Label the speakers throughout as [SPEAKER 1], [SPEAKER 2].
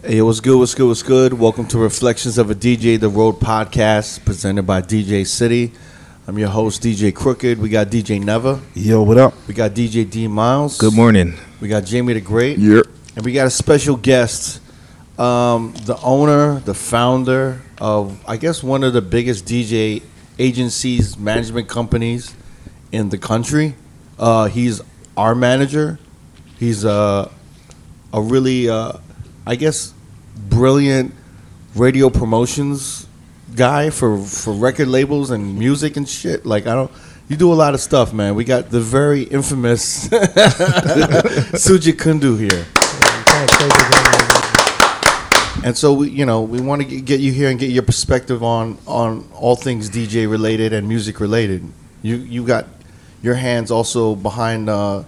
[SPEAKER 1] Hey, what's good? What's good? What's good? Welcome to Reflections of a DJ, the Road podcast, presented by DJ City. I'm your host, DJ Crooked. We got DJ Never.
[SPEAKER 2] Yo, what up?
[SPEAKER 1] We got DJ D Miles.
[SPEAKER 3] Good morning.
[SPEAKER 1] We got Jamie the Great.
[SPEAKER 2] Yep.
[SPEAKER 1] And we got a special guest, um, the owner, the founder of, I guess, one of the biggest DJ agencies, management companies in the country. Uh, he's our manager. He's a, a really, uh, I guess, brilliant radio promotions guy for, for record labels and music and shit. Like, I don't. You do a lot of stuff, man. We got the very infamous Sujit Kundu here. And so we, you know, we want to get you here and get your perspective on on all things DJ related and music related. You you got your hands also behind uh,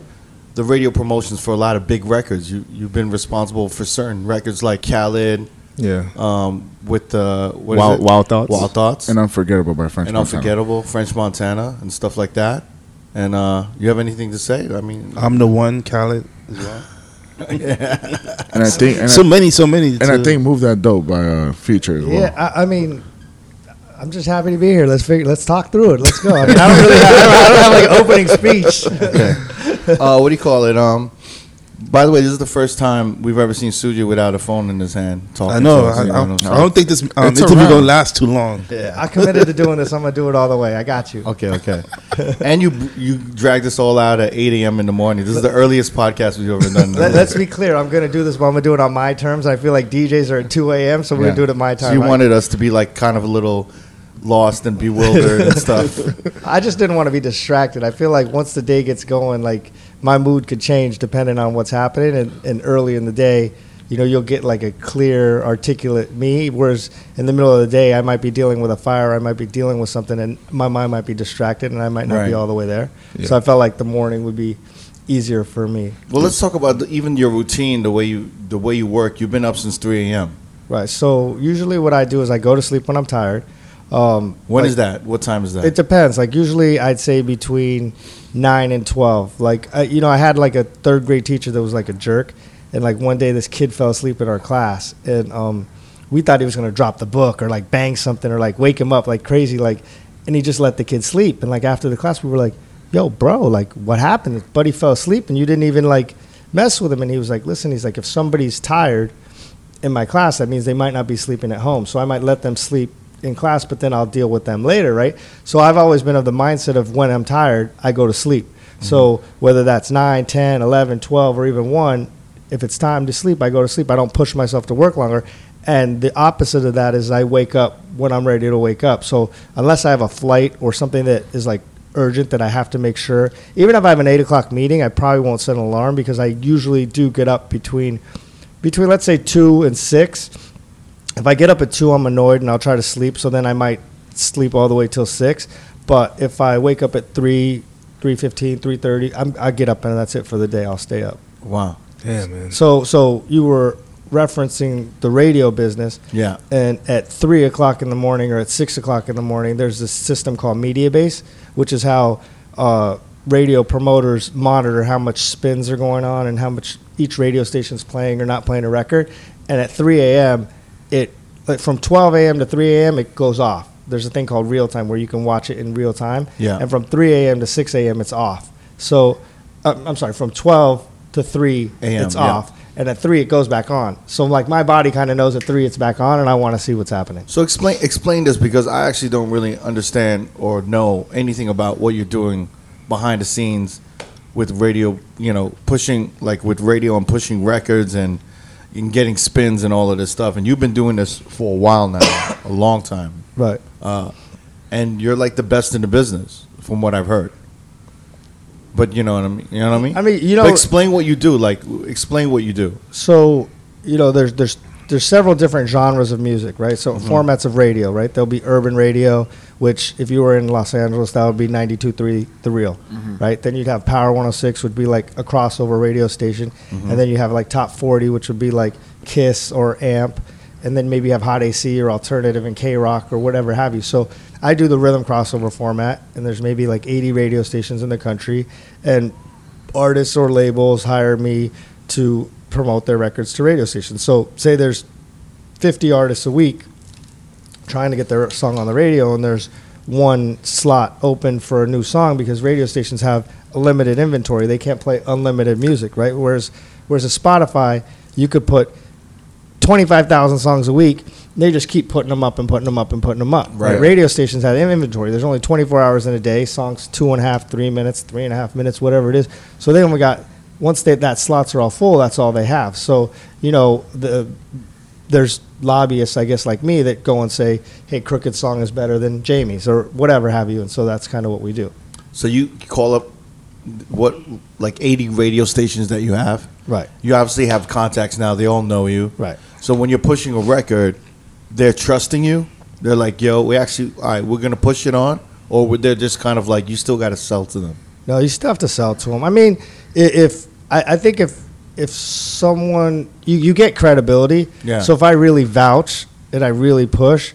[SPEAKER 1] the radio promotions for a lot of big records. You you've been responsible for certain records like Khaled,
[SPEAKER 3] Yeah.
[SPEAKER 1] um, with uh, what is
[SPEAKER 3] Wild-
[SPEAKER 1] it?
[SPEAKER 3] Wild Thoughts?
[SPEAKER 1] Wild Thoughts,
[SPEAKER 2] And Unforgettable by French
[SPEAKER 1] and
[SPEAKER 2] Montana.
[SPEAKER 1] Unforgettable, French Montana, and stuff like that. And uh, you have anything to say? I mean,
[SPEAKER 3] I'm the one, Khaled. yeah.
[SPEAKER 2] And I think, and,
[SPEAKER 3] So
[SPEAKER 2] I,
[SPEAKER 3] many, so many.
[SPEAKER 2] and I think Move That Dope by uh, Future as well.
[SPEAKER 4] Yeah, I, I mean, I'm just happy to be here. Let's figure. Let's talk through it. Let's go. I mean, I don't really. Have, I don't have like an opening speech.
[SPEAKER 1] okay. uh, what do you call it? Um, by the way, this is the first time we've ever seen Sujit without a phone in his hand talking.
[SPEAKER 3] I know.
[SPEAKER 1] to us,
[SPEAKER 3] I, I,
[SPEAKER 1] what I'm
[SPEAKER 3] I don't think this um,
[SPEAKER 2] It's
[SPEAKER 3] interview
[SPEAKER 2] around.
[SPEAKER 3] gonna last too long.
[SPEAKER 1] saying?
[SPEAKER 4] I committed to doing this. I'm gonna do it all the way. I got you.
[SPEAKER 1] Okay, okay. and you you dragged us all out at 8 a.m. in the morning. This is the earliest podcast we've ever done.
[SPEAKER 4] Let, us be clear. I'm gonna do this, but I'm gonna do it on my terms. I feel like DJs are at 2 a.m., so we're
[SPEAKER 1] Yeah.
[SPEAKER 4] gonna do it at my
[SPEAKER 1] So
[SPEAKER 4] time.
[SPEAKER 1] you
[SPEAKER 4] I-
[SPEAKER 1] wanted us to be like kind of a little lost and bewildered and stuff.
[SPEAKER 4] I just didn't want to be distracted. I feel like once the day gets going, like my mood could change depending on what's happening. And, and early in the day, you know, you'll get like a clear, articulate me. Whereas in the middle of the day, I might be dealing with a fire, I might be dealing with something, and my mind might be distracted, and I might not
[SPEAKER 1] Right.
[SPEAKER 4] be all the way there.
[SPEAKER 3] Yeah.
[SPEAKER 4] So I felt like the morning would be easier for me.
[SPEAKER 1] Well, let's talk about the, even your routine, the way you the way you work. You've been up since 3 a.m.
[SPEAKER 4] Right. So usually, what I do is I go to sleep when I'm tired. Um,
[SPEAKER 1] When
[SPEAKER 4] like-
[SPEAKER 1] is that? What time is that?
[SPEAKER 4] It depends. Like usually, I'd say between nine and twelve. Like uh, you know, I had like a third grade teacher that was like a jerk, and like one day this kid fell asleep in our class, and um, we thought he was gonna drop the book or like bang something or like wake him up like crazy, like, and he just let the kid sleep. And like after the class, we were like, "Yo, bro, like what happened? His buddy fell asleep, and you didn't even like mess with him." And he was like, "Listen, he's like, if somebody's tired." in my class, that means they might not be sleeping at home. So I might let them sleep in class, but then I'll deal with them later, right? So I've always been of the mindset of when I'm tired, I go to sleep. So mm-hmm. whether that's 9, 10, 11, 12, or even 1, if it's time to sleep, I go to sleep. I don't push myself to work longer. And the opposite of that is I wake up when I'm ready to wake up. So unless I have a flight or something that is like urgent that I have to make sure, even if I have an 8 o'clock meeting, I probably won't set an alarm because I usually do get up between between let's say two and six. If I get up at two, I'm annoyed and I'll try to sleep. So then I might sleep all the way till six. But if I wake up at three, three fifteen, three thirty, I'm I get up and that's it for the day. I'll stay up.
[SPEAKER 1] wow.
[SPEAKER 3] Yeah, man.
[SPEAKER 4] So so you were referencing the radio business,
[SPEAKER 1] Yeah.
[SPEAKER 4] and at three o'clock in the morning or at six o'clock in the morning, there's this system called Mediabase, which is how uh, radio promoters monitor how much spins are going on and how much each radio station's playing or not playing a record. And at 3 a.m., it like from 12 a.m. to 3 a.m. it goes off. There's a thing called real time where you can watch it in real time.
[SPEAKER 1] Yeah.
[SPEAKER 4] And from 3 a.m. to 6 a.m. it's off. So uh, I'm sorry, from 12 to 3
[SPEAKER 1] A.M.,
[SPEAKER 4] it's
[SPEAKER 1] yeah.
[SPEAKER 4] off, and at 3 it goes back on. So like my body kind of knows at 3 it's back on, and I want to see what's happening.
[SPEAKER 1] So explain explain this because I actually don't really understand or know anything about what you're doing behind the scenes with radio. You know, pushing like with radio and pushing records and and getting spins and all of this stuff. And you've been doing this for a while now, a long time.
[SPEAKER 4] Right.
[SPEAKER 1] Uh, and you're like the best in the business, from what I've heard. But you know what I mean. You know what I mean.
[SPEAKER 4] I mean, you know,
[SPEAKER 1] But explain what you do. Like, explain what you do.
[SPEAKER 4] so you know there's there's there's several different genres of music right? So mm-hmm. formats of radio right? There'll be urban radio which if you were in los angeles that would be 92.3 the real mm-hmm. right? Then you'd have power 106 would be like a crossover radio station. Mm-hmm. And then you have like top 40 which would be like kiss or amp. And then maybe you have hot ac or alternative and k-rock or whatever have you. So i do the rhythm crossover format and there's maybe like 80 radio stations in the country. And artists or labels hire me to promote their records to radio stations. So say there's 50 artists a week trying to get their song on the radio, and there's one slot open for a new song because radio stations have a limited inventory. They can't play unlimited music, right? Whereas, whereas a Spotify, you could put 25,000 songs a week. They just keep putting them up and putting them up and putting them up.
[SPEAKER 1] Right.
[SPEAKER 4] Radio stations have inventory. There's only 24 hours in a day. Songs two and a half, three minutes, three and a half minutes, whatever it is. So they only got once they, that slots are all full. That's all they have. So you know the there's lobbyists, I guess, like me that go and say, "Hey, Crooked song is better than Jamie's" or whatever have you. And so that's kind of what we do.
[SPEAKER 1] So you call up what like 80 radio stations that you have.
[SPEAKER 4] Right.
[SPEAKER 1] You obviously have contacts now. They all know you.
[SPEAKER 4] Right.
[SPEAKER 1] So when you're pushing a record, they're trusting you. They're like, "Yo, we actually, all right, we're gonna push it on," or would they're just kind of like, you still got to sell to them.
[SPEAKER 4] No, you still have to sell to them. I mean, if I, I think if if someone you, you get credibility.
[SPEAKER 1] Yeah.
[SPEAKER 4] So if I really vouch and I really push,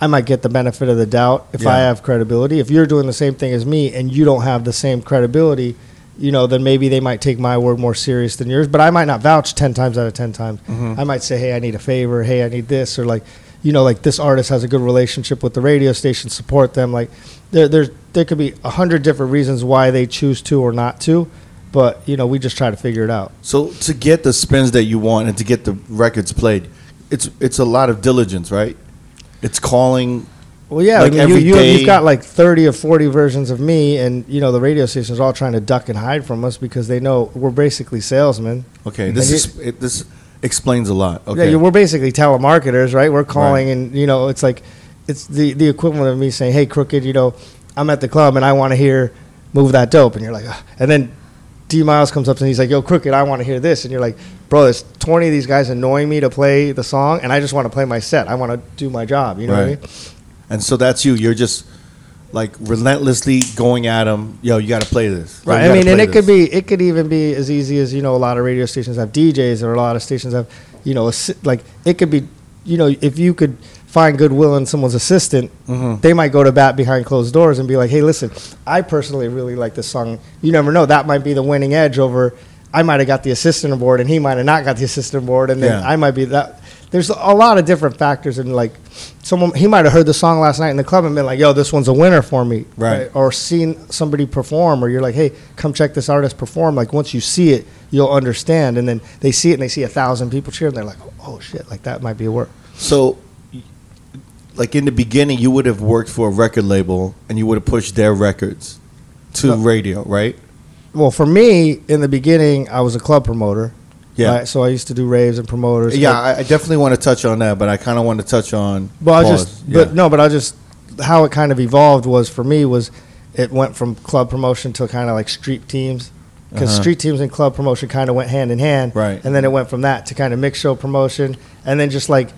[SPEAKER 4] I might get the benefit of the doubt if I have credibility. If you're doing the same thing as me and you don't have the same credibility, you know, then maybe they might take my word more serious than yours. But I might not vouch ten times out of ten times. Mm-hmm. I might say, "Hey, I need a favor. Hey, I need this," or like, you know, like this artist has a good relationship with the radio station. Support them. Like, there, there, there could be a hundred different reasons why they choose to or not to. But you know, we just try to figure it out.
[SPEAKER 1] So to get the spins that you want and to get the records played, it's it's a lot of diligence, right? It's calling.
[SPEAKER 4] Well, yeah,
[SPEAKER 1] Like
[SPEAKER 4] I mean,
[SPEAKER 1] every
[SPEAKER 4] you, you, you've got like 30 or 40 versions of me, and, you know, the radio stations are all trying to duck and hide from us because they know we're basically salesmen.
[SPEAKER 1] Okay, this is it, this explains a lot.
[SPEAKER 4] Yeah,
[SPEAKER 1] Okay,
[SPEAKER 4] you- we're basically telemarketers, right? We're calling, and, you know, it's like, it's the, the equivalent of me saying, hey, Crooked, you know, I'm at the club and I want to hear Move That Dope. And you're like, "Ugh." and then D Miles comes up to and he's like, yo, Crooked, I want to hear this. And you're like, bro, there's 20 of these guys annoying me to play the song, and I just want to play my set. I want to do my job. You know what I
[SPEAKER 1] Right.
[SPEAKER 4] mean?
[SPEAKER 1] and so that's you. You're just like relentlessly going at them. Yo, you got to play this. Yo,
[SPEAKER 4] Right. I mean, and it could be, it could even be as easy as you know, a lot of radio stations have DJs, or a lot of stations have, you know, assi- like it could be, you know, if you could find goodwill in someone's assistant,
[SPEAKER 1] Mhm.
[SPEAKER 4] they might go to bat behind closed doors and be like, "Hey, listen, I personally really like this song. You never know, that might be the winning edge over." I might have got the assistant aboard, and he might have not got the assistant aboard, and then
[SPEAKER 1] Yeah.
[SPEAKER 4] I might be that. There's a lot of different factors, and like, someone he might have heard the song last night in the club and been like, "Yo, this one's a winner for me,"
[SPEAKER 1] Right.
[SPEAKER 4] Or seen somebody perform, or you're like, "Hey, come check this artist perform." Like once you see it, you'll understand, and then they see it and they see a thousand people cheer, and they're like, "Oh shit, like that might be a work."
[SPEAKER 1] So, like in the beginning, you would have worked for a record label and you would have pushed their records to
[SPEAKER 4] No.
[SPEAKER 1] radio, right?
[SPEAKER 4] Well, for me, in the beginning, I was a club promoter.
[SPEAKER 1] Yeah.
[SPEAKER 4] right? So I used to do raves and promoters.
[SPEAKER 1] Yeah, I, I definitely want to touch on that, but I kind of want to touch on.
[SPEAKER 4] Well, I just,
[SPEAKER 1] Yeah.
[SPEAKER 4] but no, but I just how it kind of evolved was for me was it went from club promotion to kind of like street teams because
[SPEAKER 1] Uh-huh.
[SPEAKER 4] street teams and club promotion kind of went hand in hand,
[SPEAKER 1] Right.
[SPEAKER 4] And then it went from that to kind of mix show promotion, and then just like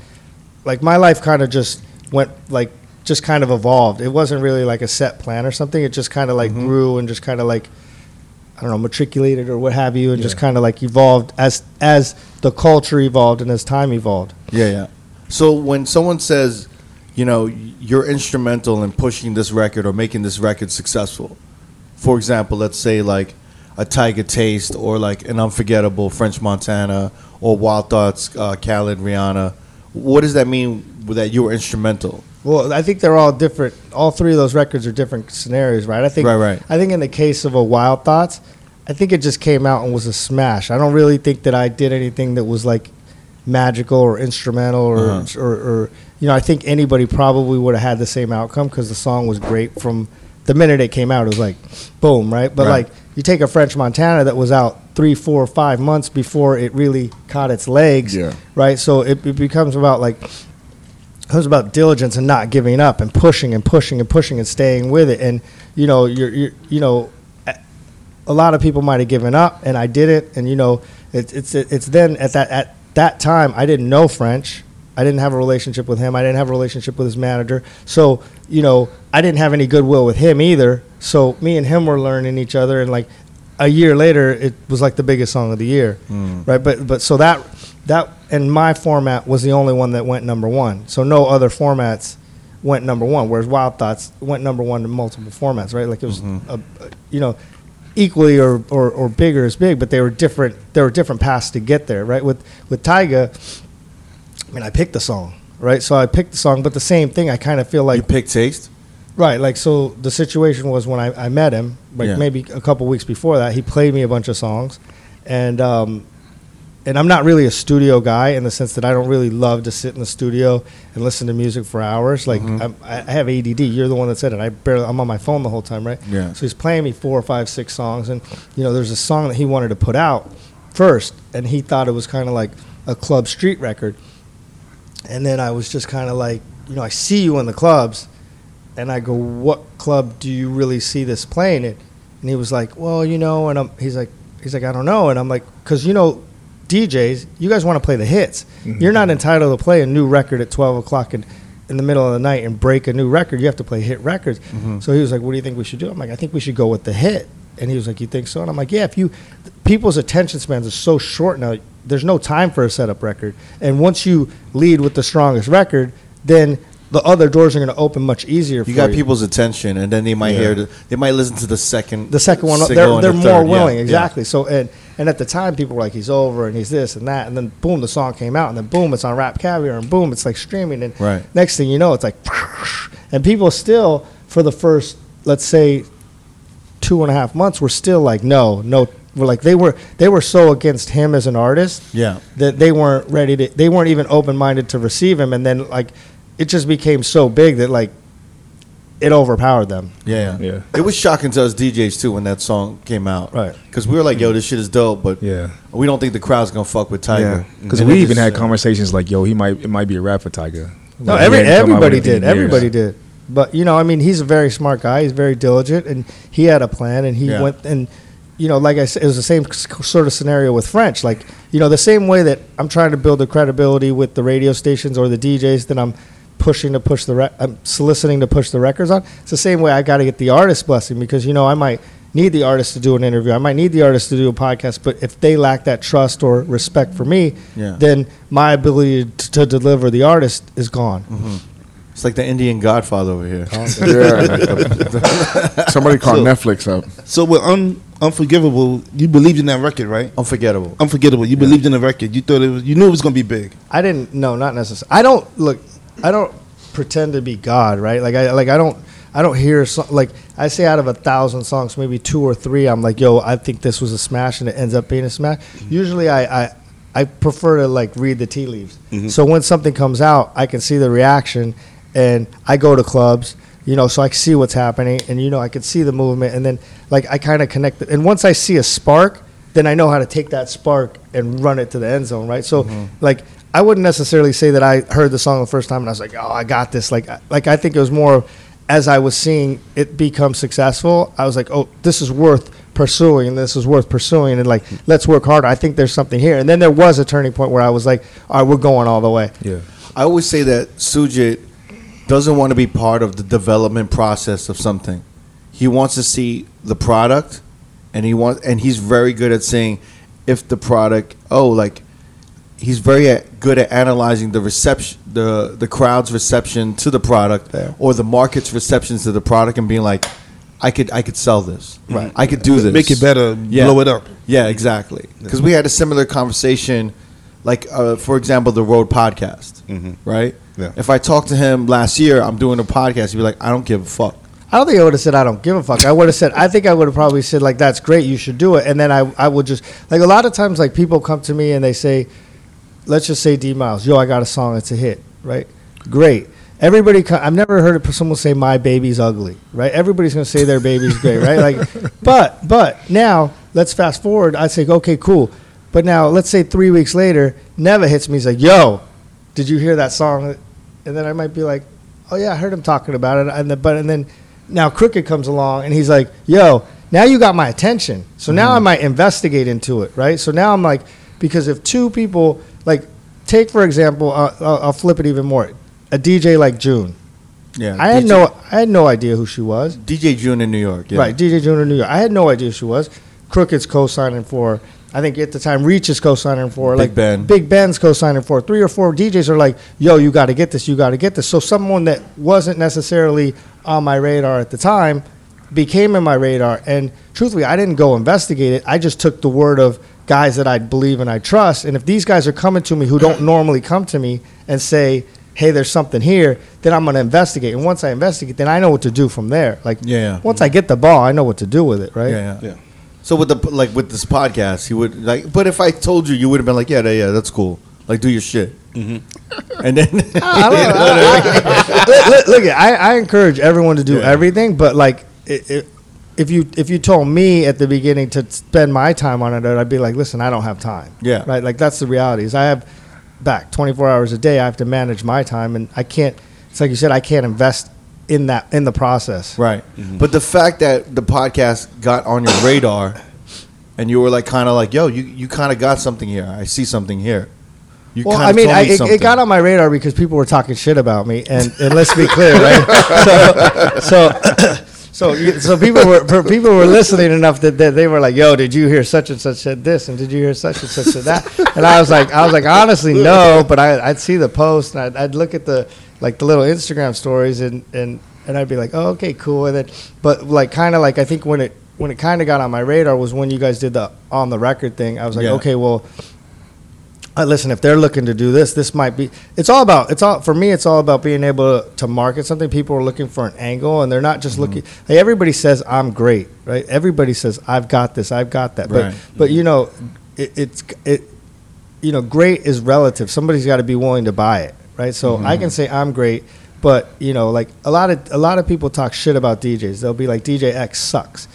[SPEAKER 4] like my life kind of just went like just kind of evolved. It wasn't really like a set plan or something. It just kind of like
[SPEAKER 1] Mhm.
[SPEAKER 4] grew and just kind of like I don't know matriculated or what have you, and just kind of like evolved as as the culture evolved and as time evolved.
[SPEAKER 1] Yeah, yeah. So when someone says, you know, you're instrumental in pushing this record or making this record successful, for example, let's say like a Tyga Taste or like an unforgettable French Montana or Wild Thoughts, uh, Khaled, Rihanna, what does that mean that you were instrumental?
[SPEAKER 4] Well, I think they're all different. All three of those records are different scenarios, right? I think.
[SPEAKER 1] Right, right.
[SPEAKER 4] I think in the case of a Wild Thoughts, I think it just came out and was a smash. I don't really think that I did anything that was like magical or instrumental or
[SPEAKER 1] Uh-huh.
[SPEAKER 4] or, or you know. I think anybody probably would have had the same outcome because the song was great from the minute it came out. It was like, boom, right? But
[SPEAKER 1] Right.
[SPEAKER 4] like you take a French Montana that was out three, four, five months before it really caught its legs,
[SPEAKER 2] Yeah.
[SPEAKER 4] right? So it, it becomes about like it was about diligence and not giving up and pushing and pushing and pushing and staying with it. And you know, you're, you're you know, a- lot of people might have given up, and I didn't. And you know, it's it's it's then at that at that time I didn't know French. I didn't have a relationship with him. I didn't have a relationship with his manager. So you know, I didn't have any goodwill with him either. So me and him were learning each other, and like a year later, it was like the biggest song of the year,
[SPEAKER 1] Mm.
[SPEAKER 4] right? But but so that that and my format was the only one that went number one. So no other formats went number one. Whereas Wild Thoughts went number one in multiple formats, right? Like it was,
[SPEAKER 1] Mhm.
[SPEAKER 4] a, a- you know, equally or, or, or bigger as big, but they were different. There were different paths to get there, right? With with Tyga, I mean, I picked the song, right? So I picked the song, but the same thing. I kind of feel like
[SPEAKER 1] you pick taste.
[SPEAKER 4] Right, like so the situation was when I, I met him, like
[SPEAKER 1] Yeah.
[SPEAKER 4] maybe a couple weeks before that, he played me a bunch of songs, and um, and I'm not really a studio guy in the sense that I don't really love to sit in the studio and listen to music for hours. Like
[SPEAKER 1] Mhm.
[SPEAKER 4] I'm, I have ADD. You're the one that said it. I barely I'm on my phone the whole time, right?
[SPEAKER 1] Yeah.
[SPEAKER 4] So he's playing me four or five, six songs, and you know there's a song that he wanted to put out first, and he thought it was kind of like a club street record, and then I was just kind of like, you know, I see you in the clubs and I go, "What club do you really see this playing at?" And he was like, "Well, you know," and I'm, he's like, he's like, "I don't know," and I'm like, "Cause you know, DJs, you guys want to play the hits. Mm-hmm. You're not entitled to play a new record at 12 o'clock in, in the middle of the night and break a new record. You have to play hit records." Mm-hmm. So he was like, "What do you think we should do?" I'm like, "I think we should go with the hit." And he was like, "You think so?" And I'm like, "Yeah. If you, people's attention spans are so short now. There's no time for a setup record. And once you lead with the strongest record, then the other doors are going to open much easier. For You
[SPEAKER 1] got people's attention, and then they might
[SPEAKER 3] Yeah.
[SPEAKER 1] hear. The, they might listen to the second.
[SPEAKER 4] the second one. They're they're
[SPEAKER 1] the
[SPEAKER 4] more
[SPEAKER 1] third.
[SPEAKER 4] Willing,
[SPEAKER 1] yeah.
[SPEAKER 4] exactly. So and and at the time, people were like, "He's over," and he's this and that, and then boom, the song came out, and then boom, it's on RapCaviar, and boom, it's like streaming, and
[SPEAKER 1] Right.
[SPEAKER 4] next thing you know, it's like, and people still for the first, let's say, two and a half months, were still like, no, no. We're like they were they were so against him as an artist
[SPEAKER 1] Yeah.
[SPEAKER 4] that they weren't ready to they weren't even open minded to receive him and then like it just became so big that like it overpowered them
[SPEAKER 1] Yeah, yeah.
[SPEAKER 3] Yeah.
[SPEAKER 1] It was shocking to us DJs too when that song came out.
[SPEAKER 4] Right.
[SPEAKER 1] Because we were like, "Yo, this shit is dope," but
[SPEAKER 3] Yeah.
[SPEAKER 1] we don't think the crowd's gonna fuck with Tyga.
[SPEAKER 3] Because
[SPEAKER 1] And
[SPEAKER 3] we
[SPEAKER 1] it
[SPEAKER 3] even
[SPEAKER 1] just,
[SPEAKER 3] had conversations like, "Yo, he might it might be a rap for Tyga."
[SPEAKER 4] no
[SPEAKER 3] Like, he
[SPEAKER 4] every,
[SPEAKER 3] hadn't come out with
[SPEAKER 4] everybody
[SPEAKER 3] anything
[SPEAKER 4] did
[SPEAKER 3] in years.
[SPEAKER 4] everybody did but you know i mean he's a very smart guy he's very diligent and he had a plan and he
[SPEAKER 1] Yeah.
[SPEAKER 4] went and you know like i said it was the same s- sort of scenario with french like you know the same way that i'm trying to build the credibility with the radio stations or the djs that i'm pushing to push the re- i'm soliciting to push the records on it's the same way i got to get the artist blessing because you know i might need the artist to do an interview i might need the artist to do a podcast but if they lack that trust or respect for me
[SPEAKER 1] Yeah.
[SPEAKER 4] then my ability to, to deliver the artist is gone mm-hmm.
[SPEAKER 1] It's like the Indian Godfather over here.
[SPEAKER 2] Yeah. Somebody called
[SPEAKER 3] So-
[SPEAKER 2] Netflix up.
[SPEAKER 3] So with un, unforgivable, you believed in that record, right?
[SPEAKER 1] Unforgettable.
[SPEAKER 3] Unforgettable. You believed in the record. You thought it was. You knew it was gonna be big.
[SPEAKER 4] I didn't. No, not necessarily. I don't look. I don't pretend to be God, right? Like I like I don't. I don't hear so, like I say out of a thousand songs, maybe two or three. I'm like, yo, I think this was a smash, and it ends up being a smash. Mm-hmm. Usually, I, I I prefer to like read the tea leaves. Mm-hmm. So when something comes out, I can see the reaction, and I go to clubs. You know, so I see what's happening, and you know, I can see the movement, and then like I kind of connect. It. And once I see a spark, then I know how to take that spark and run it to the end zone, right? So, mm-hmm. like, I wouldn't necessarily say that I heard the song the first time and I was like, "Oh, I got this." Like, I- like I think it was more as I was seeing it become successful. I was like, "Oh, this is worth pursuing, and this is worth pursuing, and like, mm-hmm. let's work harder." I think there's something here. And then there was a turning point where I was like, "All right, we're going all the way."
[SPEAKER 3] Yeah.
[SPEAKER 1] I always say that Sujit doesn't want to be part of the development process of something. He wants to see the product, and he wants, and he's very good at saying if the product. Oh, like he's very a- good at analyzing the reception, the the crowd's reception to the product,
[SPEAKER 4] Fair.
[SPEAKER 1] or the market's reception to the product, and being like, I could I could sell this,
[SPEAKER 4] Right.
[SPEAKER 1] I could do this,
[SPEAKER 3] Make it better.
[SPEAKER 1] Yeah.
[SPEAKER 3] Blow it up.
[SPEAKER 1] Yeah, exactly. Because we had a similar conversation, like uh, for example, the Road Podcast,
[SPEAKER 3] Mhm.
[SPEAKER 1] right?
[SPEAKER 3] Yeah.
[SPEAKER 1] If I talked to him last year, I'm doing a podcast. He'd be like, I don't give a fuck.
[SPEAKER 4] I don't think I would have said I don't give a fuck. I would have said I think I would have probably said like that's great, you should do it, and then I I would just like a lot of times like people come to me and they say, let's just say D Miles, yo, I got a song, it's a hit, right? Great. Everybody, I've never heard someone say my baby's ugly, right? Everybody's gonna say their baby's great, right? Like, but but now let's fast forward. I say, okay, cool. But now let's say three weeks later, Neva hits me. He's like, yo, did you hear that song? And then I might be like, oh yeah, I heard him talking about it. And then, but and then now Crooked comes along and he's like, yo, now you got my attention. So now mm-hmm. I might investigate into it, right? So now I'm like, because if two people like, take for example, uh, I'll, I'll flip it even more. A DJ like June,
[SPEAKER 1] Yeah,
[SPEAKER 4] I had
[SPEAKER 1] DJ
[SPEAKER 4] no, I had no idea who she was.
[SPEAKER 1] DJ June in New York. Yeah.
[SPEAKER 4] Right, DJ June in New York. I had no idea who she was. Crooked's co-signing for. I think at the time Reach is co-signing for.
[SPEAKER 1] Big
[SPEAKER 4] like
[SPEAKER 1] Ben.
[SPEAKER 4] Big Ben's co-signing for. Three or four DJs are like, "Yo, you got to get this. You got to get this." So someone that wasn't necessarily on my radar at the time became in my radar. And truthfully, I didn't go investigate it. I just took the word of guys that I believe and I trust. And if these guys are coming to me who don't normally come to me and say, "Hey, there's something here," then I'm going to investigate. And once I investigate, then I know what to do from there. Like,
[SPEAKER 1] Yeah.
[SPEAKER 4] once I get the ball, I know what to do with it. Right?
[SPEAKER 1] Yeah, yeah.
[SPEAKER 3] Yeah.
[SPEAKER 1] So with the like with this podcast, you would like. But if I told you, you would have been like, yeah, yeah, that's cool. Like, do your shit.
[SPEAKER 3] Mm-hmm.
[SPEAKER 1] And then
[SPEAKER 4] I. I- I- look, look, look, I, I encourage everyone to do
[SPEAKER 1] Yeah.
[SPEAKER 4] everything, but like, it, it, if you if you told me at the beginning to spend my time on it, I'd be like, listen, I don't have time.
[SPEAKER 1] Yeah.
[SPEAKER 4] right. Like that's the reality. Is I have back 24 hours a day. I have to manage my time, and I can't. It's like you said, I can't invest in that in the process.
[SPEAKER 1] right. Mm-hmm. But the fact that the podcast got on your radar, and you were like, kind of like, yo, you you kind of got something here. I see something here. You
[SPEAKER 4] Well, I mean,
[SPEAKER 1] told
[SPEAKER 4] I,
[SPEAKER 1] me
[SPEAKER 4] it, it got on my radar because people were talking shit about me, and, and let's be clear, right? So, so, so, so people were people were listening enough that, that they were like, "Yo, did you hear such and such said this, and did you hear such and such said that?" And I was like, I was like, honestly, no, but I, I'd see the post and I'd, I'd look at the like the little Instagram stories, and and and I'd be like, "Oh, okay, cool," and then, but like, kind of like I think when it when it kind of got on my radar was when you guys did the on the record thing. I was like,
[SPEAKER 1] Yeah.
[SPEAKER 4] okay, well uh, listen, if they're looking to do this, this might be. It's all about. It's all for me. It's all about being able to, to market something. People are looking for an angle, and they're not just looking. Like everybody says, "I'm great," right? Everybody says, "I've got this. I've got that." But
[SPEAKER 1] Right.
[SPEAKER 4] but you know, it, it's it. You know, great is relative. Somebody's got to be willing to buy it, right? So I can say I'm great, but you know, like a lot of a lot of people talk shit about DJs. They'll be like, "DJ X sucks,"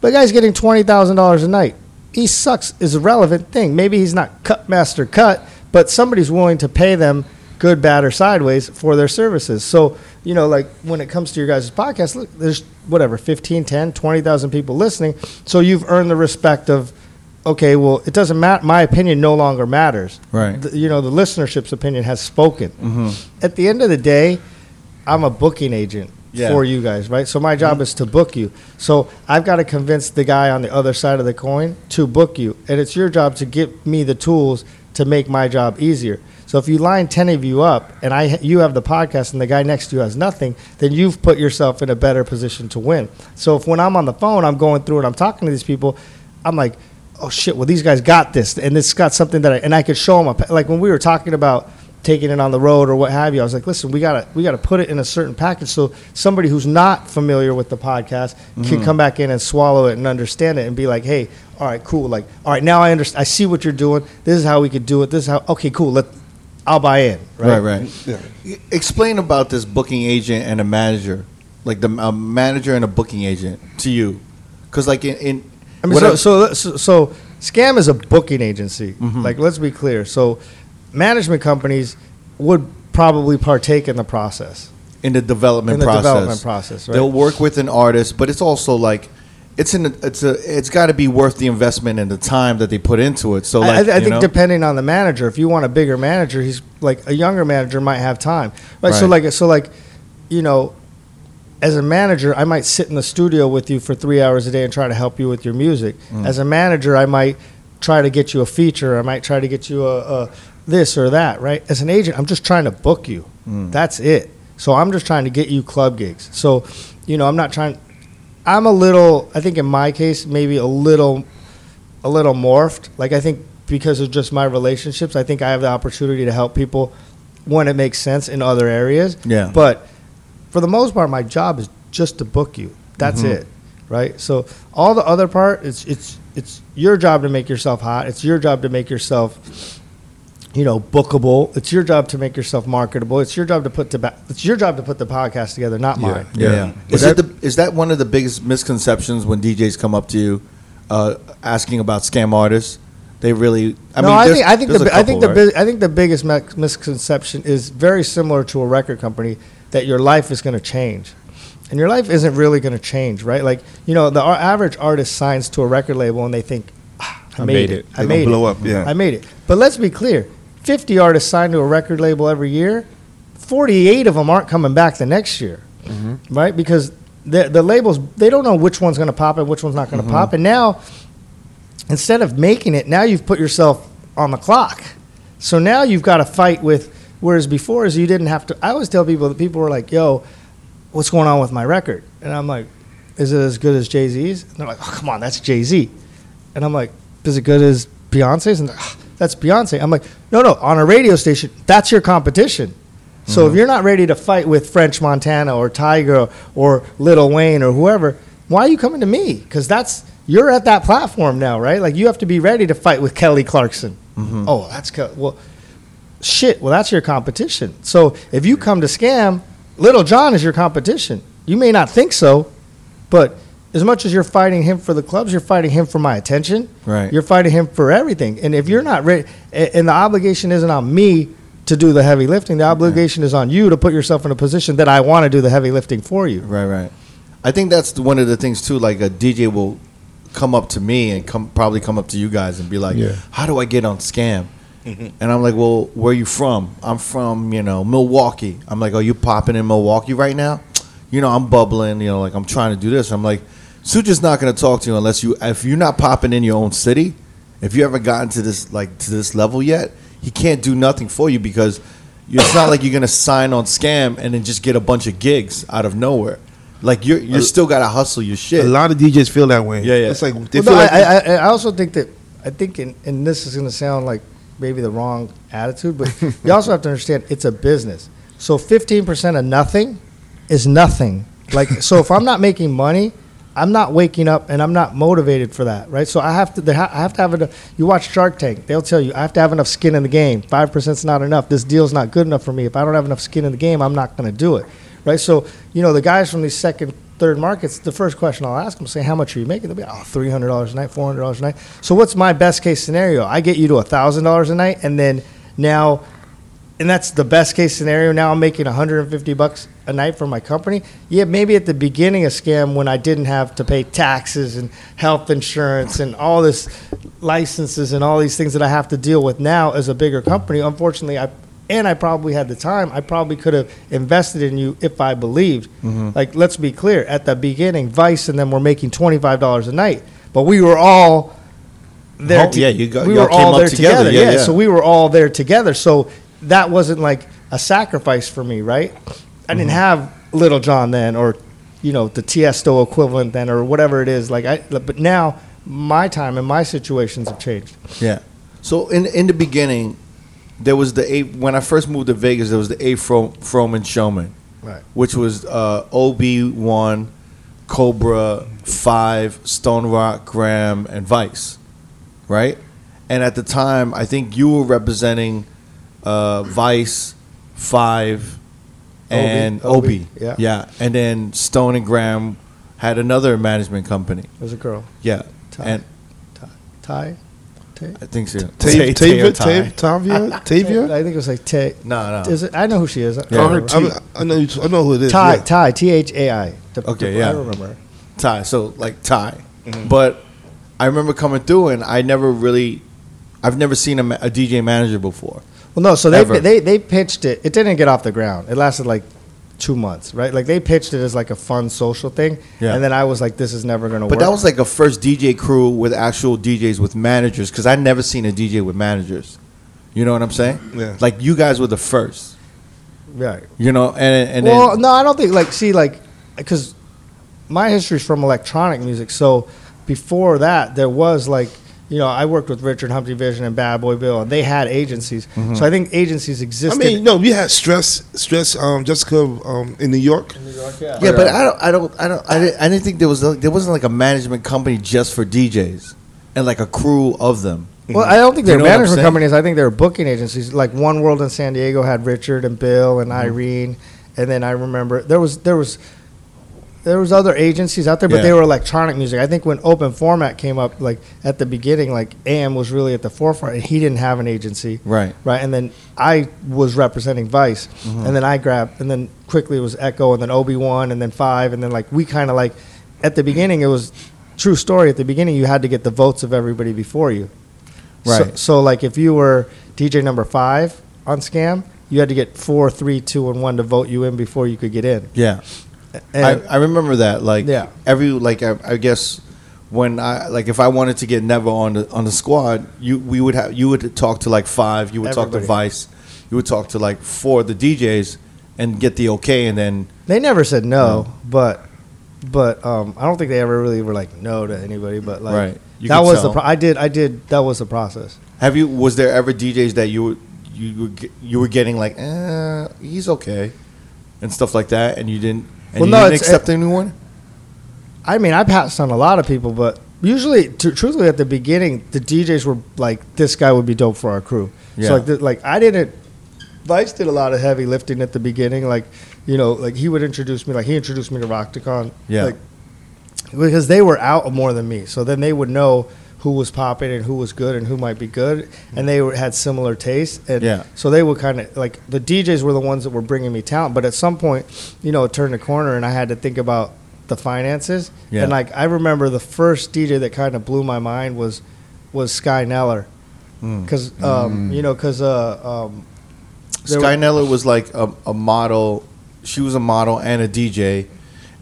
[SPEAKER 4] but guy's getting twenty thousand dollars a night he sucks is a relevant thing. Maybe he's not cut master cut, but somebody's willing to pay them good, bad, or sideways for their services. So, you know, like when it comes to your guys' podcast, look, there's whatever, 15, 10, 20,000 people listening. So you've earned the respect of, okay, well, it doesn't matter. My opinion no longer matters.
[SPEAKER 1] Right.
[SPEAKER 4] The- you know, the listenership's opinion has spoken.
[SPEAKER 1] Mm-hmm.
[SPEAKER 4] At the end of the day, I'm a booking agent
[SPEAKER 1] Yeah.
[SPEAKER 4] for you guys, right? So my job mm-hmm. is to book you. So I've got to convince the guy on the other side of the coin to book you, and it's your job to give me the tools to make my job easier. So if you line ten of you up, and I you have the podcast, and the guy next to you has nothing, then you've put yourself in a better position to win. So if when I'm on the phone, I'm going through and I'm talking to these people, I'm like, oh shit, well these guys got this, and this got something that I and I could show them. A, like when we were talking about taking it on the road or what have you. I was like, listen, we gotta we gotta put it in a certain package so somebody who's not familiar with the podcast can come back in and swallow it and understand it and be like, hey, all right, cool. Like, all right, now I understand. I see what you're doing. This is how we could do it. This is how. Okay, cool. Let I'll buy in.
[SPEAKER 1] Right,
[SPEAKER 4] Right.
[SPEAKER 1] right.
[SPEAKER 3] Yeah.
[SPEAKER 1] Explain about this booking agent and a manager, like the a manager and a booking agent to you, because like in, in
[SPEAKER 4] I mean, so,
[SPEAKER 1] I-
[SPEAKER 4] so, so, so, Scam is a booking agency.
[SPEAKER 1] Mhm.
[SPEAKER 4] Like, let's be clear. So, management companies would probably partake in the process.
[SPEAKER 1] in the development
[SPEAKER 4] In the
[SPEAKER 1] process.
[SPEAKER 4] development process, right?
[SPEAKER 1] They'll work with an artist, but it's also like it's in it's a it's got to be worth the investment and the time that they put into it. So
[SPEAKER 4] I-
[SPEAKER 1] like
[SPEAKER 4] I, I think
[SPEAKER 1] know?
[SPEAKER 4] depending on the manager, if you want a bigger manager, he's like a younger manager might have time, right? So like so like, you know, as a manager, I might sit in the studio with you for three hours a day and try to help you with your music.
[SPEAKER 1] Mm.
[SPEAKER 4] As a manager, I might try to get you a feature. I might try to get you a, a this or that, right? As an agent, I'm just trying to book you.
[SPEAKER 1] Mm.
[SPEAKER 4] That's it. So I'm just trying to get you club gigs. So, you know, I'm not trying. I'm a little. I think in my case, maybe a little, a little morphed. Like I think because of just my relationships, I think I have the opportunity to help people when it makes sense in other areas.
[SPEAKER 1] Yeah.
[SPEAKER 4] But for the most part, my job is just to book you. That's
[SPEAKER 1] Mhm.
[SPEAKER 4] it, right? So all the other part, it's it's it's your job to make yourself hot. It's your job to make yourself, you know, bookable. It's your job to make yourself marketable. It's your job to put to ba- it's your job to put the podcast together, not
[SPEAKER 1] Yeah,
[SPEAKER 4] mine.
[SPEAKER 1] yeah.
[SPEAKER 2] Yeah.
[SPEAKER 1] Is
[SPEAKER 2] But
[SPEAKER 1] it the, is that one of the biggest misconceptions when DJs come up to you, uh, asking about scam artists? They really. I
[SPEAKER 4] no,
[SPEAKER 1] mean,
[SPEAKER 4] I think I think
[SPEAKER 1] there's
[SPEAKER 4] the
[SPEAKER 1] a
[SPEAKER 4] I think the
[SPEAKER 1] right?
[SPEAKER 4] big, I think the biggest misconception is very similar to a record company that your life is going to change, and your life isn't really going to change, right? Like you know, the ar- average artist signs to a record label and they think, ah, I, made, it, I
[SPEAKER 3] They
[SPEAKER 4] made
[SPEAKER 3] blow
[SPEAKER 4] it,
[SPEAKER 3] up, yeah.
[SPEAKER 4] I made it. But let's be clear: fifty artists signed to a record label every year. Forty-eight of them aren't coming back the next year, right? Because the the labels they don't know which one's going to pop and which one's not going to pop, and now instead of making it, now you've put yourself on the clock. So now you've got to fight with. Whereas before, is you didn't have to. I always tell people that people were like, "Yo, what's going on with my record?" And I'm like, is it as good as Jay Z's? And they're like, oh, come on, that's Jay Z. And I'm like, is it good as Beyonce's? And they're, "Ah, that's Beyonce. I'm like, no, no, on a radio station, that's your competition. So if mm-hmm. you're not ready to fight with French Montana or Tyga or Lil Wayne or whoever, why are you coming to me? Because that's you're at that platform now, right? Like you have to be ready to fight with Kelly Clarkson. Mm-hmm. Oh, that's. Well, shit. Well, that's your competition. So if you come to scam, Lil Jon is your competition. You may not think so, but as much as you're fighting him for the clubs, you're fighting him for my attention.
[SPEAKER 1] Right.
[SPEAKER 4] You're fighting him for everything. And if you're not ready, and the obligation isn't on me to do the heavy lifting, the obligation is on you to put yourself in a position that I want to do the heavy lifting for you.
[SPEAKER 1] Right, right. I think that's one of the things too. Like a DJ will come up to me and come probably come up to you guys and be like,
[SPEAKER 3] Yeah.
[SPEAKER 1] "How do I get on Scam?" Mm-hmm. And I'm like, "Well, where are you from?" I'm from, you know, Milwaukee. I'm like, "Are you popping in Milwaukee right now?" You know, I'm bubbling. You know, like I'm trying to do this. I'm like, Suja's not going to talk to you unless you if you're not popping in your own city. If you haven't gotten to this like to this level yet, he can't do nothing for you because it's not like you're going to sign on Scam and then just get a bunch of gigs out of nowhere. Like you're you're still got to hustle your shit.
[SPEAKER 3] A lot of DJs feel that way.
[SPEAKER 1] Yeah, yeah.
[SPEAKER 3] It's like they
[SPEAKER 4] Well,
[SPEAKER 3] feel
[SPEAKER 4] no,
[SPEAKER 3] like
[SPEAKER 4] I, I, I also think that I think, and, and this is going to sound like maybe the wrong attitude, but you also have to understand it's a business. So fifteen percent of nothing is nothing. Like so, if I'm not making money, I'm not waking up and I'm not motivated for that, right? So I have to, ha- I have to have enough. You watch Shark Tank; they'll tell you I have to have enough skin in the game. Five percent's not enough. This deal's not good enough for me. If I don't have enough skin in the game, I'm not going to do it, right? So you know, the guys from these second, third markets, the first question I'll ask them, say, "How much are you making?" They'll be, "Oh, three hundred dollars a night, four hundred dollars a night." So what's my best case scenario? I get you to thousand dollars a night, and then now and that's the best case scenario. Now I'm making 150 bucks a night for my company. Yeah, maybe at the beginning of scam when I didn't have to pay taxes and health insurance and all this licenses and all these things that I have to deal with now as a bigger company. Unfortunately, I and I probably had the time. I probably could have invested in you if I believed. Mm-hmm. Like, let's be clear. At the beginning, Vice and them were making $25 a night, but we were all there.
[SPEAKER 1] Oh, yeah, you got-
[SPEAKER 4] we were all there
[SPEAKER 1] together.
[SPEAKER 4] together.
[SPEAKER 1] Yeah,
[SPEAKER 4] yeah,
[SPEAKER 1] yeah.
[SPEAKER 4] so we were all there together. So that wasn't like a sacrifice for me, right? I didn't
[SPEAKER 1] Mm-hmm.
[SPEAKER 4] have Lil Jon then, or you know the Tiesto equivalent then, or whatever it is. Like I, but now my time and my situations have changed.
[SPEAKER 1] Yeah. So in in the beginning, there was the. When I first moved to Vegas, there was the A Fro- Froman Showman,
[SPEAKER 4] Right.
[SPEAKER 1] which was uh, Ob One, Cobra Five, Stone Rock, Graham, and Vice, right? And at the time, I think you were representing uh, Vice, Five, and
[SPEAKER 4] Obi,
[SPEAKER 1] Obi.
[SPEAKER 4] Obi, yeah.
[SPEAKER 1] yeah. And then Stone and Graham had another management company.
[SPEAKER 4] Was a girl,
[SPEAKER 1] Yeah,
[SPEAKER 4] Ty.
[SPEAKER 1] and
[SPEAKER 4] Ty, Ty, Tay?
[SPEAKER 1] I think so.
[SPEAKER 3] Tav-
[SPEAKER 1] Tay- Tay or
[SPEAKER 3] Tavia, Tavia, Tavia.
[SPEAKER 4] I think it was like Tay.
[SPEAKER 1] No, no.
[SPEAKER 4] Is it? I know who she is. I
[SPEAKER 1] Yeah.
[SPEAKER 3] Her
[SPEAKER 4] remember.
[SPEAKER 3] T- I know. you- I know who it is.
[SPEAKER 4] Ty,
[SPEAKER 3] yeah.
[SPEAKER 4] Ty, T H A I. The-
[SPEAKER 1] Okay,
[SPEAKER 4] the-
[SPEAKER 1] yeah.
[SPEAKER 4] I remember.
[SPEAKER 1] Ty. So like Ty,
[SPEAKER 3] Mm-hmm.
[SPEAKER 1] but I remember coming through and I never really, I've never seen a, a DJ manager before.
[SPEAKER 4] Well, no. So they,
[SPEAKER 1] Ever.
[SPEAKER 4] they they pitched it. It didn't get off the ground. It lasted like two months, right? Like they pitched it as like a fun social thing,
[SPEAKER 1] Yeah.
[SPEAKER 4] and then I was like, "This is never going to work."
[SPEAKER 1] But that was like a first DJ crew with actual DJs with managers because I never seen a DJ with managers. You know what I'm saying?
[SPEAKER 3] Yeah.
[SPEAKER 1] Like you guys were the first.
[SPEAKER 4] right.
[SPEAKER 1] You know, and and
[SPEAKER 4] well,
[SPEAKER 1] then,
[SPEAKER 4] no, I don't think like see like because my history is from electronic music. So before that, there was like you know I worked with Richard Humpty Vission and Bad Boy Bill, and they had agencies.
[SPEAKER 1] Mm-hmm.
[SPEAKER 4] So I think agencies existed.
[SPEAKER 3] I
[SPEAKER 4] existed.
[SPEAKER 3] mean, no, we had stress, stress. Um, Jessica, um, in New York.
[SPEAKER 1] yeah, Yeah, but I don't, I don't, I don't, I didn't, I didn't think there was like, there wasn't like a management company just for DJs and like a crew of them.
[SPEAKER 4] Well, I don't think
[SPEAKER 1] You
[SPEAKER 4] they're
[SPEAKER 1] know
[SPEAKER 4] management companies. I think they're booking agencies. Like One World in San Diego had Richard and Bill and
[SPEAKER 1] Mm-hmm.
[SPEAKER 4] Irene, and then I remember there was there was there was other agencies out there, but
[SPEAKER 1] Yeah.
[SPEAKER 4] they were electronic music. I think when open format came up, like at the beginning, like AM was really at the forefront, and he didn't have an agency,
[SPEAKER 1] Right.
[SPEAKER 4] right? And then I was representing Vice,
[SPEAKER 1] Mm-hmm.
[SPEAKER 4] and then I grabbed, and then quickly it was Echo, and then Obi One, and then Five, and then like we kind of like at the beginning it was true story. At the beginning, you had to get the votes of everybody before you. So,
[SPEAKER 1] Right.
[SPEAKER 4] so like if you were DJ number five on Scam, you had to get four, three, two, and one to vote you in before you could get in.
[SPEAKER 1] Yeah. I, I remember that. Like
[SPEAKER 4] Yeah.
[SPEAKER 1] every like I, I guess when I like if I wanted to get Never on the on the squad, you we would have you would talk to like five, you would talk to Vice, you would talk to like four of the DJs and get the okay, and then
[SPEAKER 4] they never said no, but but um, I don't think they ever really were like no to anybody. But like
[SPEAKER 1] Right.
[SPEAKER 4] That was the pro- I did I did that was the process.
[SPEAKER 1] Have you? Was there ever DJs that you were you were, you were getting like, eh, he's okay, and stuff like that, and you didn't, and
[SPEAKER 4] Well,
[SPEAKER 1] you
[SPEAKER 4] no,
[SPEAKER 1] didn't
[SPEAKER 4] it's-
[SPEAKER 1] accept anyone?
[SPEAKER 4] I mean, I passed on a lot of people, but usually, tr- truthfully, at the beginning, the DJs were like, "This guy would be dope for our crew."
[SPEAKER 1] Yeah.
[SPEAKER 4] So like, like I didn't. Vice did a lot of heavy lifting at the beginning. Like, you know, like he would introduce me. Like he introduced me to Roctakon.
[SPEAKER 1] Yeah.
[SPEAKER 4] Like, because they were out more than me, so then they would know who was popping and who was good and who might be good, and they were, had similar tastes. And
[SPEAKER 1] Yeah.
[SPEAKER 4] So they would kind of like the DJs were the ones that were bringing me talent, but at some point, you know, it turned a corner, and I had to think about the finances.
[SPEAKER 1] Yeah.
[SPEAKER 4] And like I remember the first DJ that kind of blew my mind was was Sky Nellor,
[SPEAKER 1] Mm.
[SPEAKER 4] because um, you know, because uh, um,
[SPEAKER 1] Sky
[SPEAKER 4] were-
[SPEAKER 1] Nellor was like a, a model. She was a model and a DJ,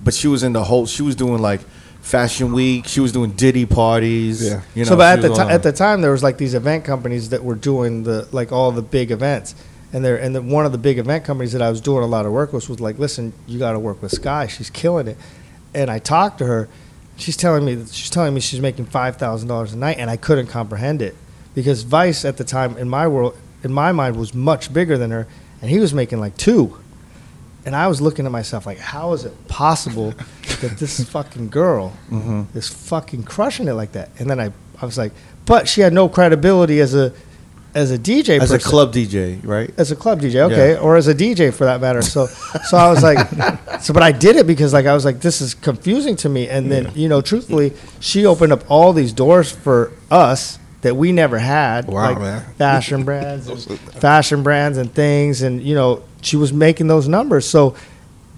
[SPEAKER 1] but she was in the whole. She was doing like Fashion Week. She was doing Diddy parties.
[SPEAKER 3] Yeah.
[SPEAKER 1] You know,
[SPEAKER 4] so, but at the at the time, there was like these event companies that were doing the like all the big events, and there and the, one of the big event companies that I was doing a lot of work with was like, listen, you got to work with Sky. She's killing it. And I talked to her. She's telling me she's telling me she's making five thousand dollars a night, and I couldn't comprehend it because Vice at the time in my world, in my mind, was much bigger than her, and he was making like two. And I was looking at myself like, how is it possible that this fucking girl
[SPEAKER 1] Mhm.
[SPEAKER 4] is fucking crushing it like that? And then I, I was like, but she had no credibility as a, as a DJ,
[SPEAKER 1] as
[SPEAKER 4] per
[SPEAKER 1] a club DJ, right?
[SPEAKER 4] as a club DJ, okay,
[SPEAKER 1] Yeah.
[SPEAKER 4] or as a DJ for that matter. So, so I was like, so, but I did it because like I was like, this is confusing to me. And then you know, truthfully, she opened up all these doors for us that we never had,
[SPEAKER 3] Wow,
[SPEAKER 4] like
[SPEAKER 3] man.
[SPEAKER 4] fashion brands, and fashion brands and things, and you know, she was making those numbers. So,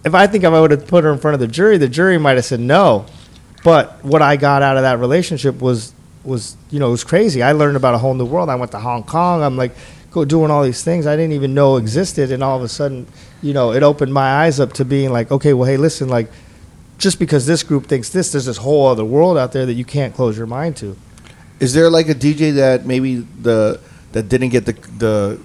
[SPEAKER 4] if I think if I would have put her in front of the jury, the jury might have said no. But what I got out of that relationship was was you know it was crazy. I learned about a whole new world. I went to Hong Kong. I'm like go doing all these things I didn't even know existed, and all of a sudden, you know, it opened my eyes up to being like, okay, well, hey, listen, like just because this group thinks this, there's this whole other world out there that you can't close your mind to.
[SPEAKER 1] Is there like a DJ that maybe the that didn't get the the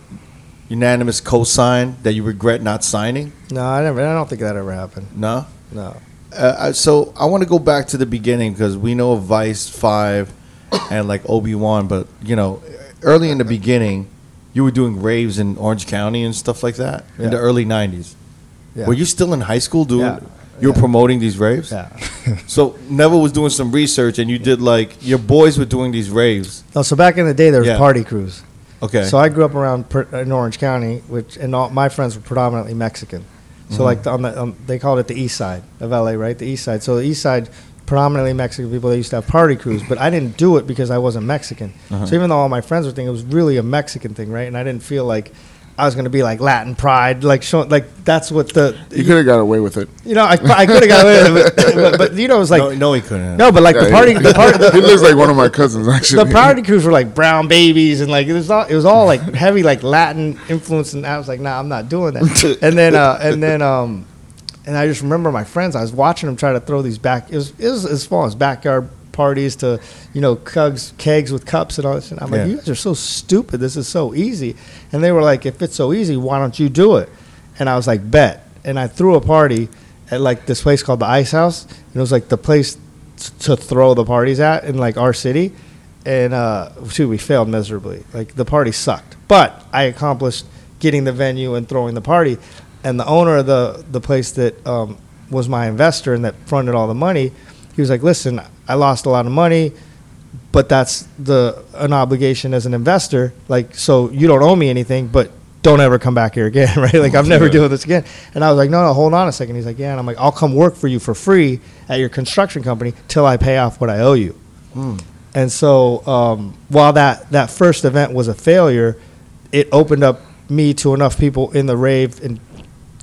[SPEAKER 1] unanimous co-sign that you regret not signing?
[SPEAKER 4] No, I never. I don't think that ever happened.
[SPEAKER 1] No.
[SPEAKER 4] No.
[SPEAKER 1] Uh, I- so I want to go back to the beginning because we know of Vice Five and like Obi Wan, but you know, early in the beginning, you were doing raves in Orange County and stuff like that in the
[SPEAKER 4] Yeah.
[SPEAKER 1] early '90s.
[SPEAKER 4] Yeah.
[SPEAKER 1] Were you still in high school doing?
[SPEAKER 4] Yeah.
[SPEAKER 1] You were
[SPEAKER 4] Yeah.
[SPEAKER 1] promoting these raves.
[SPEAKER 4] Yeah.
[SPEAKER 1] So Neville was doing some research, and you did like your boys were doing these raves.
[SPEAKER 4] No, so back in the day, there was
[SPEAKER 1] Yeah.
[SPEAKER 4] party crews.
[SPEAKER 1] Okay.
[SPEAKER 4] So I grew up around per, in Orange County, which and all my friends were predominantly Mexican. So
[SPEAKER 1] Mm-hmm.
[SPEAKER 4] like the, on the um, they called it the East Side of LA, right? The East Side. So the East Side, predominantly Mexican people. They used to have party crews, but I didn't do it because I wasn't Mexican.
[SPEAKER 1] Uh-huh.
[SPEAKER 4] So even though all my friends were thinking it was really a Mexican thing, right? And I didn't feel like I was going to be like Latin pride, like showing like that's what the
[SPEAKER 2] You could have got away with it.
[SPEAKER 4] you know I, I could have got away with it, but, but, but you know it was like
[SPEAKER 1] no, no, he couldn't.
[SPEAKER 4] no, but like the party
[SPEAKER 2] he-
[SPEAKER 4] the party the,
[SPEAKER 2] he looks like one of my cousins, actually.
[SPEAKER 4] the party crews were like brown babies and like it was all it was all like heavy like Latin influence and I was like nah I'm not doing that and then uh, and then um and I just remember my friends I was watching them try to throw these back it was it was as far as backyard parties to you know kegs kegs with cups and all this. And I'm like you guys are so stupid. This is so easy. And they were like if it's so easy why don't you do it? And I was like bet. And I threw a party at like this place called the Ice House. And it was like the place t- to throw the parties at in like our city. And uh shoot we failed miserably. Like the party sucked. But i accomplished getting the venue and throwing the party. And the owner of the the place that um, was my investor and that fronted all the money he was like listen i lost a lot of money but that's the an obligation as an investor. Like so you don't owe me anything but don't ever come back here again right? Like i'm never doing this again. And i was like no no hold on a second. He's like yeah and i'm like i'll come work for you for free at your construction company till i pay off what i owe you. And so, um, while that, that first event was a failure, it opened up me to enough people in the rave and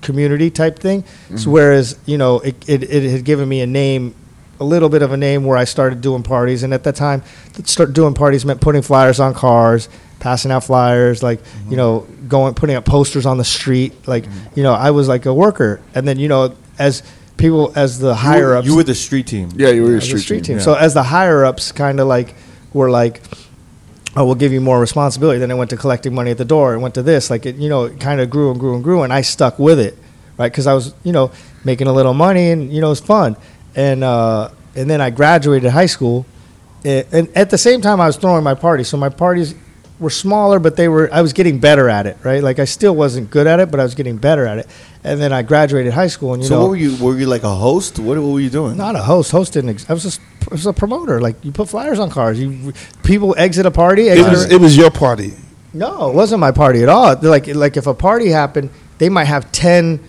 [SPEAKER 4] community type thing. So whereas you know it, it, it had given me a name, a little bit of a name where I started doing parties, and at that time, to start doing parties meant putting flyers on cars, passing out flyers, like you mm-hmm. know, going putting up posters on the street. Like mm-hmm. you know, I was like a worker, and then you know, as people as the
[SPEAKER 1] You
[SPEAKER 4] higher
[SPEAKER 1] were,
[SPEAKER 4] ups,
[SPEAKER 1] you were the street team.
[SPEAKER 2] yeah, you were a
[SPEAKER 4] as
[SPEAKER 2] street,
[SPEAKER 4] street
[SPEAKER 2] team.
[SPEAKER 4] team.
[SPEAKER 1] yeah.
[SPEAKER 4] So as the higher ups kind of like were like, oh, we'll give you more responsibility. Then it went to collecting money at the door. It went to this. Like it, you know, it kind of grew and grew and grew, and I stuck with it, right? Because I was, you know, making a little money, and you know, it was fun. And uh, and then I graduated high school, and, and at the same time I was throwing my parties. So my parties were smaller, but they were I was getting better at it, right? Like I still wasn't good at it, but I was getting better at it. And then I graduated high school, and you
[SPEAKER 1] so
[SPEAKER 4] know,
[SPEAKER 1] what were you? Were you like a host? What, what were you doing?
[SPEAKER 4] not a host. Host didn't. Ex- I was just I was a promoter. Like you put flyers on cars. You people exit a party.
[SPEAKER 3] It was
[SPEAKER 4] a-
[SPEAKER 3] it was your party.
[SPEAKER 4] no, it wasn't my party at all. Like like if a party happened, they might have ten.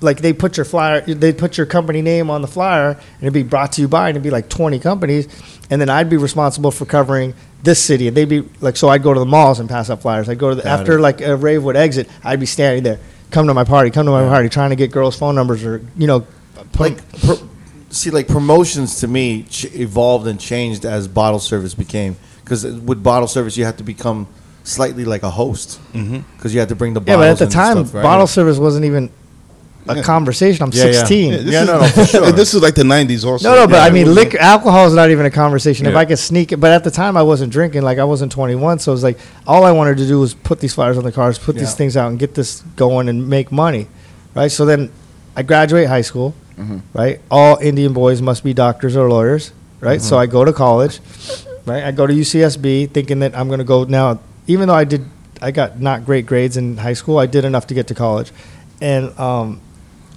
[SPEAKER 4] Like they put your flyer, they put your company name on the flyer, and it'd be brought to you by, and it'd be like twenty companies, and then I'd be responsible for covering this city, and they'd be like, so I'd go to the malls and pass out flyers. I'd go to the,
[SPEAKER 1] Got
[SPEAKER 4] after
[SPEAKER 1] it.
[SPEAKER 4] like a rave would exit, I'd be standing there, come to my party, come to my party, trying to get girls' phone numbers or you know, put-
[SPEAKER 1] like pro, see like promotions to me ch- evolved and changed as bottle service became because with bottle service you have to become slightly like a host mm-hmm. because you had to bring the
[SPEAKER 4] yeah, but at the time,
[SPEAKER 1] stuff, right?
[SPEAKER 4] bottle service wasn't even a conversation. I'm
[SPEAKER 1] Yeah, yeah.
[SPEAKER 4] 16.
[SPEAKER 1] Yeah, Yeah, no, no, for sure.
[SPEAKER 3] This is like the '90s also.
[SPEAKER 4] No, no, but
[SPEAKER 1] Yeah,
[SPEAKER 4] I mean, liquor, alcohol is not even a conversation. If I could sneak it, but at the time I wasn't drinking. Like I wasn't 21, so it was like all I wanted to do was put these flyers on the cars, put
[SPEAKER 1] Yeah.
[SPEAKER 4] these things out, and get this going and make money, right? So then I graduate high school, right? All Indian boys must be doctors or lawyers, right? So I go to college, right? I go to UCSB thinking that I'm going to go now. Even though I did, I got not great grades in high school. I did enough to get to college, and um,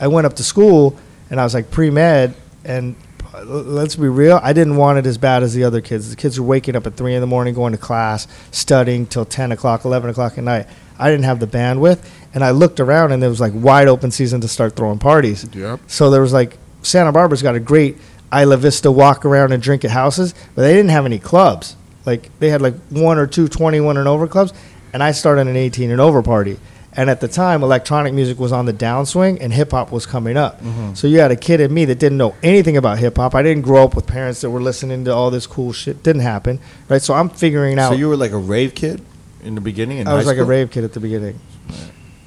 [SPEAKER 4] I went up to school and I was like pre med, and let's be real, I didn't want it as bad as the other kids. The kids were waking up at three in the morning, going to class, studying till ten o'clock, eleven o'clock at night. I didn't have the bandwidth, and I looked around and there was like wide open season to start throwing parties.
[SPEAKER 2] Yep.
[SPEAKER 4] So there was like Santa Barbara's got a great Isla Vista walk around and drink at houses, but they didn't have any clubs. Like they had like one or two 21 and over clubs, and I started an 18 and over party. And at the time, electronic music was on the downswing, and hip hop was coming up. Mm-hmm. So you had a kid in me that didn't know anything about hip hop. I didn't grow up with parents that were listening to all this cool shit. Didn't happen, right? So I'm figuring out.
[SPEAKER 1] so you were like a rave kid in the beginning in
[SPEAKER 4] I was like a rave kid at the beginning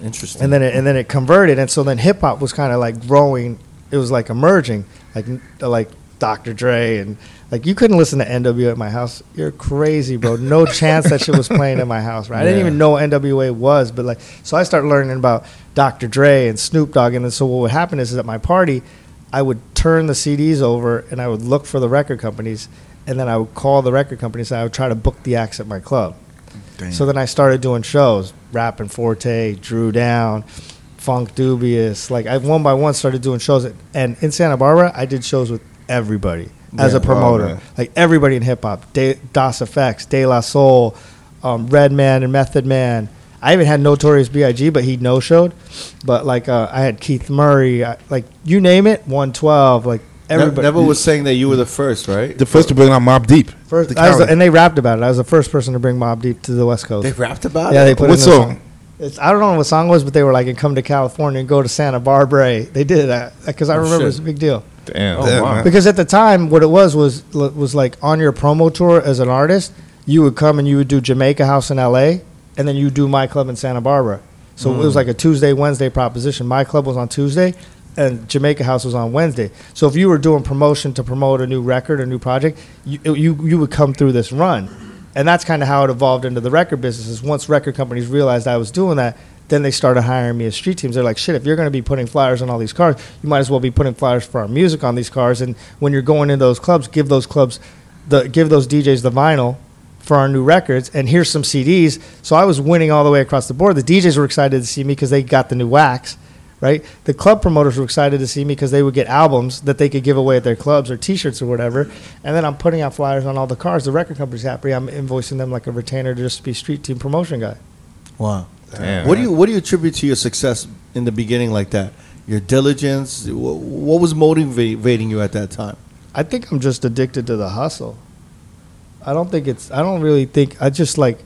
[SPEAKER 1] interesting
[SPEAKER 4] and then it, and then it converted, and so then hip hop was kind of like growing. It was like emerging, like like Dr. Dre and like you couldn't listen to NWA at my house. You're crazy, bro. No chance that shit was playing in my house. Right? I didn't even know what NWA was, but like so I started learning about Dr. Dre and Snoop Dogg, and then so what would happen is, is at my party, I would turn the CDs over and I would look for the record companies, and then I would call the record companies and I would try to book the acts at my club.
[SPEAKER 2] Damn.
[SPEAKER 4] So then I started doing shows, Rappin' 4-Tay, Dru Down, Funkdoobiest. Like I one by one started doing shows, and in Santa Barbara, I did shows with everybody as
[SPEAKER 1] Yeah,
[SPEAKER 4] a promoter,
[SPEAKER 3] wow,
[SPEAKER 4] like everybody in hip hop, De- Das EFX, De La Soul, um, Redman and Method Man. I even had Notorious B.I.G., but he no showed. But like uh, I had Keith Murray, I, like you name it, 112, like everybody.
[SPEAKER 1] Never was saying that you were the first, right?
[SPEAKER 3] the first to bring out Mobb Deep.
[SPEAKER 4] first,
[SPEAKER 3] the
[SPEAKER 4] I was the- and they rapped about it. I was the first person to bring Mobb Deep to the West Coast.
[SPEAKER 1] They rapped about
[SPEAKER 4] Yeah,
[SPEAKER 1] it.
[SPEAKER 4] Yeah, they put
[SPEAKER 3] What
[SPEAKER 4] it in the
[SPEAKER 3] song?
[SPEAKER 4] song. It's, I don't know what the song was, but they were like, and come to California and go to Santa Barbara. They did that because I
[SPEAKER 1] Oh,
[SPEAKER 4] remember
[SPEAKER 1] shit.
[SPEAKER 4] it was a big deal.
[SPEAKER 2] Damn.
[SPEAKER 1] Oh,
[SPEAKER 3] Yeah,
[SPEAKER 1] wow.
[SPEAKER 4] Because at the time, what it was was was like on your promo tour as an artist, you would come and you would do Jamaica House in L.A. and then you do my club in Santa Barbara. So it was mm. like a Tuesday Wednesday proposition. My club was on Tuesday, and Jamaica House was on Wednesday. So if you were doing promotion to promote a new record, a new project, you you, you would come through this run, and that's kind of how it evolved into the record business. Is once record companies realized I was doing that. Then they started hiring me as street teams. They're like, shit, if you're going to be putting flyers on all these cars, you might as well be putting flyers for our music on these cars. And when you're going into those clubs, give those clubs, the give those DJs the vinyl for our new records. And here's some CDs. So I was winning all the way across the board. The DJs were excited to see me because they got the new wax, right? The club promoters were excited to see me because they would get albums that they could give away at their clubs or T-shirts or whatever. And then I'm putting out flyers on all the cars. The record company's happy. I'm invoicing them like a retainer to just be street team promotion guy.
[SPEAKER 1] Wow.
[SPEAKER 2] Damn.
[SPEAKER 1] What do you What do you attribute to your success in the beginning like that? Your diligence. Wh- What was motivating you at that time?
[SPEAKER 4] I think I'm just addicted to the hustle. I don't think it's. I don't really think. I just like.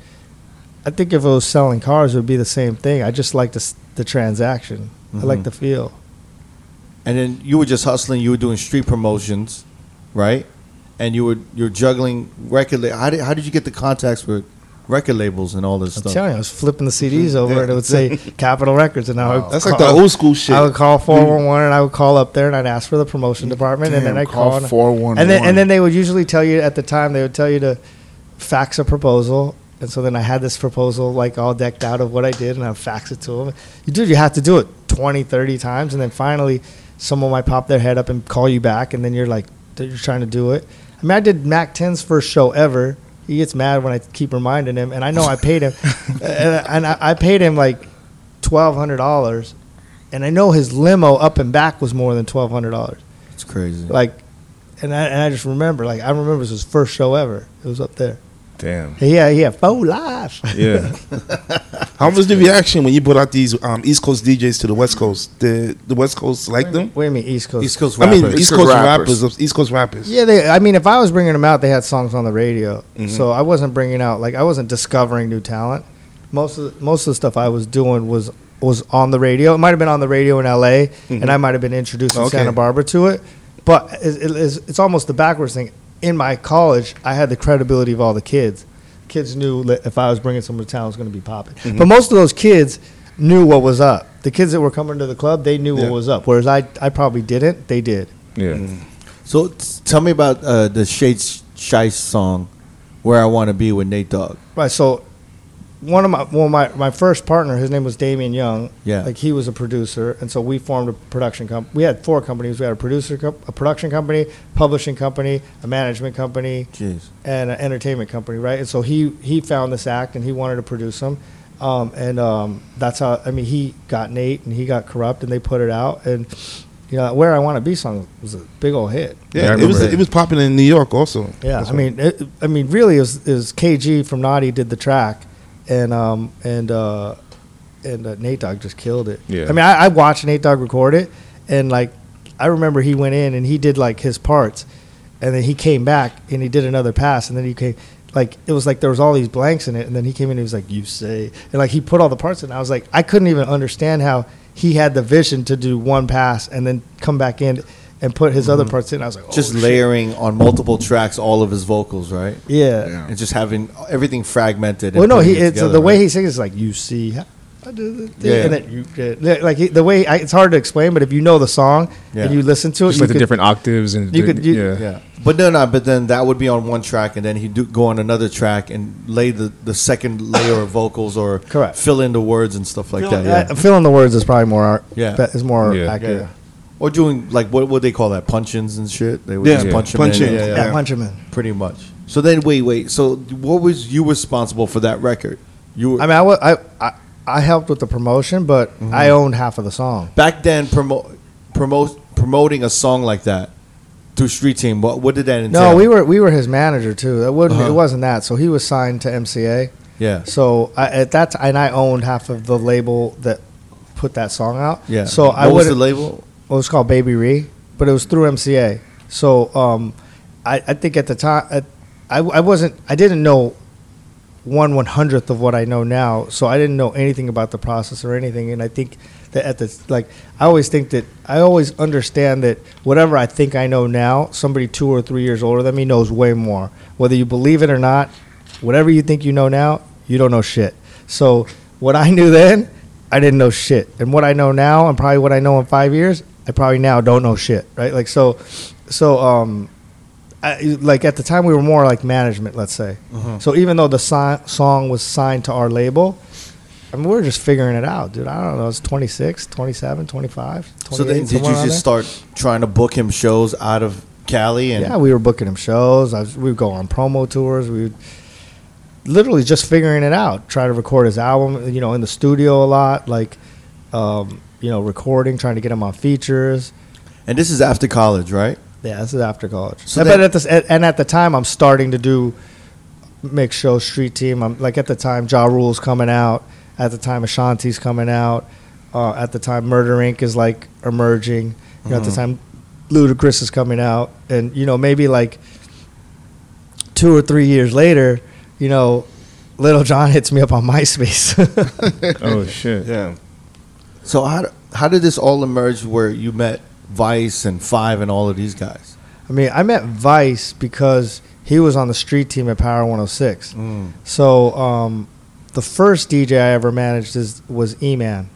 [SPEAKER 4] I think if it was selling cars, it would be the same thing. I just like the the transaction. I like the mm-hmm. feel.
[SPEAKER 1] And then you were just hustling. You were doing street promotions, right? And you were you're juggling record. La- how did How did you get the contacts with record labels and all this
[SPEAKER 4] I'm
[SPEAKER 1] stuff?
[SPEAKER 4] telling you, I was flipping the CDs over, and it would say Capitol Records, and I would
[SPEAKER 3] That's like the old school shit.
[SPEAKER 4] I would call four one one, and I would call up there, and I'd ask for the promotion department, and then
[SPEAKER 2] Damn,
[SPEAKER 4] I'd
[SPEAKER 2] call
[SPEAKER 4] call, and-
[SPEAKER 2] 411.
[SPEAKER 4] and then and then they would usually tell you at the time they would tell you to fax a proposal, and so then I had this proposal like all decked out of what I did, and I would fax it to him. You dude, you have to do it 20, 30 times, and then finally someone might pop their head up and call you back, and then you're like, you're trying to do it. I mean, I did Mack 10's first show ever. He gets mad when I keep reminding him, and I know I paid him, and, and I, I paid him like twelve hundred dollars, and I know his limo up and back was more than twelve hundred dollars.
[SPEAKER 1] It's crazy.
[SPEAKER 4] Like, and I, and I just remember, like, I remember it was his first show ever. It was up there.
[SPEAKER 5] Damn.
[SPEAKER 4] Yeah, yeah, he had four live.
[SPEAKER 5] Yeah.
[SPEAKER 3] How was the reaction when you brought out these um, East Coast DJs to the West Coast? Did the West Coast like them?
[SPEAKER 4] What do you mean East Coast?
[SPEAKER 1] East Coast
[SPEAKER 3] I mean,
[SPEAKER 1] rappers.
[SPEAKER 3] East
[SPEAKER 2] Coast
[SPEAKER 3] Coast
[SPEAKER 2] rappers.
[SPEAKER 3] rappers. East Coast rappers.
[SPEAKER 4] Yeah, they. I mean, if I was bringing them out, they had songs on the radio.
[SPEAKER 3] Mhm.
[SPEAKER 4] So I wasn't bringing out like I wasn't discovering new talent. Most of the, most of the stuff I was doing was was on the radio. It might have been on the radio in L.A. and I might have been introducing
[SPEAKER 3] Okay.
[SPEAKER 4] Santa Barbara to it. But it, it, it's, it's almost the backwards thing. In my college, I had the credibility of all the kids. Kids knew that if I was bringing someone to town, it was going to be popping. But most of those kids knew what was up. The kids that were coming to the club, they knew
[SPEAKER 3] Yeah.
[SPEAKER 4] what was up. Whereas I, I probably didn't. They did.
[SPEAKER 5] Yeah.
[SPEAKER 1] So t- tell me about uh, the Shade Sheist song, "Where I Want to Be" with Nate Dogg.
[SPEAKER 4] Right. So one of my well my, my first partner, his name was Damian Young.
[SPEAKER 1] Yeah.
[SPEAKER 4] Like he was a producer, and so we formed a production company. We had four companies. We had a producer, co- a production company, publishing company, a management company,
[SPEAKER 1] Jeez.
[SPEAKER 4] and an entertainment company. Right. And so he he found this act, and he wanted to produce them. Um, and um, that's how I mean he got Nate, and he got Kurupt, and they put it out, and. You know, where I want to be song was a big old hit.
[SPEAKER 5] Yeah,
[SPEAKER 3] Yeah, it was
[SPEAKER 5] remember
[SPEAKER 3] it was popping in New York also.
[SPEAKER 4] Yeah,
[SPEAKER 3] That's
[SPEAKER 4] I mean, it, I mean, really, it was, it was KG from Naughty did the track, and um and uh and uh, Nate Dogg just killed it.
[SPEAKER 5] Yeah.
[SPEAKER 4] I mean, I, I watched Nate Dogg record it, and like, I remember he went in and he did like his parts, and then he came back and he did another pass, and then he came. Like it was like there was all these blanks in it, and then he came in and he was like, "You say," and like he put all the parts in. I was like, I couldn't even understand how he had the vision to do one pass and then come back in and put his other parts in. I was like, oh,
[SPEAKER 1] Just
[SPEAKER 4] shit.
[SPEAKER 1] layering on multiple tracks all of his vocals, right?
[SPEAKER 4] Yeah.
[SPEAKER 2] Yeah.
[SPEAKER 1] And just having everything fragmented. and
[SPEAKER 4] Well, no,
[SPEAKER 1] putting
[SPEAKER 4] he
[SPEAKER 1] it
[SPEAKER 4] it's
[SPEAKER 1] together,
[SPEAKER 4] the way
[SPEAKER 1] right?
[SPEAKER 4] he sings is like you see, how I do the thing,"
[SPEAKER 1] Yeah.
[SPEAKER 4] and then you yeah, like he, the way I, it's hard to explain, but if you know the song
[SPEAKER 1] Yeah.
[SPEAKER 4] and you listen to it,
[SPEAKER 5] Just
[SPEAKER 4] you
[SPEAKER 5] like the
[SPEAKER 4] could-
[SPEAKER 5] different octaves and
[SPEAKER 4] you could- you-
[SPEAKER 5] yeah.
[SPEAKER 1] Yeah, but no, no, but then that would be on one track, and then he'd do, go on another track and lay the, the second layer of vocals or
[SPEAKER 4] Correct.
[SPEAKER 1] fill in the words and stuff like
[SPEAKER 4] Fill-
[SPEAKER 1] that. Yeah,
[SPEAKER 4] uh, filling the words is probably more art.
[SPEAKER 1] Yeah.
[SPEAKER 4] that is more
[SPEAKER 5] Yeah.
[SPEAKER 4] accurate.
[SPEAKER 1] Yeah. Or doing like what would they call that punch-ins and shit? They would
[SPEAKER 3] Yeah,
[SPEAKER 1] just
[SPEAKER 5] yeah.
[SPEAKER 1] punch 'em
[SPEAKER 3] punch
[SPEAKER 1] in.
[SPEAKER 3] in.
[SPEAKER 1] Yeah,
[SPEAKER 4] Yeah,
[SPEAKER 1] yeah,
[SPEAKER 4] punch him in.
[SPEAKER 1] pretty much. So then, wait, wait. So what was you responsible for that record? You were
[SPEAKER 4] I mean, I, wa- I, I, I helped with the promotion, but
[SPEAKER 1] Mm-hmm.
[SPEAKER 4] I owned half of the song.
[SPEAKER 1] back then promote promote promoting a song like that through Street Team. What what did that entail?
[SPEAKER 4] No, we were we were his manager too. It wouldn't.
[SPEAKER 1] Uh-huh.
[SPEAKER 4] It wasn't that. So he was signed to MCA.
[SPEAKER 1] Yeah,
[SPEAKER 4] So I, at that t- and I owned half of the label that put that song out.
[SPEAKER 1] yeah.
[SPEAKER 4] So
[SPEAKER 1] what
[SPEAKER 4] I
[SPEAKER 1] was
[SPEAKER 4] would
[SPEAKER 1] the label?
[SPEAKER 4] Well, it was called Baby Ree, but it was through MCA. So um, I, I think at the time, at, I, I wasn't, I didn't know one one hundredth of what I know now. So I didn't know anything about the process or anything. And I think that at the like, I always think that I always understand that whatever I think I know now, somebody two or three years older than me knows way more. Whether you believe it or not, whatever you think you know now, you don't know shit. So what I knew then, I didn't know shit. And what I know now, and probably what I know in five years, I probably now don't know shit. Right? Like so, so um, I, like at the time we were more like management, let's say. So even though the si- song was signed to our label, I mean, we were just figuring it out, dude. I don't know. It's was 26, 27, 25,
[SPEAKER 1] So then, did you just
[SPEAKER 4] there.
[SPEAKER 1] start trying to book him shows out of Cali? And
[SPEAKER 4] Yeah, we were booking him shows. I was, we would go on promo tours. We would literally just figuring it out. Try to record his album, you know, in the studio a lot, like, um, you know, recording, trying to get him on features.
[SPEAKER 1] and this is after college, right?
[SPEAKER 4] Yeah, this is after college.
[SPEAKER 1] So
[SPEAKER 4] So
[SPEAKER 1] then-
[SPEAKER 4] but at this, and at the time, I'm starting to do mix show street team. I'm like at the time, Ja Rule's coming out. At the time, Ashanti's coming out. Uh, at the time, Murder Inc. is like emerging. You know, at the time, Ludacris is coming out, and you know maybe like two or three years later, you know, Lil Jon hits me up on MySpace.
[SPEAKER 5] Oh shit.
[SPEAKER 3] Yeah.
[SPEAKER 1] So how how did this all emerge? Where you met Vice and Five and all of these guys?
[SPEAKER 4] I mean, I met Vice because he was on the street team at Power 106. So um, the first DJ I ever managed is, was E Man,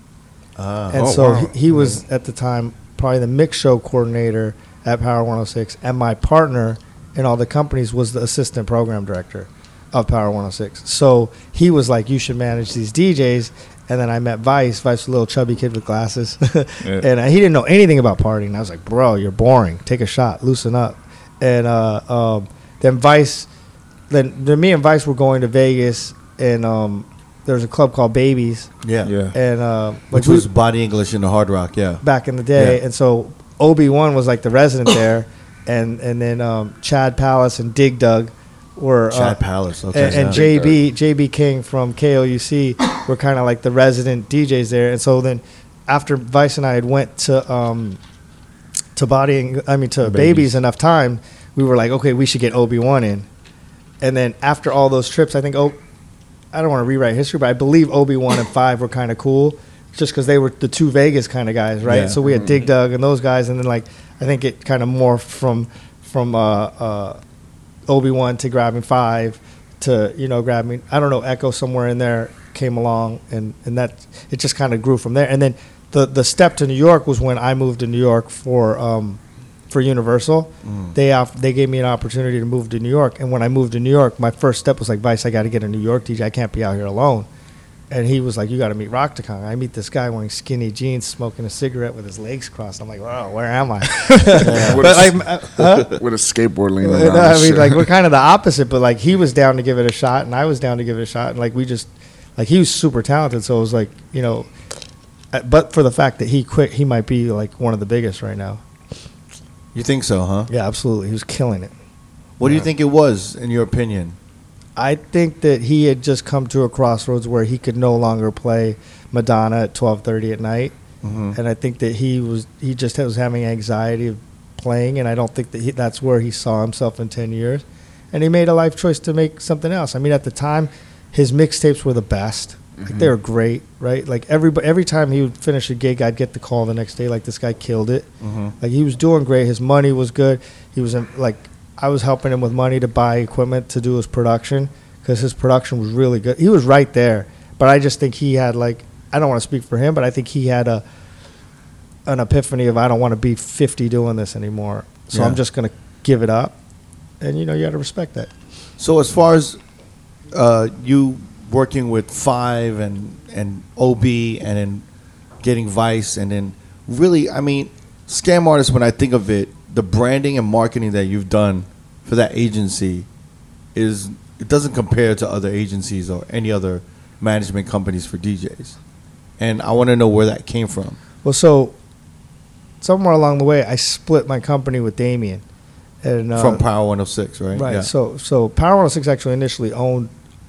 [SPEAKER 1] Ah.
[SPEAKER 4] and
[SPEAKER 3] Oh,
[SPEAKER 4] so
[SPEAKER 3] wow.
[SPEAKER 4] he, he was at the time probably the mix show coordinator at Power 106, and my partner in all the companies was the assistant program director of Power 106. So he was like, "You should manage these DJs," And then I met Vice. Vice was a little chubby kid with glasses,
[SPEAKER 5] Yeah.
[SPEAKER 4] and uh, he didn't know anything about partying. I was like, "Bro, you're boring. Take a shot, loosen up." And uh, um, then Vice, then, then me and Vice were going to Vegas, and um, there was a club called Babies,
[SPEAKER 1] Yeah.
[SPEAKER 5] Yeah.
[SPEAKER 4] and uh,
[SPEAKER 1] Which
[SPEAKER 4] we-
[SPEAKER 1] was Body English in the Hard Rock, yeah.
[SPEAKER 4] back in the day,
[SPEAKER 1] Yeah.
[SPEAKER 4] and so Obi Wan was like the resident there, and and then um, Chad Palace and Dig Dug were uh,
[SPEAKER 1] Palace, okay.
[SPEAKER 4] and, and
[SPEAKER 1] yeah.
[SPEAKER 4] JB JB King from KOUC were kind of like the resident DJs there, and so then after Vice and I had went to um, to bodying, I mean to
[SPEAKER 5] Babies.
[SPEAKER 4] babies. enough time, we were like, okay, we should get Obi Wan in, and then after all those trips, I think oh, I don't want to rewrite history, but I believe Obi Wan and Five were kind of cool, just because they were the two Vegas kind of guys, right?
[SPEAKER 1] Yeah.
[SPEAKER 4] So we had Dig Dug and those guys, and then like I think it kind of morphed from from uh, uh, Obi Wan to grabbing Five to you know grabbing I don't know Echo somewhere in there came along, and and that it just kind of grew from there, and then the the step to New York was when I moved to New York for. Um, for Universal,
[SPEAKER 1] Mm.
[SPEAKER 4] they off, they gave me an opportunity to move to New York. And when I moved to New York, my first step was like, Vice, I got to get a New York DJ. I can't be out here alone. And he was like, You got to meet Roctakon. I meet this guy wearing skinny jeans, smoking a cigarette with his legs crossed. I'm like, Wow, where am I?
[SPEAKER 2] With,
[SPEAKER 4] but
[SPEAKER 2] a,
[SPEAKER 4] like, uh, huh?
[SPEAKER 2] with a skateboard leaning around.
[SPEAKER 4] no, I mean, like we're kind of the opposite, but like he was down to give it a shot, and I was down to give it a shot, and like we just, like he was super talented, so it was like you know, uh, but for the fact that he quit, he might be like one of the biggest right now.
[SPEAKER 1] You think so, huh?
[SPEAKER 4] Yeah, absolutely, he was killing it.
[SPEAKER 1] What do you think it was, in your opinion?
[SPEAKER 4] I think that he had just come to a crossroads where he could no longer play Madonna at twelve thirty at night,
[SPEAKER 1] Mhm.
[SPEAKER 4] and I think that he was he just was having anxiety of playing, and I don't think that he, that's where he saw himself in ten years, and he made a life choice to make something else. I mean, at the time, his mixtapes were the best. Like they were great, right? Like every every time he would finish a gig, I'd get the call the next day, like this guy killed it.
[SPEAKER 1] Mhm.
[SPEAKER 4] Like he was doing great. His money was good. He was in, like I was helping him with money to buy equipment to do his production because his production was really good. He was right there, but I just think he had like I don't want to speak for him, but I think he had a an epiphany of I don't want to be 50 doing this anymore. So
[SPEAKER 1] Yeah.
[SPEAKER 4] I'm just going to give it up. And you know, you got to respect that.
[SPEAKER 1] So as far as uh, you working with Five and and OB and then getting Vice and then really, I mean, scam artists. When I think of it, the branding and marketing that you've done for that agency is it doesn't compare to other agencies or any other management companies for DJs. And I want to know where that came from.
[SPEAKER 4] Well, so somewhere along the way, I split my company with Damien. And uh,
[SPEAKER 1] from Power 106, right?
[SPEAKER 4] Right.
[SPEAKER 1] Yeah.
[SPEAKER 4] So so Power 106 actually initially owned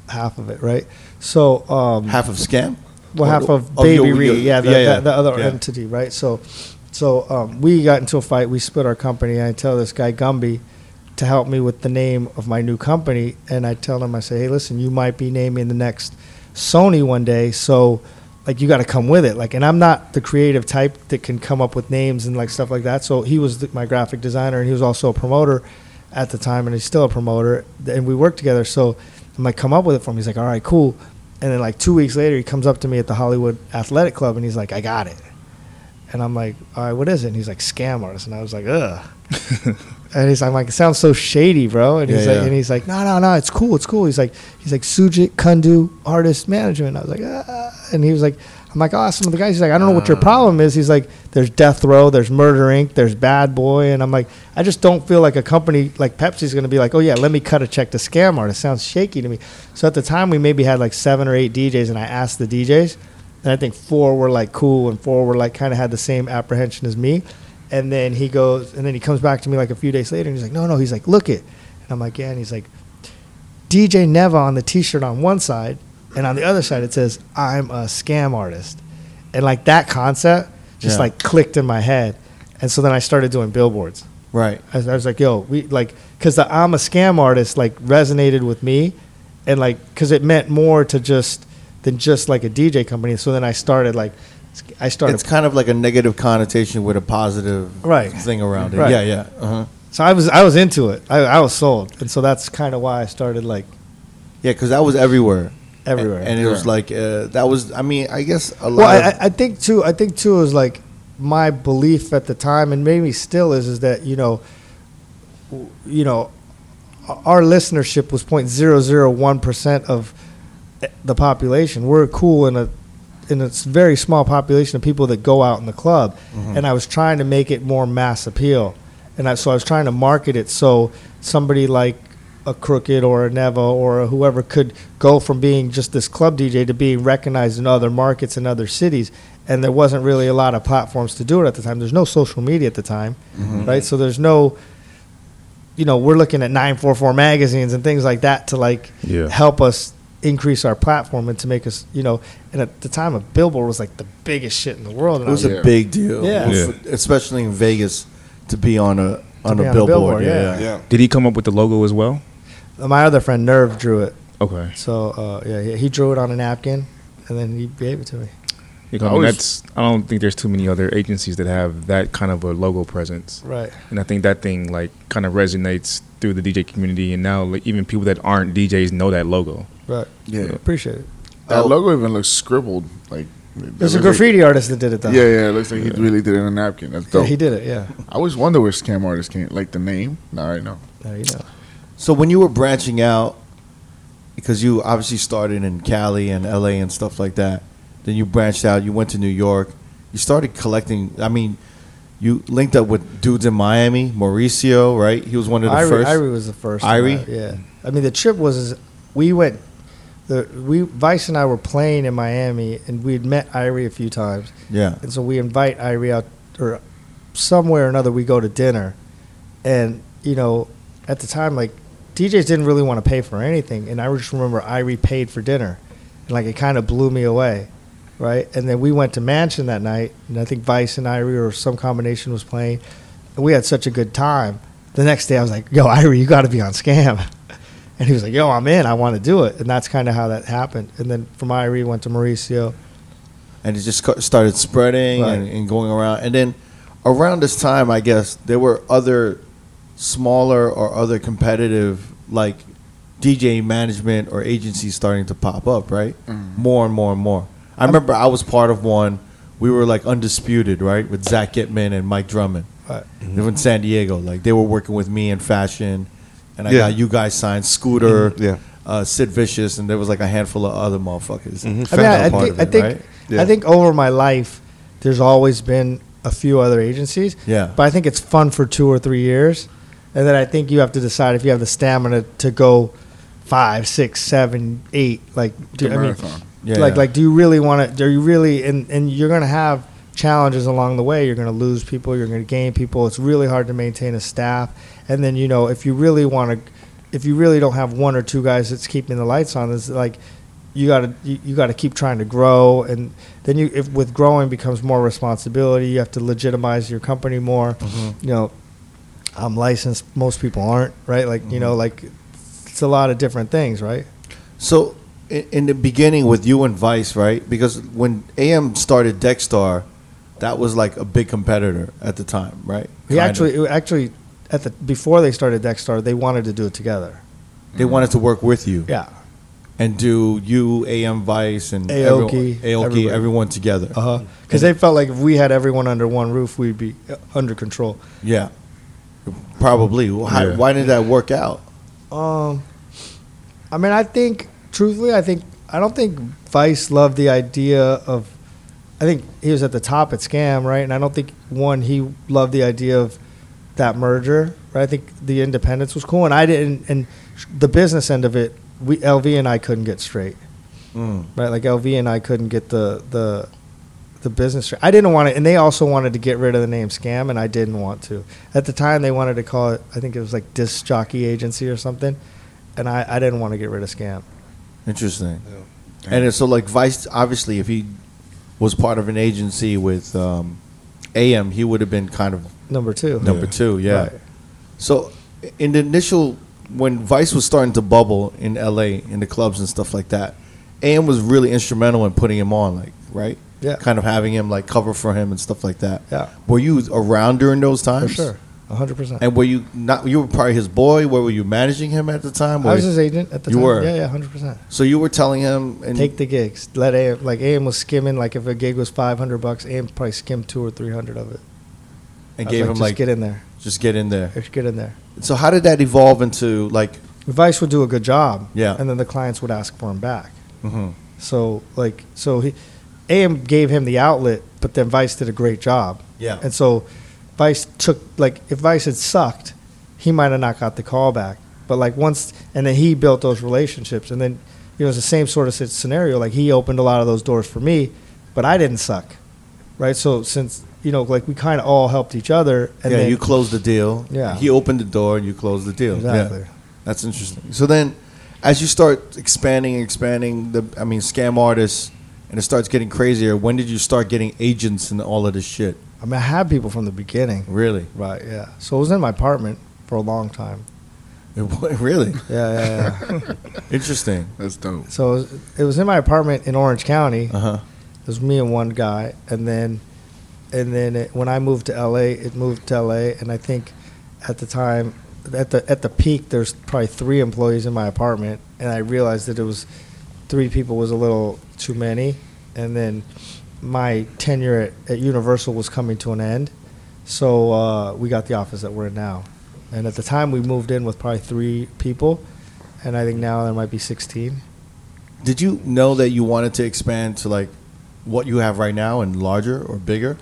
[SPEAKER 4] half of it, right? So um,
[SPEAKER 1] half of scam.
[SPEAKER 4] well, half of
[SPEAKER 1] oh,
[SPEAKER 4] Baby
[SPEAKER 1] you-
[SPEAKER 4] Re, yeah, the,
[SPEAKER 1] yeah, yeah.
[SPEAKER 4] The, the other
[SPEAKER 1] Yeah.
[SPEAKER 4] entity, right? So so um, we got into a fight. We split our company. I tell this guy Gumby to help me with the name of my new company, and I tell him, I say, hey, listen, you might be naming the next Sony one day, so like you got to come with it. Like, and I'm not the creative type that can come up with names and like stuff like that. So he was the, my graphic designer, and he was also a promoter at the time, and he's still a promoter, and we worked together. So I'm like, come up with it for him. He's like, all right, cool. And then like two weeks later, he comes up to me at the Hollywood Athletic Club, and he's like, I got it. And I'm like, all right, what is it? And he's like, scam artist. And I was like, ugh. and he's I'm like, it sounds so shady, bro. And he's
[SPEAKER 1] Yeah,
[SPEAKER 4] like,
[SPEAKER 1] yeah.
[SPEAKER 4] and he's like, no, no, no, it's cool, it's cool. He's like, he's like Sujit Kundu artist management. I was like, ah. and he was like, I'm like, oh, some of the guys. He's like, I don't know what your problem is. He's like, there's Death Row, there's Murder Inc., there's Bad Boy, and I'm like, I just don't feel like a company like Pepsi's going to be like, oh yeah, let me cut a check to scam artist. Sounds shaky to me. So at the time, we maybe had like seven or eight DJs, and I asked the DJs, and I think four were like cool, and four were like kind of had the same apprehension as me. And then he goes, and then he comes back to me like a few days later, and he's like, no, no, he's like, look it, and I'm like, yeah, and he's like, DJ Neva on the T-shirt on one side, and on the other side it says, I'm a scam artist, and like that concept just
[SPEAKER 1] Yeah.
[SPEAKER 4] like clicked in my head, and so then I started doing billboards.
[SPEAKER 1] Right.
[SPEAKER 4] I was, I was like, yo, we like, because the I'm a scam artist like resonated with me, and like, because it meant more to just than just like a DJ company. So then I started like, I started.
[SPEAKER 1] It's kind of like a negative connotation with a positive
[SPEAKER 4] Right.
[SPEAKER 1] thing around it.
[SPEAKER 4] Right.
[SPEAKER 1] Yeah, yeah. Uh-huh.
[SPEAKER 4] so I was I was into it. I, I was sold, and so that's kind of why I started like
[SPEAKER 1] Yeah, because that was everywhere.
[SPEAKER 4] everywhere.
[SPEAKER 1] And, it was like, uh, that was, I mean, I guess a lot
[SPEAKER 4] well, I, I- I think too. I think too is like my belief at the time, and maybe still is, is that you know, you know, our listenership was 0.001 percent of the population. We're cool in a in a very small population of people that go out in the club,
[SPEAKER 1] Mm-hmm.
[SPEAKER 4] and I was trying to make it more mass appeal, and I, so I was trying to market it so somebody like a Crooked or a Neva or a whoever could go from being just this club DJ to being recognized in other markets and other cities. And there wasn't really a lot of platforms to do it at the time. There's no social media at the time,
[SPEAKER 1] Mm-hmm.
[SPEAKER 4] right? So there's no, you know, we're looking at 944 magazines and things like that to like
[SPEAKER 5] Yeah.
[SPEAKER 4] help us increase our platform and to make us, you know, and at the time, a billboard was like the biggest shit in the world. And
[SPEAKER 1] It was
[SPEAKER 4] was,
[SPEAKER 1] a
[SPEAKER 2] Yeah.
[SPEAKER 1] big deal,
[SPEAKER 4] Yeah.
[SPEAKER 5] Yeah.
[SPEAKER 1] especially in Vegas, to be on a on a
[SPEAKER 4] on a
[SPEAKER 1] billboard.
[SPEAKER 4] billboard,
[SPEAKER 1] yeah,
[SPEAKER 4] yeah.
[SPEAKER 1] yeah.
[SPEAKER 5] Did he come up with the logo as well?
[SPEAKER 4] my other friend Nerve drew it.
[SPEAKER 5] Okay.
[SPEAKER 4] So uh, yeah, he, he drew it on a napkin, and then he gave it to me.
[SPEAKER 5] You know, I
[SPEAKER 2] I
[SPEAKER 5] mean, that's. I don't think there's too many other agencies that have that kind of a logo presence,
[SPEAKER 4] Right.
[SPEAKER 5] and I think that thing like kind of resonates through the DJ community, and now like even people that aren't DJs know that logo.
[SPEAKER 4] Right.
[SPEAKER 2] Yeah.
[SPEAKER 4] Appreciate it.
[SPEAKER 2] That
[SPEAKER 1] Oh.
[SPEAKER 2] logo even looks scribbled. Like
[SPEAKER 4] There's a
[SPEAKER 2] looks like-
[SPEAKER 4] graffiti artist that did it though.
[SPEAKER 2] yeah, yeah. It looks like he really did it on a napkin. That's
[SPEAKER 4] Yeah, he did it. Yeah.
[SPEAKER 2] I always wonder where scam artists came. Like the name. Now I know.
[SPEAKER 4] There you know.
[SPEAKER 1] So when you were branching out, because you obviously started in Cali and LA and stuff like that, then you branched out. You went to New York. You started collecting. I mean, you linked up with dudes in Miami, Mauricio, right? He was one of the
[SPEAKER 4] Irie,
[SPEAKER 1] first.
[SPEAKER 4] Irie was the first.
[SPEAKER 1] Irie?
[SPEAKER 4] Yeah. I mean, the trip was we went. The we Vice and I were playing in Miami, and we'd met Irie a few times,
[SPEAKER 1] Yeah.
[SPEAKER 4] and so we invite Irie out or somewhere or another. We go to dinner, and you know, at the time, like DJs didn't really want to pay for anything, and I just remember Irie paid for dinner, and like it kind of blew me away, right? And then we went to Mansion that night, and I think Vice and Irie or some combination was playing, and we had such a good time. The next day, I was like, "Yo, Irie, you got to be on Scam," and he was like, "Yo, I'm in. I want to do it," and that's kind of how that happened. And then from Irie, went to Mauricio.
[SPEAKER 1] and it just started spreading
[SPEAKER 4] Right.
[SPEAKER 1] and, and going around. And then around this time, I guess there were other smaller or other competitive like DJ management or agencies starting to pop up, right? Mm-hmm. More and more and more. I remember I was part of one. We were like undisputed, right, with Zach Gitman and Mike Drummond.
[SPEAKER 4] Right.
[SPEAKER 1] They were in San Diego. Like they were working with me in fashion, and I
[SPEAKER 3] Yeah.
[SPEAKER 1] got you guys signed Scooter,
[SPEAKER 3] Mhm, yeah.
[SPEAKER 1] uh, Sid Vicious, and there was like a handful of other motherfuckers.
[SPEAKER 4] I mean, I, I think,
[SPEAKER 1] of
[SPEAKER 4] I think,
[SPEAKER 1] right?
[SPEAKER 3] Yeah.
[SPEAKER 4] I think over my life, there's always been a few other agencies.
[SPEAKER 1] Yeah.
[SPEAKER 4] But I think it's fun for two or three years, and then I think you have to decide if you have the stamina to go five, six, seven, eight. Like, do, I mean.
[SPEAKER 1] Yeah.
[SPEAKER 4] like, like, do you really want to? Do you really? And and you're gonna have challenges along the way. You're gonna lose people. You're gonna gain people. It's really hard to maintain a staff. And then you know, if you really want to, if you really don't have one or two guys that's keeping the lights on, it's like you got to you, you got to keep trying to grow and then you if with growing becomes more responsibility you have to legitimize your company more
[SPEAKER 1] Mm-hmm.
[SPEAKER 4] you know i'm licensed most people aren't right like you know like it's a lot of different things right
[SPEAKER 1] So, in, in the beginning with you and Vice, right? Because when AM started Deckstar, that was like a big competitor at the time, right?
[SPEAKER 4] he
[SPEAKER 1] Kind
[SPEAKER 4] actually actually at the before they started Deckstar they wanted to do it together
[SPEAKER 1] they wanted to work with you
[SPEAKER 4] yeah
[SPEAKER 1] and do you, AM Vice, and
[SPEAKER 4] Aoki,
[SPEAKER 1] everyone, Aoki,
[SPEAKER 4] everybody.
[SPEAKER 1] everyone together.
[SPEAKER 4] uh-huh because they felt like if we had everyone under one roof we'd be uh, under control
[SPEAKER 1] Yeah, probably. Why,
[SPEAKER 5] Yeah.
[SPEAKER 1] why did that work out?
[SPEAKER 4] Um, I mean, I think truthfully, I think I don't think Vice loved the idea of. I think he was at the top at Scam, right? And I don't think one he loved the idea of that merger. Right? I think the independence was cool, and I didn't. And the business end of it, we LV and I couldn't get straight.
[SPEAKER 1] Mm.
[SPEAKER 4] Right? Like LV and I couldn't get the the the business. straight. I didn't want it, and they also wanted to get rid of the name Scam, and I didn't want to. At the time, they wanted to call it. I think it was like Disc Jockey Agency or something, and I, I didn't want to get rid of Scam.
[SPEAKER 1] Interesting. And so like Vice, obviously, if he was part of an agency with um, AM, he would have been kind of
[SPEAKER 4] Number two.
[SPEAKER 1] number two. Yeah.
[SPEAKER 4] Right.
[SPEAKER 1] So, in the initial, when Vice was starting to bubble in LA in the clubs and stuff like that, AM was really instrumental in putting him on, like right,
[SPEAKER 4] Yeah.
[SPEAKER 1] kind of having him like cover for him and stuff like that.
[SPEAKER 4] Yeah.
[SPEAKER 1] Were you around during those times?
[SPEAKER 4] For sure. hundred percent.
[SPEAKER 1] And were you not? You were probably his boy. Where were you managing him at the time?
[SPEAKER 4] I was his agent at the
[SPEAKER 1] You
[SPEAKER 4] time.
[SPEAKER 1] were?
[SPEAKER 4] Yeah, yeah, hundred percent.
[SPEAKER 1] so you were telling him and
[SPEAKER 4] Take the gigs. Let AM like AM was skimming. Like if a gig was five hundred bucks, AM probably skimmed two or three hundred of it.
[SPEAKER 1] And
[SPEAKER 4] I was
[SPEAKER 1] gave
[SPEAKER 4] like,
[SPEAKER 1] him
[SPEAKER 4] just
[SPEAKER 1] like
[SPEAKER 4] get in there.
[SPEAKER 1] just get in there.
[SPEAKER 4] Just get in there.
[SPEAKER 1] So how did that evolve into like?
[SPEAKER 4] Vice would do a good job.
[SPEAKER 1] Yeah.
[SPEAKER 4] And then the clients would ask for him back.
[SPEAKER 1] mhm.
[SPEAKER 4] So like so he AM gave him the outlet, but then Vice did a great job.
[SPEAKER 1] Yeah.
[SPEAKER 4] And so Vice took like if Vice had sucked, he might have not got the call back. But like once and then he built those relationships and then you know it's the same sort of scenario. Like he opened a lot of those doors for me, but I didn't suck. Right? So since you know, like we kind of all helped each other and
[SPEAKER 1] yeah,
[SPEAKER 4] then
[SPEAKER 1] you closed the deal.
[SPEAKER 4] Yeah.
[SPEAKER 1] He opened the door and you closed the deal.
[SPEAKER 4] Exactly.
[SPEAKER 1] Yeah. That's interesting. So then, as you start expanding and expanding the, I mean, scam artists, and it starts getting crazier. When did you start getting agents and all of this shit?
[SPEAKER 4] I mean I had people from the beginning.
[SPEAKER 1] Really?
[SPEAKER 4] Right, yeah. So it was in my apartment for a long time.
[SPEAKER 1] really?
[SPEAKER 4] Yeah, yeah, yeah.
[SPEAKER 1] Interesting.
[SPEAKER 2] That's dope.
[SPEAKER 4] so it was, it was in my apartment in Orange County.
[SPEAKER 1] Uh huh.
[SPEAKER 4] It was me and one guy, and then, and then it, when I moved to LA, it moved to LA, and I think at the time, at the at the peak, there's probably three employees in my apartment, and I realized that it was three people was a little too many, and then my tenure at, at Universal was coming to an end, so uh, we got the office that we're in now, and at the time we moved in with probably three people, and I think now there might be 16.
[SPEAKER 1] Did you know that you wanted to expand to like what you have right now and larger or bigger,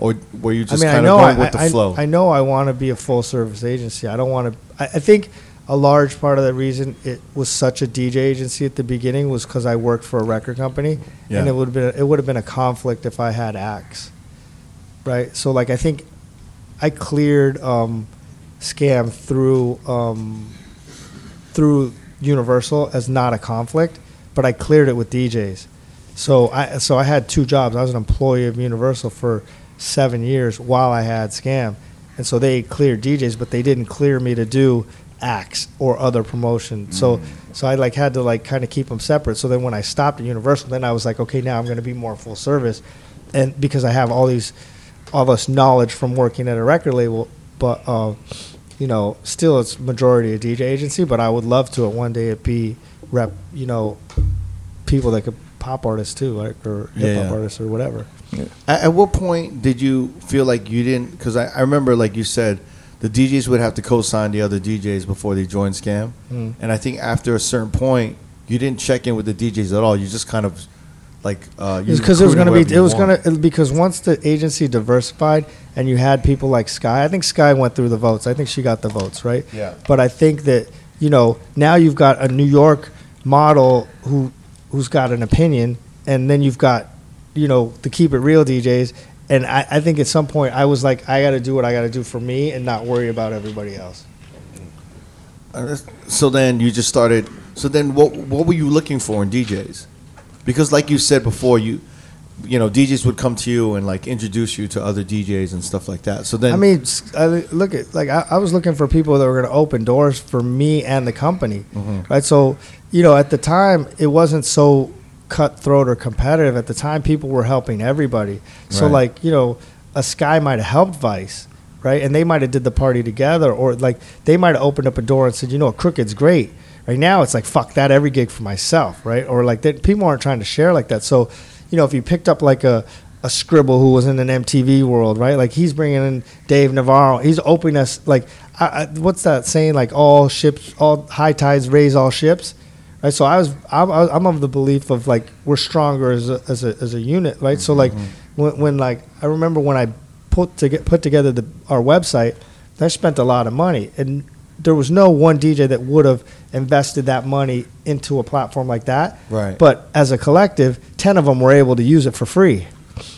[SPEAKER 1] or were you just
[SPEAKER 4] I mean, I
[SPEAKER 1] kind
[SPEAKER 4] know
[SPEAKER 1] of going
[SPEAKER 4] I,
[SPEAKER 1] with the
[SPEAKER 4] I,
[SPEAKER 1] flow?
[SPEAKER 4] I know I want to be a full service agency. I don't want to. I, I think a large part of the reason it was such a DJ agency at the beginning was because I worked for a record company,
[SPEAKER 1] Yeah.
[SPEAKER 4] and it would have been it would have been a conflict if I had acts, right? So like I think I cleared um, scam through um, through Universal as not a conflict, but I cleared it with DJs. So I so I had two jobs. I was an employee of Universal for seven years while I had scam, and so they cleared DJs, but they didn't clear me to do acts or other promotion. So so I like had to like kind of keep them separate. So then when I stopped at Universal, then I was like, okay, now I'm going to be more full service, and because I have all these all this knowledge from working at a record label, but uh, you know, still it's majority a DJ agency. But I would love to at one day it be rep, you know, people that could pop artists too, like or hip hop
[SPEAKER 1] yeah.
[SPEAKER 4] artists or whatever.
[SPEAKER 1] At, at what point did you feel like you didn't? Because I, I remember, like you said, the DJs would have to co-sign the other DJs before they joined Scam,
[SPEAKER 4] Mm.
[SPEAKER 1] and I think after a certain point, you didn't check in with the DJs at all. You just kind of like uh,
[SPEAKER 4] because it was going to be. It was going to because once the agency diversified and you had people like Sky, I think Sky went through the votes. I think she got the votes, right?
[SPEAKER 1] Yeah.
[SPEAKER 4] But I think that you know now you've got a New York model who who's got an opinion, and then you've got you know the keep it real DJs. And I, I think at some point I was like, I got to do what I got to do for me and not worry about everybody else.
[SPEAKER 1] Uh, So then you just started. So then, what what were you looking for in DJs? Because like you said before, you you know DJs would come to you and like introduce you to other DJs and stuff like that. So then
[SPEAKER 4] I mean, I look at like I, I was looking for people that were going to open doors for me and the company, mm-hmm. right? So you know, at the time, it wasn't so cutthroat or competitive. At the time, people were helping everybody. So
[SPEAKER 1] Right.
[SPEAKER 4] like you know, a Sky might have helped Vice, right? And they might have did the party together, or like they might have opened up a door and said, you know, Crooked's great. Right now, it's like fuck that every gig for myself, right? Or like that people aren't trying to share like that. So, you know, if you picked up like a a Skribble who was in an MTV world, right? Like he's bringing in Dave Navarro. He's opening us like I, I, what's that saying? Like all ships, all high tides raise all ships, right? So I was I'm, I'm of the belief of like we're stronger as a as a, as a unit, right? So like mm-hmm. when, when like I remember when I put to get, put together the our website, I spent a lot of money and there was no one DJ that would have invested that money into a platform like that.
[SPEAKER 1] Right.
[SPEAKER 4] But as a collective, 10 of them were able to use it for free.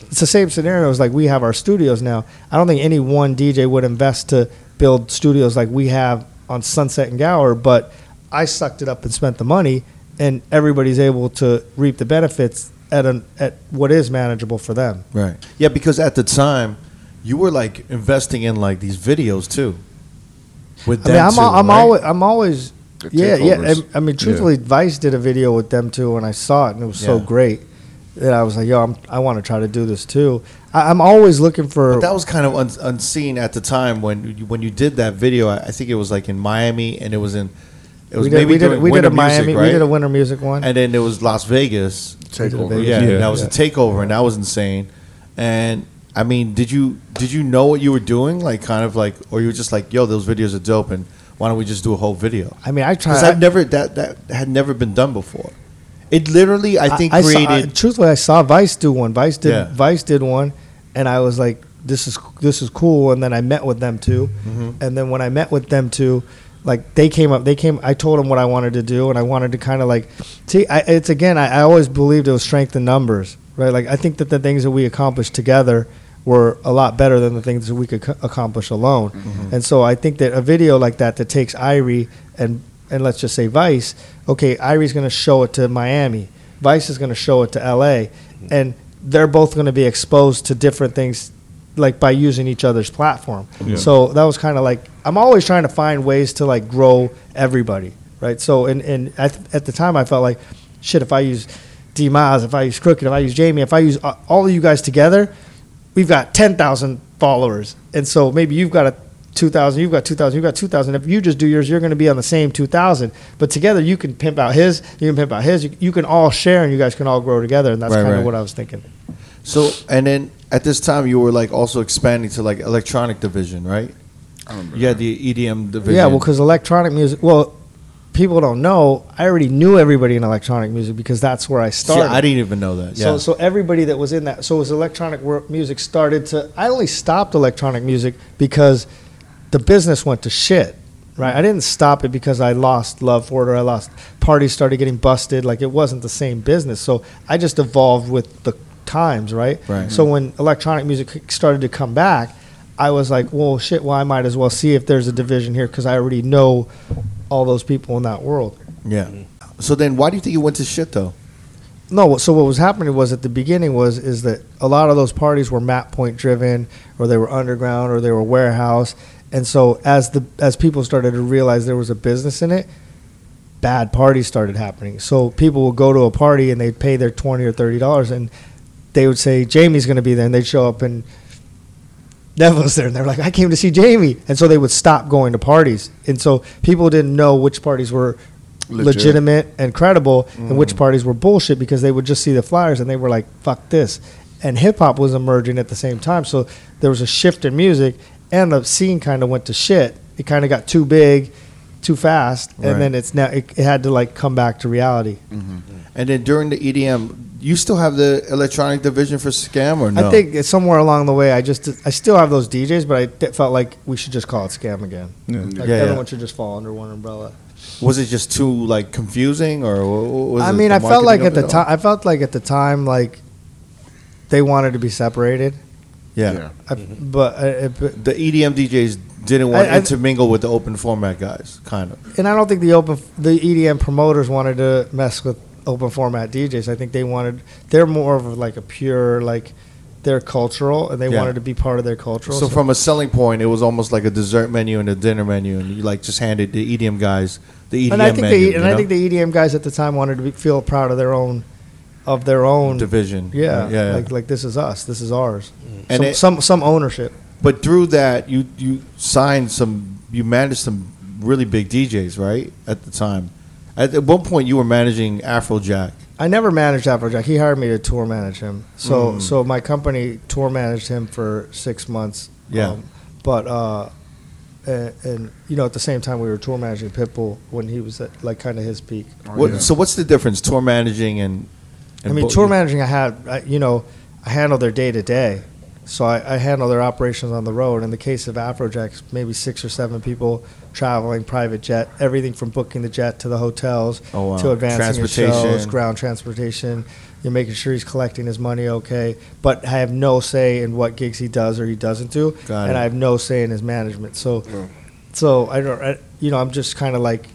[SPEAKER 4] It's the same scenario as like we have our studios now. I don't think any one DJ would invest to build studios like we have on Sunset and Gower, but I sucked it up and spent the money, and everybody's able to reap the benefits at an at what is manageable for them.
[SPEAKER 1] Right. Yeah, because at the time, you were like investing in like these videos too. With
[SPEAKER 4] I mean, I'm
[SPEAKER 1] too,
[SPEAKER 4] al- I'm
[SPEAKER 1] right?
[SPEAKER 4] always I'm always
[SPEAKER 2] The
[SPEAKER 4] yeah yeah.
[SPEAKER 2] takeovers.
[SPEAKER 4] I, I mean, truthfully, Vice did a video with them too, and I saw it, and it was so
[SPEAKER 1] Yeah.
[SPEAKER 4] great that I was like, yo, I'm, I want to try to do this too. I, I'm always looking for
[SPEAKER 1] But that was kind of un- unseen at the time when you, when you did that video. I, I think it was like in Miami, and it was in it was
[SPEAKER 4] we did,
[SPEAKER 1] maybe
[SPEAKER 4] we did, we did a Miami we did a winter music one.
[SPEAKER 1] and then there was Las Vegas.
[SPEAKER 2] Takeover.
[SPEAKER 1] Yeah,
[SPEAKER 5] Yeah.
[SPEAKER 1] that was a takeover, and that was insane. And I mean, did you did you know what you were doing? Like, kind of like, or you were just like, "Yo, those videos are dope," and why don't we just do a whole video?
[SPEAKER 4] I mean, I
[SPEAKER 1] Because
[SPEAKER 4] tried.
[SPEAKER 1] I've never that that had never been done before. It literally, I think,
[SPEAKER 4] I saw-
[SPEAKER 1] created.
[SPEAKER 4] I- truthfully, I saw Vice do one. Vice did
[SPEAKER 1] Yeah.
[SPEAKER 4] Vice did one, and I was like, "This is this is cool." And then I met with them too,
[SPEAKER 1] Mm-hmm.
[SPEAKER 4] and then when I met with them too, like they came up, they came. I told them what I wanted to do, and I wanted to kind of like see. I, it's again, I, I always believed it was strength in numbers, right? Like I think that the things that we accomplished together were a lot better than the things that we could co- accomplish alone.
[SPEAKER 1] Mm-hmm.
[SPEAKER 4] And so I think that a video like that that takes Irie and and let's just say Vice, okay, Irie's going to show it to Miami. Vice is going to show it to LA, and they're both going to be exposed to different things, like by using each other's platform.
[SPEAKER 5] Yeah.
[SPEAKER 4] So that was kind of like I'm always trying to find ways to like grow everybody, right? So and and at, at the time I felt like, shit, if I use D Miles, if I use Crooked, if I use Jamie, if I use all of you guys together, we've got ten thousand followers, and so maybe you've got a. 2000 you've got 2000 you've got 2000 if you just do yours you're going to be on the same 2000 but together you can pimp out his you can pimp out his you, you can all share and you guys can all grow together and that's
[SPEAKER 1] Right,
[SPEAKER 4] kind
[SPEAKER 1] right.
[SPEAKER 4] of what i was thinking
[SPEAKER 1] So, and then at this time, you were like also expanding to like electronic division, right?
[SPEAKER 2] I remember
[SPEAKER 1] You the EDM division.
[SPEAKER 4] yeah well because electronic music well people don't know i already knew everybody in electronic music because that's where i started
[SPEAKER 1] I didn't even know that. Yeah.
[SPEAKER 4] So, so everybody that was in that, so as electronic music started to, I only stopped electronic music because the business went to shit, right? I didn't stop it because I lost love for it or I lost parties started getting busted. Like it wasn't the same business. So I just evolved with the times, right?
[SPEAKER 1] Right.
[SPEAKER 4] So when electronic music started to come back, I was like, well, shit, well, I might as well see if there's a division here because I already know all those people in that world.
[SPEAKER 1] yeah. So then, why do you think you went to shit though?
[SPEAKER 4] No, so what was happening was at the beginning was is that a lot of those parties were map point driven, or they were underground, or they were warehouse, and so as the as people started to realize there was a business in it, bad parties started happening. So people would go to a party and they'd pay their twenty or thirty dollars, and they would say Jamie's going to be there, and they'd show up and Neville was there, and they're like, I came to see Jamie, and so they would stop going to parties, and so people didn't know which parties were
[SPEAKER 2] Legit.
[SPEAKER 4] legitimate and credible, and which mm. parties were bullshit because they would just see the flyers and they were like, "Fuck this," and hip hop was emerging at the same time, so there was a shift in music, and the scene kind of went to shit. It kind of got too big, too fast,
[SPEAKER 1] Right.
[SPEAKER 4] and then it's now it, it had to like come back to reality. Mm-hmm.
[SPEAKER 1] And then during the EDM, you still have the electronic division for Scam or no?
[SPEAKER 4] I think it's somewhere along the way, I just I still have those DJs, but I d- felt like we should just call it scam again.
[SPEAKER 5] Yeah.
[SPEAKER 4] Like
[SPEAKER 1] Yeah, yeah.
[SPEAKER 4] everyone should just fall under one umbrella.
[SPEAKER 1] was it just too like confusing or wha- wha- was
[SPEAKER 4] I mean,
[SPEAKER 1] the
[SPEAKER 4] I felt like at the
[SPEAKER 1] of it
[SPEAKER 4] time, I felt like at the time, like they wanted to be separated,
[SPEAKER 1] Yeah.
[SPEAKER 2] Yeah.
[SPEAKER 4] I, but, uh, but
[SPEAKER 1] The EDM DJs didn't want
[SPEAKER 4] I-
[SPEAKER 1] to mingle with the open format guys, kind of.
[SPEAKER 4] and I don't think the open the EDM promoters wanted to mess with open format DJs. I think they wanted they're more of like a pure like they're cultural and they
[SPEAKER 1] Yeah.
[SPEAKER 4] wanted to be part of their cultural.
[SPEAKER 1] So from a selling point, it was almost like a dessert menu and a dinner menu, and you like just handed the EDM guys the EDM
[SPEAKER 4] and I think
[SPEAKER 1] menu.
[SPEAKER 4] the,
[SPEAKER 1] you
[SPEAKER 4] and I think the EDM guys at the time wanted to be, feel proud of their own of their own
[SPEAKER 1] division.
[SPEAKER 4] Yeah,
[SPEAKER 1] yeah. yeah.
[SPEAKER 4] like like this is us, this is ours. Mm.
[SPEAKER 1] And
[SPEAKER 4] some,
[SPEAKER 1] it-
[SPEAKER 4] some some ownership.
[SPEAKER 1] But through that, you you signed some, you managed some really big DJs, right? At the time, at, at one point, you were managing Afrojack.
[SPEAKER 4] I never managed Afrojack. He hired me to tour manage him. So
[SPEAKER 1] Mm.
[SPEAKER 4] so my company tour managed him for six months.
[SPEAKER 1] Yeah.
[SPEAKER 4] but uh, and, and you know at the same time we were tour managing Pitbull when he was at like kind of his peak.
[SPEAKER 2] Oh,
[SPEAKER 1] What,
[SPEAKER 2] yeah.
[SPEAKER 1] So what's the difference, tour managing and?
[SPEAKER 4] I mean,
[SPEAKER 1] bo-
[SPEAKER 4] tour managing, I had, I, you know, I handle their day to day. So I, I handle their operations on the road. In the case of Afrojacks, maybe six or seven people traveling, private jet, everything from booking the jet to the hotels
[SPEAKER 1] Oh, wow.
[SPEAKER 4] to advancing his shows, ground transportation. You're making sure he's collecting his money okay. But I have no say in what gigs he does or he doesn't do,
[SPEAKER 1] Got
[SPEAKER 4] and
[SPEAKER 1] it.
[SPEAKER 4] I have no say in his management. So,
[SPEAKER 2] Yeah.
[SPEAKER 4] so I don't, I, you know, I'm just kind of like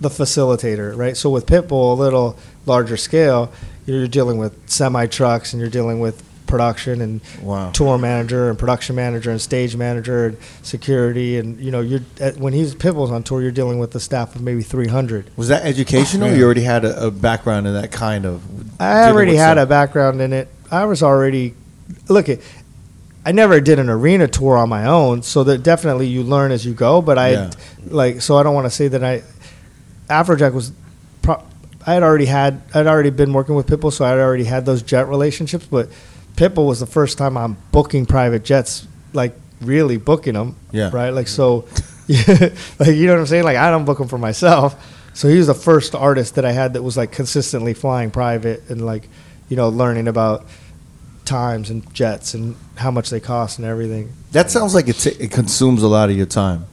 [SPEAKER 4] the facilitator, right? So with Pitbull, a little larger scale, you're dealing with semi trucks and you're dealing with production and
[SPEAKER 1] Wow.
[SPEAKER 4] tour manager and production manager and stage manager and security and you know you're at, when he's Pitbull's on tour, you're dealing with the staff of maybe 300.
[SPEAKER 1] Was that educational? Oh, or You already had a, a background in that kind of.
[SPEAKER 4] I already had
[SPEAKER 1] some-
[SPEAKER 4] a background in it. I was already look at. I never did an arena tour on my own, so that definitely you learn as you go. But I
[SPEAKER 1] Yeah.
[SPEAKER 4] like so I don't want to say that I Afrojack was. Pro, I had already had I'd already been working with Pitbull, so I had already had those jet relationships. But Pitbull was the first time I'm booking private jets, like really booking them.
[SPEAKER 1] Yeah.
[SPEAKER 4] Right. Like so, like you know what I'm saying. Like I don't book them for myself. So he was the first artist that I had that was like consistently flying private and like, you know, learning about times and jets and how much they cost and everything.
[SPEAKER 1] That sounds like it, t- it consumes a lot of your time.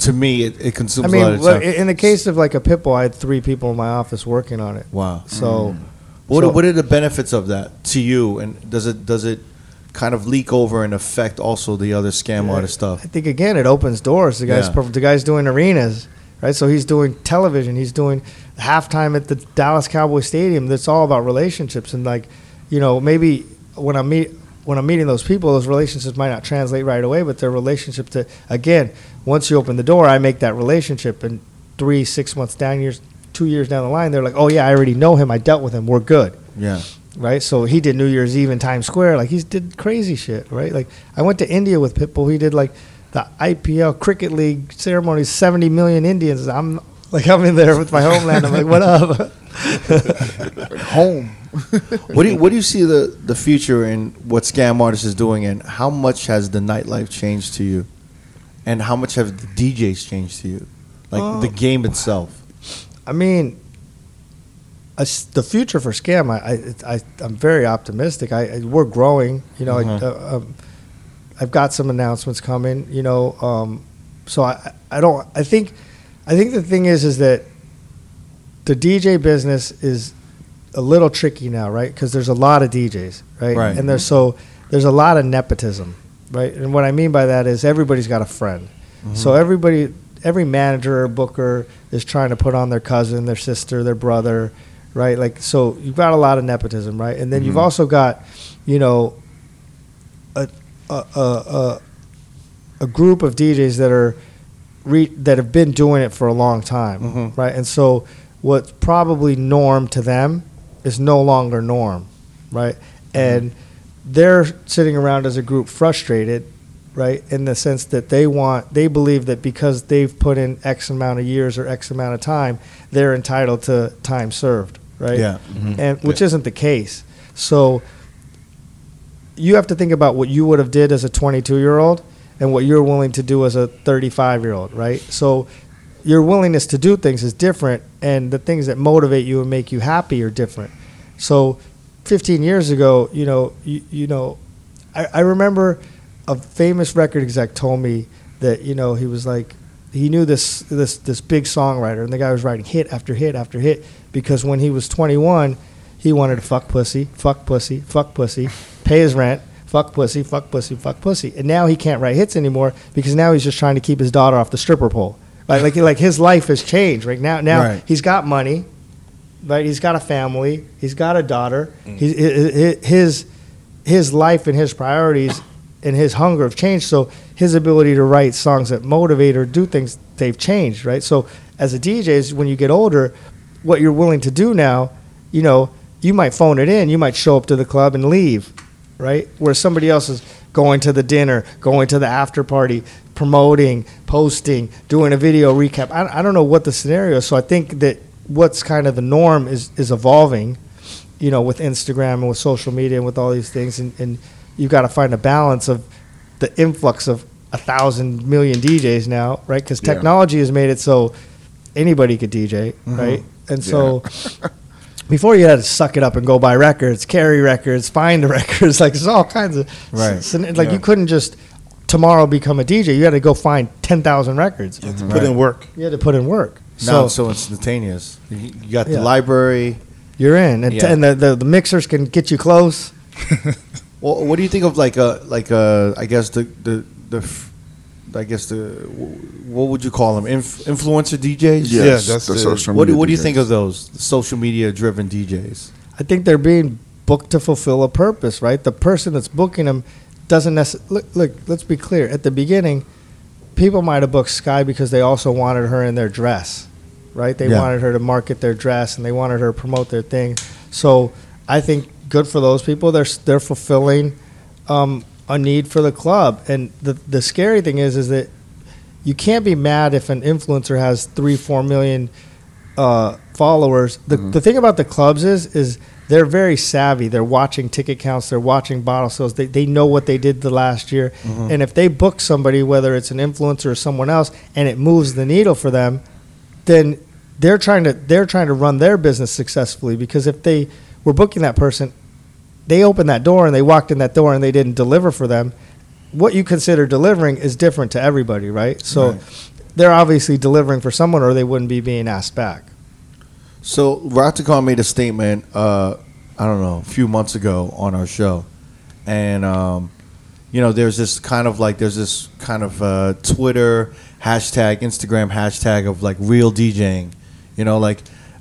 [SPEAKER 1] To me, it, it consumes
[SPEAKER 4] I mean,
[SPEAKER 1] lot of time.
[SPEAKER 4] in the case of like a Pitbull, I had three people in my office working on it.
[SPEAKER 1] wow.
[SPEAKER 4] So, mm.
[SPEAKER 1] What,
[SPEAKER 4] so-
[SPEAKER 1] what are the benefits of that to you? And does it does it kind of leak over and affect also the other scam
[SPEAKER 4] Yeah,
[SPEAKER 1] artist stuff?
[SPEAKER 4] I think again, it opens doors. The guy's
[SPEAKER 1] Yeah.
[SPEAKER 4] the guy's doing arenas, right? So he's doing television. He's doing halftime at the Dallas Cowboy Stadium. That's all about relationships and like, you know, maybe when I meet when I'm meeting those people, those relationships might not translate right away, but their relationship to again, once you open the door, I make that relationship, and three, six months down, years, two years down the line, they're like, oh yeah, I already know him. I dealt with him. We're good
[SPEAKER 1] Yeah.
[SPEAKER 4] right? So he did New Year's Eve in Times Square. Like he did crazy shit, right? Like I went to India with Pitbull. He did like the IPL Cricket League ceremonies. Seventy million Indians. I'm like I'm in there with my homeland. I'm like, what up?
[SPEAKER 2] Home.
[SPEAKER 1] What do you, what do you see the, the future in what scam artist is doing, and how much has the nightlife changed to you, and how much have the DJs changed to you, like the oh. game itself?
[SPEAKER 4] I mean, the future for scam. I, I, I'm very optimistic. I, I we're growing. You know,
[SPEAKER 1] Mhm.
[SPEAKER 4] I, uh, um, I've got some announcements coming. You know, um, so I, I don't. I think, I think the thing is, is that the DJ business is a little tricky now, right? Because there's a lot of DJs, right?
[SPEAKER 1] Right.
[SPEAKER 4] And there's so there's a lot of nepotism, right? And what I mean by that is everybody's got a friend. So everybody, every manager or booker is trying to put on their cousin, their sister, their brother, right? Like so, you've got a lot of nepotism, right? And then you've also got, you know, a a a, a, a group of DJs that are re, that have been doing it for a long time,
[SPEAKER 1] Mhm.
[SPEAKER 4] right? And so, what's probably norm to them is no longer norm, right? And they're sitting around as a group frustrated, right? In the sense that they want, they believe that because they've put in X amount of years or X amount of time, they're entitled to time served, right?
[SPEAKER 1] Yeah. Mm-hmm.
[SPEAKER 4] And which isn't the case. So you have to think about what you would have did as a 22 year old and what you're willing to do as a 35 year old, right? So your willingness to do things is different, and the things that motivate you and make you happy are different. So 15 years ago, you know, you, you know, I, I remember a famous record exec told me that you know he was like he knew this this this big songwriter and the guy was writing hit after hit after hit because when he was 21 he wanted to fuck pussy fuck pussy fuck pussy pay his rent fuck pussy fuck pussy fuck pussy. And now he can't write hits anymore because now he's just trying to keep his daughter off the stripper pole. Like like, like his life has changed right? Now now
[SPEAKER 1] Right.
[SPEAKER 4] he's got money right? He's got a family he's got a daughter. Mm. He's, his his his life and his priorities and his hunger have changed. So his ability to write songs that motivate or do things, they've changed, right? So as a DJ, is when you get older, what you're willing to do now, you know, you might phone it in, you might show up to the club and leave, right? Where somebody else is going to the dinner, going to the after party, promoting, posting, doing a video recap. I, I don't know what the scenario is. So I think that what's kind of the norm is, is evolving you know, with Instagram and with social media and with all these things, and, and you've got to find a balance of the influx of a thousand million DJs now, right? Because
[SPEAKER 2] Yeah.
[SPEAKER 4] technology has made it so anybody could DJ, right? Mm-hmm. And so before you had to suck it up and go buy records, carry records, find the records, like there's all kinds of
[SPEAKER 1] Right.
[SPEAKER 4] s- s- like
[SPEAKER 2] Yeah.
[SPEAKER 4] you couldn't just tomorrow become a DJ. You had to go find ten thousand records.
[SPEAKER 3] You had to Put in work.
[SPEAKER 4] You had to put in work.
[SPEAKER 1] Now
[SPEAKER 4] So
[SPEAKER 1] it's so instantaneous. You you got
[SPEAKER 4] Yeah.
[SPEAKER 1] the library.
[SPEAKER 4] you're in, and,
[SPEAKER 1] Yeah.
[SPEAKER 4] and the, the the mixers can get you close.
[SPEAKER 1] Well, what do you think of like a like a I guess the the the f- I guess the what would you call them Inf- influencer DJs?
[SPEAKER 2] Yes,
[SPEAKER 3] Yeah, that's
[SPEAKER 2] the
[SPEAKER 3] the-
[SPEAKER 2] social
[SPEAKER 1] What do,
[SPEAKER 2] media
[SPEAKER 1] what do you
[SPEAKER 2] DJs.
[SPEAKER 1] think of those social media driven DJs?
[SPEAKER 4] I think they're being booked to fulfill a purpose, right? The person that's booking them doesn't necessarily look, look. Let's be clear. At the beginning, people might have booked Sky because they also wanted her in their dress, right? They
[SPEAKER 1] Yeah.
[SPEAKER 4] wanted her to market their dress and they wanted her to promote their thing. So I think good for those people. They're they're fulfilling um, a need for the club. And the the scary thing is, is that you can't be mad if an influencer has three, four million uh, followers. The the thing about the clubs is is they're very savvy. They're watching ticket counts. They're watching bottle sales. They they know what they did the last year. And if they book somebody, whether it's an influencer or someone else, and it moves the needle for them, then they're trying to they're trying to run their business successfully because if they were booking that person, they opened that door and they walked in that door and they didn't deliver for them. What you consider delivering is different to everybody, right? So
[SPEAKER 1] Right.
[SPEAKER 4] they're obviously delivering for someone or they wouldn't be being asked back.
[SPEAKER 1] So Roctakon made a statement, uh, I don't know, a few months ago on our show, and um, you know, there's this kind of like there's this kind of uh, Twitter hashtag, Instagram hashtag of like real DJing, you know, like,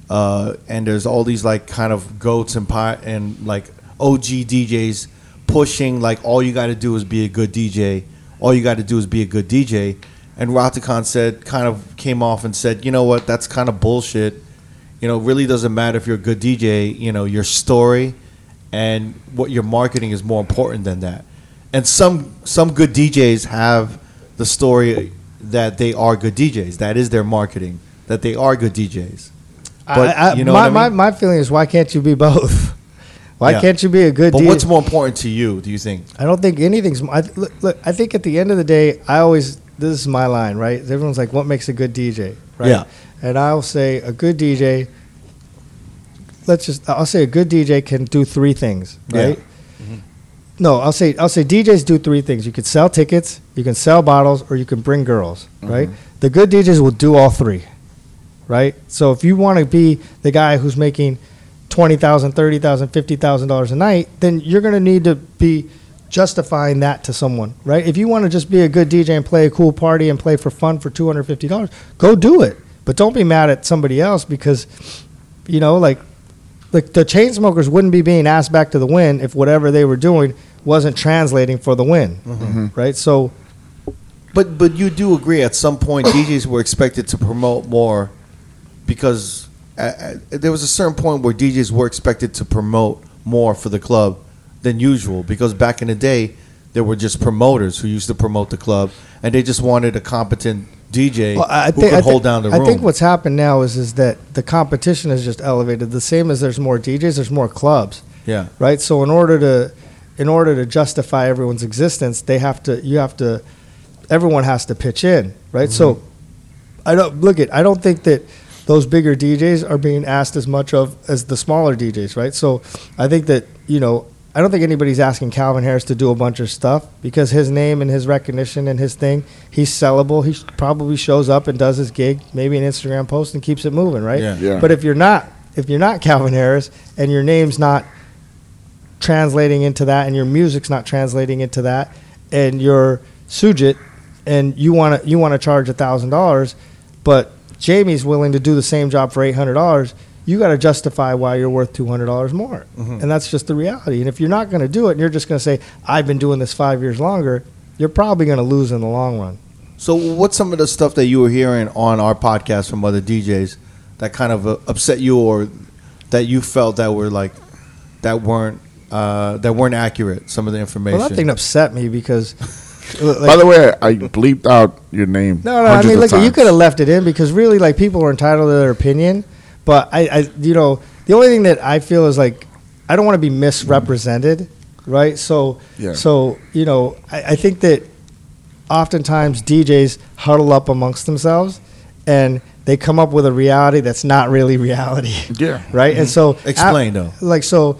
[SPEAKER 1] uh, and there's all these like kind of goats and pi- and like OG DJs pushing like all you got to do is be a good DJ, all you got to do is be a good DJ, and Roctakon said kind of came off and said, you know what, that's kind of bullshit you know, it really doesn't matter if you're a good DJ. You know, your story and what you're marketing is more important than that. And some some good DJs have the story that they are good DJs. That is their marketing. That they are good DJs. But
[SPEAKER 4] I, I,
[SPEAKER 1] you know
[SPEAKER 4] my,
[SPEAKER 1] I
[SPEAKER 4] my, my feeling is why can't you be both? Why
[SPEAKER 1] Yeah.
[SPEAKER 4] can't you be a good
[SPEAKER 1] But
[SPEAKER 4] DJ?
[SPEAKER 1] what's more important to you? Do you think?
[SPEAKER 4] I don't think anything's. I, look, look, I think at the end of the day, I always this is my line, right? Everyone's like, "What makes a good DJ?" Right?
[SPEAKER 1] Yeah.
[SPEAKER 4] And I'll say a good DJ. Let's just. I'll say a good DJ can do three things, right?
[SPEAKER 1] Yeah.
[SPEAKER 4] right? Mm-hmm. No, I'll say I'll say DJs do three things. You could sell tickets, you can sell bottles, or you can bring girls, mm-hmm. right? The good DJs will do all three, right? So if you want to be the guy who's making twenty thousand, thirty thousand, fifty thousand dollars $30,000, a night, then you're going to need to be justifying that to someone, right? If you want to just be a good DJ and play a cool party and play for fun for two hundred fifty dollars, go do it. But don't be mad at somebody else because, you know, like, like the Chainsmokers wouldn't be being asked back to the Wynn if whatever they were doing wasn't translating for the Wynn, mm-hmm. Mm-hmm. right? So
[SPEAKER 1] But but you do agree at some point DJs were expected to promote more because uh, uh, there was a certain point where DJs were expected to promote more for the club than usual because back in the day there were just promoters who used to promote the club and they just wanted a competent DJ
[SPEAKER 4] Well, I
[SPEAKER 1] who
[SPEAKER 4] think,
[SPEAKER 1] could
[SPEAKER 4] I
[SPEAKER 1] hold down the
[SPEAKER 4] I
[SPEAKER 1] room.
[SPEAKER 4] think what's happened now is is that the competition is just elevated. The same as there's more DJs, there's more clubs,
[SPEAKER 1] yeah.
[SPEAKER 4] right? So in order to in order to justify everyone's existence, they have to you have to everyone has to pitch in, right? So
[SPEAKER 1] Mm-hmm.
[SPEAKER 4] I don't look at I don't think that those bigger DJs are being asked as much of as the smaller DJs, right? So I think that, you know, I don't think anybody's asking Calvin Harris to do a bunch of stuff because his name and his recognition and his thing, he's sellable. He probably shows up and does his gig, maybe an Instagram post and keeps it moving, right?
[SPEAKER 1] Yeah.
[SPEAKER 2] Yeah.
[SPEAKER 4] But if you're not, if you're not Calvin Harris and your name's not translating into that and your music's not translating into that and you're Sujit and you want to you want to charge a thousand dollars, but Jamie's willing to do the same job for eight hundred dollars, you got to justify why you're worth two hundred dollars more,
[SPEAKER 1] Mhm.
[SPEAKER 4] and that's just the reality. And if you're not going to do it, and you're just going to say I've been doing this five years longer, you're probably going to lose in the long run.
[SPEAKER 1] So what's some of the stuff that you were hearing on our podcast from other DJs that kind of uh, upset you or that you felt that were like that weren't uh, that weren't accurate some of the information
[SPEAKER 4] Well, nothing upset me because. Like-
[SPEAKER 2] By the way, I bleeped out your name.
[SPEAKER 4] No, no. I mean,
[SPEAKER 2] of
[SPEAKER 4] look, you could have left it in because really, like, people are entitled to their opinion. But I, I, you know, the only thing that I feel is like, I don't want to be misrepresented, right? So,
[SPEAKER 2] Yeah.
[SPEAKER 4] so you know, I, I think that oftentimes DJs huddle up amongst themselves, and they come up with a reality that's not really reality,
[SPEAKER 2] Yeah.
[SPEAKER 4] right? And mm-hmm. so,
[SPEAKER 1] Explain, though.
[SPEAKER 4] Like, so.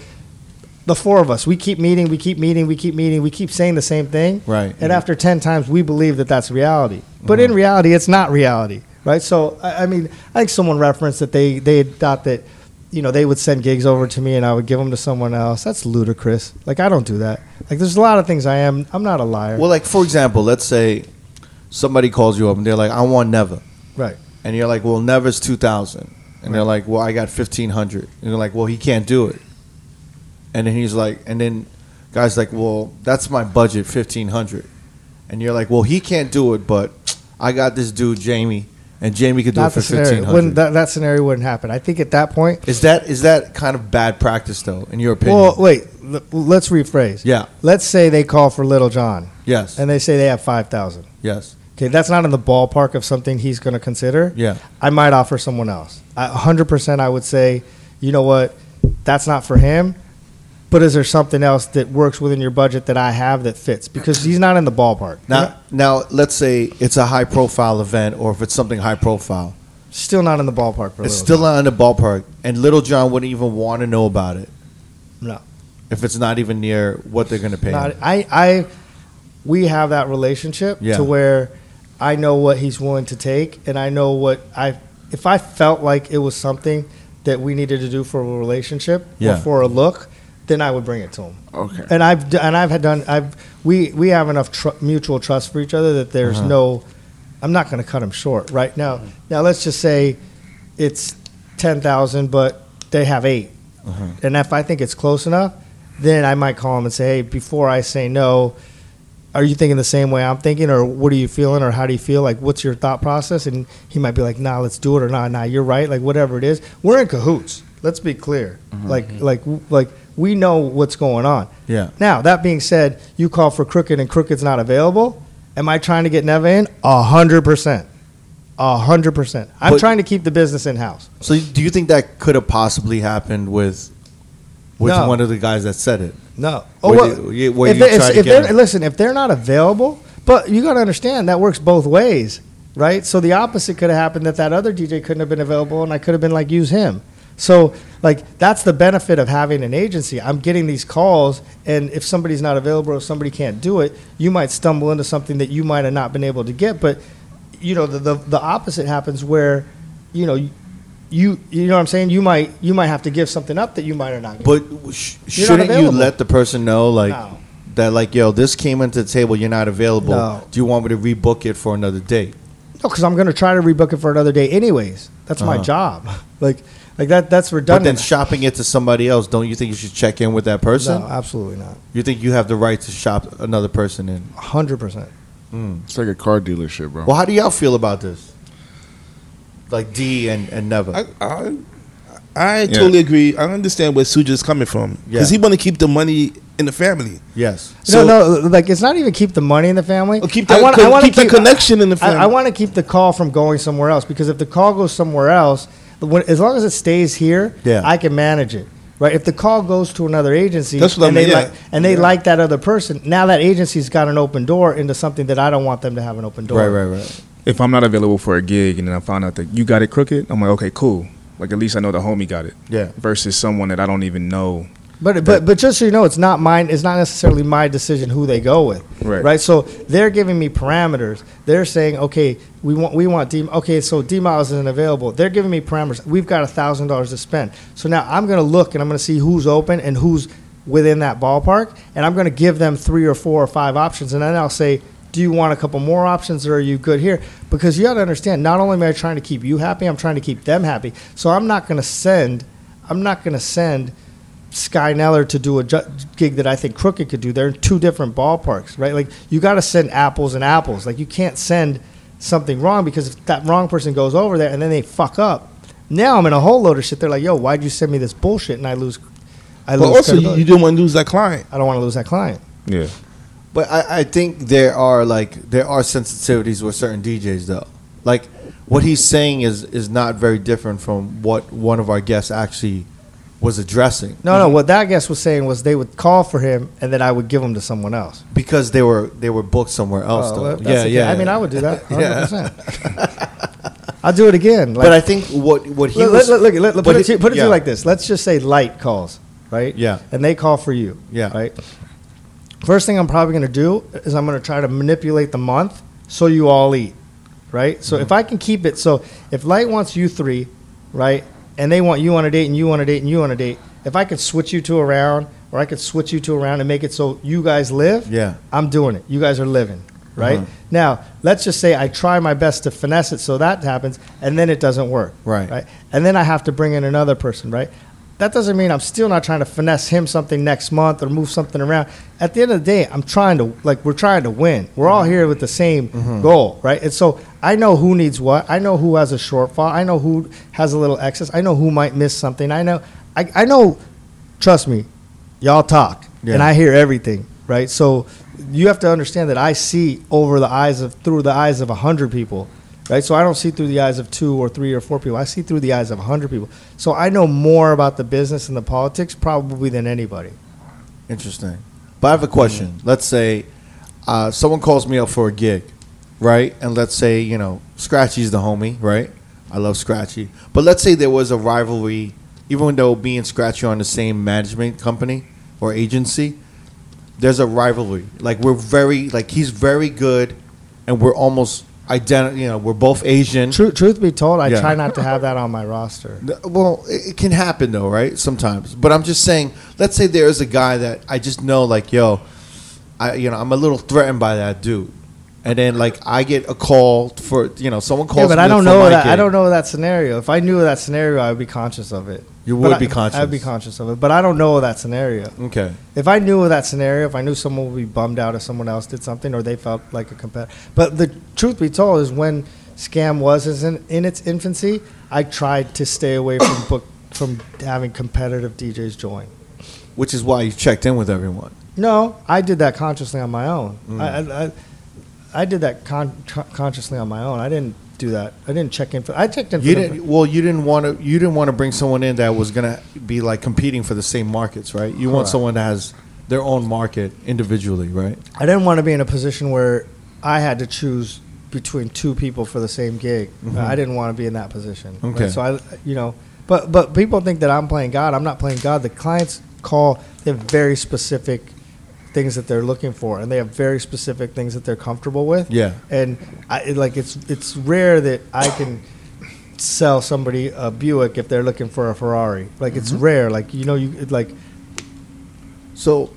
[SPEAKER 4] The four of us, we keep meeting, we keep meeting, we keep meeting, we keep saying the same thing.
[SPEAKER 1] Right.
[SPEAKER 4] And after 10 times, we believe that that's reality. But in uh-huh. reality, it's not reality, right? So, I, I mean, I think someone referenced that they, they had thought that, you know, they would send gigs over to me and I would give them to someone else. That's ludicrous. Like, I don't do that. Like, there's a lot of things I am. I'm not a liar.
[SPEAKER 1] well like for example let's say somebody calls you up and they're like I want Neva
[SPEAKER 4] right.
[SPEAKER 1] and you're like well Neva's 2000 and they're like well I got 1500 and you're like well he can't do it and then he's like and then guys like well that's my budget 1500 and you're like well he can't do it but I got this dude Jamie and Jamie could do
[SPEAKER 4] Not
[SPEAKER 1] it for 1500
[SPEAKER 4] that, that scenario wouldn't happen. I think at that point,
[SPEAKER 1] Is that is that kind of bad practice though, in your opinion?
[SPEAKER 4] well, wait, l- let's rephrase.
[SPEAKER 1] yeah.
[SPEAKER 4] Let's say they call for Lil Jon
[SPEAKER 1] Yes.
[SPEAKER 4] and they say they have 5,000.
[SPEAKER 1] yes.
[SPEAKER 4] Okay, that's not in the ballpark of something he's going to consider.
[SPEAKER 1] Yeah.
[SPEAKER 4] I might offer someone else. I, 100% I would say, you know what, that's not for him. But is there something else that works within your budget that I have that fits? Because he's not in the ballpark.
[SPEAKER 1] Now, now let's say it's a high profile event, or if it's something high profile.
[SPEAKER 4] Still not in the ballpark for
[SPEAKER 1] It's still
[SPEAKER 4] John.
[SPEAKER 1] not in the ballpark, and Lil Jon wouldn't even want to know about it
[SPEAKER 4] no.
[SPEAKER 1] if it's not even near what they're going to pay.
[SPEAKER 4] Not,
[SPEAKER 1] him.
[SPEAKER 4] I, I, we have that relationship
[SPEAKER 1] Yeah.
[SPEAKER 4] to where I know what he's willing to take, and I know what I. If I felt like it was something that we needed to do for a relationship
[SPEAKER 1] Yeah.
[SPEAKER 4] or for a look, then I would bring it to him.
[SPEAKER 2] Okay.
[SPEAKER 4] And I've and I've had done. I've we we have enough tr- mutual trust for each other that there's
[SPEAKER 1] Uh-huh.
[SPEAKER 4] no. I'm not going to cut him short right now. Now let's just say it's ten thousand, but they have 8
[SPEAKER 1] Uh-huh.
[SPEAKER 4] and if I think it's close enough, then I might call him and say, hey, before I say no, are you thinking the same way I'm thinking, or what are you feeling, or how do you feel? Like, what's your thought process? And he might be like, nah, let's do it, or nah, nah, you're right. Like, whatever it is, we're in cahoots. Let's be clear. Like, like, like, we know what's going on.
[SPEAKER 1] Yeah.
[SPEAKER 4] Now, that being said, you call for Crooked and Crooked's not available. Am I trying to get Neva in? A hundred percent. A hundred percent. I'm
[SPEAKER 1] But-
[SPEAKER 4] trying to keep the business in house.
[SPEAKER 1] So, do you think that could have possibly happened with with
[SPEAKER 4] No.
[SPEAKER 1] one of the guys that said it?
[SPEAKER 4] No.
[SPEAKER 1] Where oh,
[SPEAKER 4] well,
[SPEAKER 1] you- you- where
[SPEAKER 4] if
[SPEAKER 1] you
[SPEAKER 4] they-
[SPEAKER 1] try
[SPEAKER 4] if,
[SPEAKER 1] to
[SPEAKER 4] if
[SPEAKER 1] get
[SPEAKER 4] they're, listen, if they're not available, but you got to understand that works both ways, right? So the opposite could have happened that that other DJ couldn't have been available, and I could have been like, use him. So like that's the benefit of having an agency. I'm getting these calls, and if somebody's not available, or if somebody can't do it, you might stumble into something that you might have not been able to get. But you know, the the, the opposite happens where, you know. You, you know what I'm saying? You might you might have to give something up that you might or not. Get.
[SPEAKER 1] But sh-
[SPEAKER 4] You're not
[SPEAKER 1] shouldn't you let the person know, like
[SPEAKER 4] No.
[SPEAKER 1] that, like yo, this came into the table, you're not available.
[SPEAKER 4] No.
[SPEAKER 1] Do you want me to rebook it for another date?
[SPEAKER 4] No, because I'm going to try to rebook it for another day, anyways. That's my
[SPEAKER 1] Uh-huh.
[SPEAKER 4] job. Like, like that. That's redundant.
[SPEAKER 1] But then shopping it to somebody else, don't you think you should check in with that person?
[SPEAKER 4] no, absolutely not.
[SPEAKER 1] You think you have the right to shop another person in?
[SPEAKER 4] hundred percent. Hmm.
[SPEAKER 2] It's like a car dealership, bro.
[SPEAKER 1] Well, how do y'all feel about this? Like D and and Neva.
[SPEAKER 3] I, I, I totally agree. I understand where Sujit's coming from because
[SPEAKER 1] Yeah.
[SPEAKER 3] he want to keep the money in the family.
[SPEAKER 1] yes.
[SPEAKER 3] So-
[SPEAKER 4] no, no, like it's not even keep the money in the family.
[SPEAKER 3] Or keep
[SPEAKER 4] I wanna-
[SPEAKER 3] con-
[SPEAKER 4] I wanna
[SPEAKER 3] keep that connection in the
[SPEAKER 4] I,
[SPEAKER 3] family.
[SPEAKER 4] I want to keep the call from going somewhere else because if the call goes somewhere else, when, as long as it stays here,
[SPEAKER 1] Yeah.
[SPEAKER 4] I can manage it. Right. If the call goes to another agency,
[SPEAKER 3] That's what I
[SPEAKER 4] and
[SPEAKER 3] mean,
[SPEAKER 4] they
[SPEAKER 3] yeah.
[SPEAKER 4] like, and they
[SPEAKER 3] Yeah.
[SPEAKER 4] like that other person, now that agency's got an open door into something that I don't want them to have an open door.
[SPEAKER 1] Right, right, right.
[SPEAKER 5] If I'm not available for a gig and then I find out that you got it crooked, I'm like, okay, cool. Like at least I know the homie got it.
[SPEAKER 1] Yeah.
[SPEAKER 5] Versus someone that I don't even know.
[SPEAKER 4] But but but just so you know, it's not mine. It's not necessarily my decision who they go with.
[SPEAKER 5] Right.
[SPEAKER 4] Right. So they're giving me parameters. They're saying, okay, we want we want D. Okay, so D miles isn't available. They're giving me parameters. We've got a thousand dollars to spend. So now I'm going to look and I'm going to see who's open and who's within that ballpark, and I'm going to give them three or four or five options, and then I'll say. Do you want a couple more options, or are you good here? Because you got to understand, not only am I trying to keep you happy, I'm trying to keep them happy. So I'm not going to send, I'm not going to send Sky Nellor to do a ju- gig that I think Crooked could do. They're in two different ballparks, right? Like you got to send apples and apples. Like you can't send something wrong because if that wrong person goes over there and then they fuck up, now I'm in a whole load of shit. They're like, "Yo, why'd you send me this bullshit?" And I lose. I
[SPEAKER 3] but
[SPEAKER 4] lose.
[SPEAKER 3] also, you,
[SPEAKER 4] credibility.
[SPEAKER 3] you didn't want to lose that client.
[SPEAKER 4] I don't want to lose that client.
[SPEAKER 5] Yeah.
[SPEAKER 1] But I, I think there are like there are sensitivities with certain DJs though. Like what he's saying is is not very different from what one of our guests actually was addressing
[SPEAKER 4] No, no. What that guest was saying was they would call for him and then I would give him to someone else.
[SPEAKER 1] because they were they were booked somewhere else
[SPEAKER 4] Oh,
[SPEAKER 1] though.
[SPEAKER 4] well, that's
[SPEAKER 1] yeah,
[SPEAKER 4] okay.
[SPEAKER 1] yeah.
[SPEAKER 4] I mean, I would do that.
[SPEAKER 1] Yeah.
[SPEAKER 4] 100%. I'll do it again. Like,
[SPEAKER 1] but I think what what he
[SPEAKER 4] Look,
[SPEAKER 1] was
[SPEAKER 4] look, look, look,
[SPEAKER 1] but
[SPEAKER 4] put it,
[SPEAKER 1] he-
[SPEAKER 4] to, put it to you like this. Let's just say light calls, right?
[SPEAKER 1] Yeah.
[SPEAKER 4] And they call for you.
[SPEAKER 1] Yeah.
[SPEAKER 4] Right. First thing I'm probably going to do is I'm going to try to manipulate the month so you all eat, right? So
[SPEAKER 1] Mm-hmm.
[SPEAKER 4] if I can keep it, so if light wants you three, right, and they want you on a date and you on a date and you on a date, if I could switch you two around or I could switch you two around and make it so you guys live,
[SPEAKER 1] Yeah.
[SPEAKER 4] I'm doing it. You guys are living, right?
[SPEAKER 1] Uh-huh.
[SPEAKER 4] Now, let's just say I try my best to finesse it so that happens, and then it doesn't work,
[SPEAKER 1] Right.
[SPEAKER 4] Right, and then I have to bring in another person, right? That doesn't mean I'm still not trying to finesse him something next month or move something around. At the end of the day, I'm trying to like we're trying to win. We're all here with the same goal, right? And so I know who needs what. I know who has a shortfall. I know who has a little excess. I know who might miss something. I know. I, I know. Trust me, y'all talk,
[SPEAKER 1] Yeah.
[SPEAKER 4] and I hear everything, right? So you have to understand that I see over the eyes of through the eyes of a hundred people, right? So I don't see through the eyes of two or three or four people. I see through the eyes of a hundred people. So I know more about the business and the politics probably than anybody.
[SPEAKER 1] Interesting. But I have a question. Let's say uh, someone calls me up for a gig, right? And let's say, you know, Scratchy's the homie, right? I love Scratchy. But let's say there was a rivalry, even though me and Scratchy are on the same management company or agency. There's a rivalry. Like we're very like he's very good, and we're almost identical. You know, we're both Asian.
[SPEAKER 4] Truth, truth be told, I
[SPEAKER 1] Yeah.
[SPEAKER 4] try not to have that on my roster.
[SPEAKER 1] Well, it, it can happen though, right? Sometimes. But I'm just saying, let's say there is a guy that I just know, like, yo, I, you know, I'm a little threatened by that dude, and then like I get a call for, you know, someone calls.
[SPEAKER 4] Yeah, but
[SPEAKER 1] me
[SPEAKER 4] I don't know that. I don't know that scenario. If I knew that scenario, I would be conscious of it.
[SPEAKER 1] You
[SPEAKER 4] But
[SPEAKER 1] would
[SPEAKER 4] I-
[SPEAKER 1] be conscious.
[SPEAKER 4] I'd be conscious of it, but I don't know that scenario.
[SPEAKER 1] Okay.
[SPEAKER 4] If I knew of that scenario, if I knew someone would be bummed out if someone else did something or they felt like a competitor. But the truth be told is when scam was in, in its infancy, I tried to stay away from book from having competitive DJs join.
[SPEAKER 1] Which is why you checked in with everyone.
[SPEAKER 4] No, I did that consciously on my own.
[SPEAKER 1] Mm.
[SPEAKER 4] I, I, I, did that con- consciously on my own. I didn't do that. I didn't check in for. I checked in for
[SPEAKER 1] You
[SPEAKER 4] the-
[SPEAKER 1] didn't. Well, you didn't want to. You didn't want to bring someone in that was gonna be like competing for the same markets, right? You want someone that has their own market individually, right?
[SPEAKER 4] I didn't want to be in a position where I had to choose between two people for the same gig. Mm-hmm. I didn't want to be in that position. right?
[SPEAKER 1] Okay.
[SPEAKER 4] So I, you know, but but people think that I'm playing God. I'm not playing God. The clients call. They have very specific things that they're looking for, and they have very specific things that they're comfortable with.
[SPEAKER 1] Yeah.
[SPEAKER 4] And I it- like it's it's rare that I can sell somebody a Buick if they're looking for a Ferrari. Like it's mm-hmm. rare. Like you know you it, like
[SPEAKER 1] So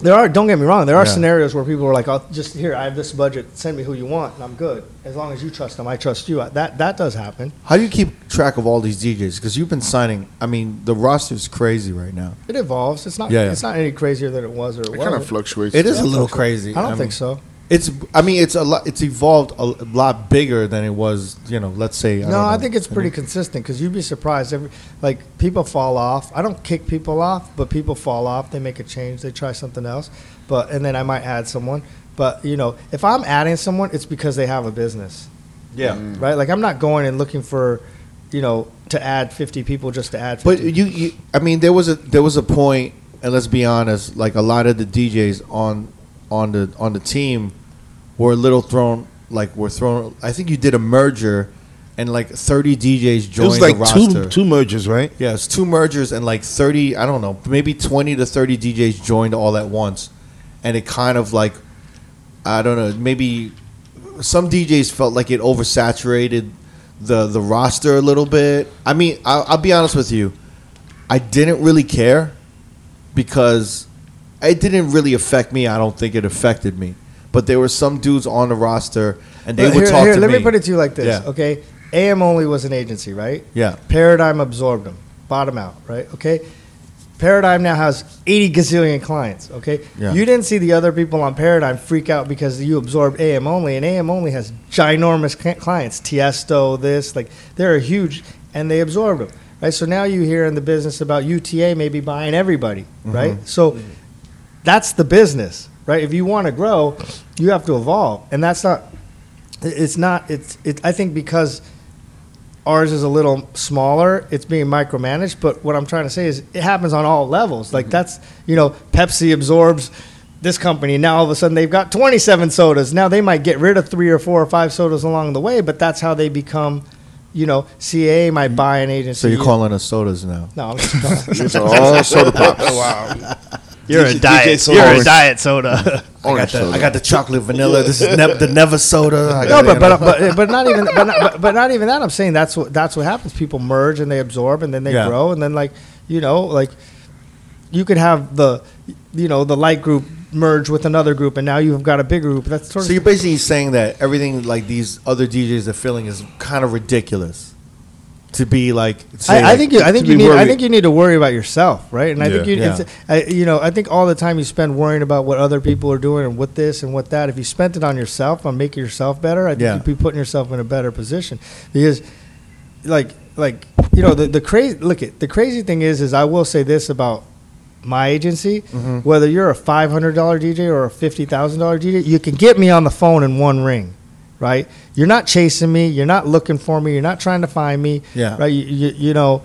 [SPEAKER 4] there are. Don't get me wrong. There are
[SPEAKER 1] Yeah.
[SPEAKER 4] scenarios where people are like, "Oh, just here. I have this budget. Send me who you want, and I'm good. As long as you trust them, I trust you." Uh, that that does happen.
[SPEAKER 1] How do you keep track of all these DJs? Because you've been signing. I mean, the roster is crazy right now.
[SPEAKER 4] It evolves. It's not.
[SPEAKER 1] Yeah, yeah.
[SPEAKER 4] It's not any crazier than it was or it,
[SPEAKER 2] It kind of fluctuates.
[SPEAKER 1] It is a little crazy.
[SPEAKER 4] I don't
[SPEAKER 1] mean,
[SPEAKER 4] think so.
[SPEAKER 1] It's. I mean, it's a lot. It's evolved a, a lot bigger than it was. You know, let's say. I
[SPEAKER 4] no,
[SPEAKER 1] don't
[SPEAKER 4] I think it's pretty consistent because you'd be surprised. Every like people fall off. I don't kick people off, but people fall off. They make a change. They try something else, but and then I might add someone. But you know, if I'm adding someone, it's because they have a business.
[SPEAKER 1] Yeah. Mm.
[SPEAKER 4] right? Like I'm not going and looking for, you know, to add 50 people just to add 50.
[SPEAKER 1] But you, you, I mean, there was a there was a point, and let's be honest, like a lot of the DJs on on the on the team were a little thrown, like were thrown. I think you did a merger, and like thirty DJs joined.
[SPEAKER 3] It was like two two mergers, right?
[SPEAKER 1] Yeah, it's two mergers and like 30, I don't know, maybe 20 to 30 DJs joined all at once. And it kind of like, I don't know, maybe some DJs felt like it oversaturated the, the roster a little bit. I mean, I'll, I'll be honest with you. I didn't really care because it didn't really affect me. I don't think it affected me. But there were some dudes on the roster and they would
[SPEAKER 4] here-
[SPEAKER 1] talk
[SPEAKER 4] here,
[SPEAKER 1] to
[SPEAKER 4] let
[SPEAKER 1] me.
[SPEAKER 4] put it to you like this,
[SPEAKER 1] Yeah.
[SPEAKER 4] okay? AM only was an agency, right?
[SPEAKER 1] Yeah.
[SPEAKER 4] Paradigm absorbed them, bottom out, right? Okay. Paradigm now has 80 gazillion clients, okay?
[SPEAKER 1] Yeah.
[SPEAKER 4] You didn't see the other people on Paradigm freak out because you absorbed AM only, and AM only has ginormous cli- clients. Tiesto, this, like, they're huge, and they absorbed them, right? So now you hear in the business about UTA maybe buying everybody, mm-hmm. right? So that's the business, right? If you want to grow, you have to evolve, and that's not. It's not. It's. It. I think because ours is a little smaller, it's being micromanaged. But what I'm trying to say is, it happens on all levels. Like mm-hmm. that's you know, Pepsi absorbs this company. Now all of a sudden they've got 27 sodas. Now they might get rid of three or four or five sodas along the way, but that's how they become. You know, CAA might mm-hmm. buy an agency.
[SPEAKER 1] so you're calling us sodas now.
[SPEAKER 4] No, I'm just
[SPEAKER 2] It's all soda pops.
[SPEAKER 3] Oh, wow.
[SPEAKER 4] You're
[SPEAKER 3] DJ
[SPEAKER 4] a diet.
[SPEAKER 3] soda.
[SPEAKER 4] You're a diet soda.
[SPEAKER 2] Orange
[SPEAKER 1] I
[SPEAKER 2] soda.
[SPEAKER 1] got the chocolate vanilla. This is ne- the Neva soda. I
[SPEAKER 4] No, but but, but but not even but not, but, but not even that. I'm saying that's what that's what happens. People merge and they absorb and then they
[SPEAKER 1] Yeah.
[SPEAKER 4] grow and then like you know like you could have the you know the light group merge with another group and now you've got a big group. That's sort
[SPEAKER 1] So
[SPEAKER 4] of
[SPEAKER 1] you're basically saying that everything like these other DJs are feeling is kind of ridiculous to be like. say,
[SPEAKER 4] I, I think you, I think you need I think you need to worry about yourself, right? And I think you,
[SPEAKER 1] Yeah.
[SPEAKER 4] it's, I, you know, I think all the time you spend worrying about what other people are doing and what this and what that. If you spent it on yourself, on making yourself better, I think
[SPEAKER 1] Yeah.
[SPEAKER 4] you'd be putting yourself in a better position. Because, like, like you know, the the crazy look at the crazy thing is, is I will say this about my agency:
[SPEAKER 1] Mhm.
[SPEAKER 4] whether you're a five hundred dollar DJ or a fifty thousand dollar DJ, you can get me on the phone in one ring. Right, you're not chasing me. You're not looking for me. You're not trying to find me
[SPEAKER 1] Yeah.
[SPEAKER 4] right? You, you, you know,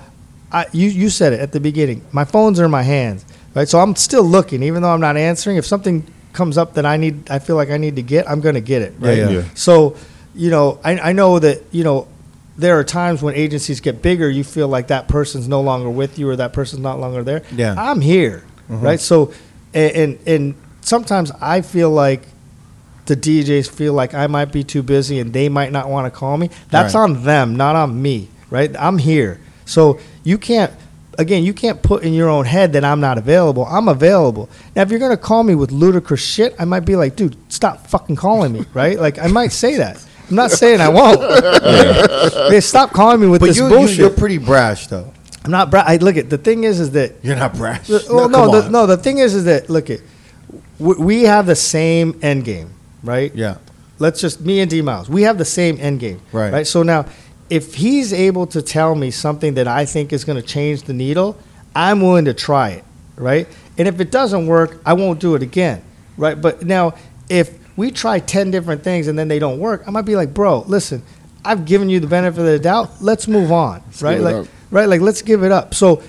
[SPEAKER 4] I, you, you said it at the beginning. My phones are in my hands, right? So I'm still looking, even though I'm not answering. If something comes up that I need, I feel like I need to get, I'm going to get it, right?
[SPEAKER 1] Yeah, yeah.
[SPEAKER 4] So, you know, I, I know that, you know, there are times when agencies get bigger, you feel like that person's no longer with you or that person's not longer there.
[SPEAKER 1] Yeah.
[SPEAKER 4] I'm here, mm-hmm. right? So, and, and and sometimes I feel like the DJs feel like I might be too busy and they might not want to call me. That's
[SPEAKER 1] Right.
[SPEAKER 4] on them, not on me, right? I'm here. So you can't again, you can't put in your own head that I'm not available. I'm available. Now if you're going to call me with ludicrous shit, I might be like, "Dude, stop fucking calling me," right? Like I might say that. I'm not saying I won't. Hey, stop calling me with
[SPEAKER 1] But
[SPEAKER 4] this
[SPEAKER 1] you, you,
[SPEAKER 4] bullshit.
[SPEAKER 1] you're pretty brash, though.
[SPEAKER 4] I'm not bra- I look at the thing is is that
[SPEAKER 1] You're not brash.
[SPEAKER 4] the- well,
[SPEAKER 1] come
[SPEAKER 4] no, the, no. The thing is, is that look at we, we have the same end game, right?
[SPEAKER 1] Yeah.
[SPEAKER 4] Let's just me and D Miles. We have the same end game,
[SPEAKER 1] Right.
[SPEAKER 4] Right. So now, if he's able to tell me something that I think is going to change the needle, I'm willing to try it, right? And if it doesn't work, I won't do it again, right? But now, if we try ten different things and then they don't work, I might be like, bro, listen, I've given you the benefit of the doubt. Let's move on, right? Like,
[SPEAKER 2] up.
[SPEAKER 4] right? Like, let's give it up. So.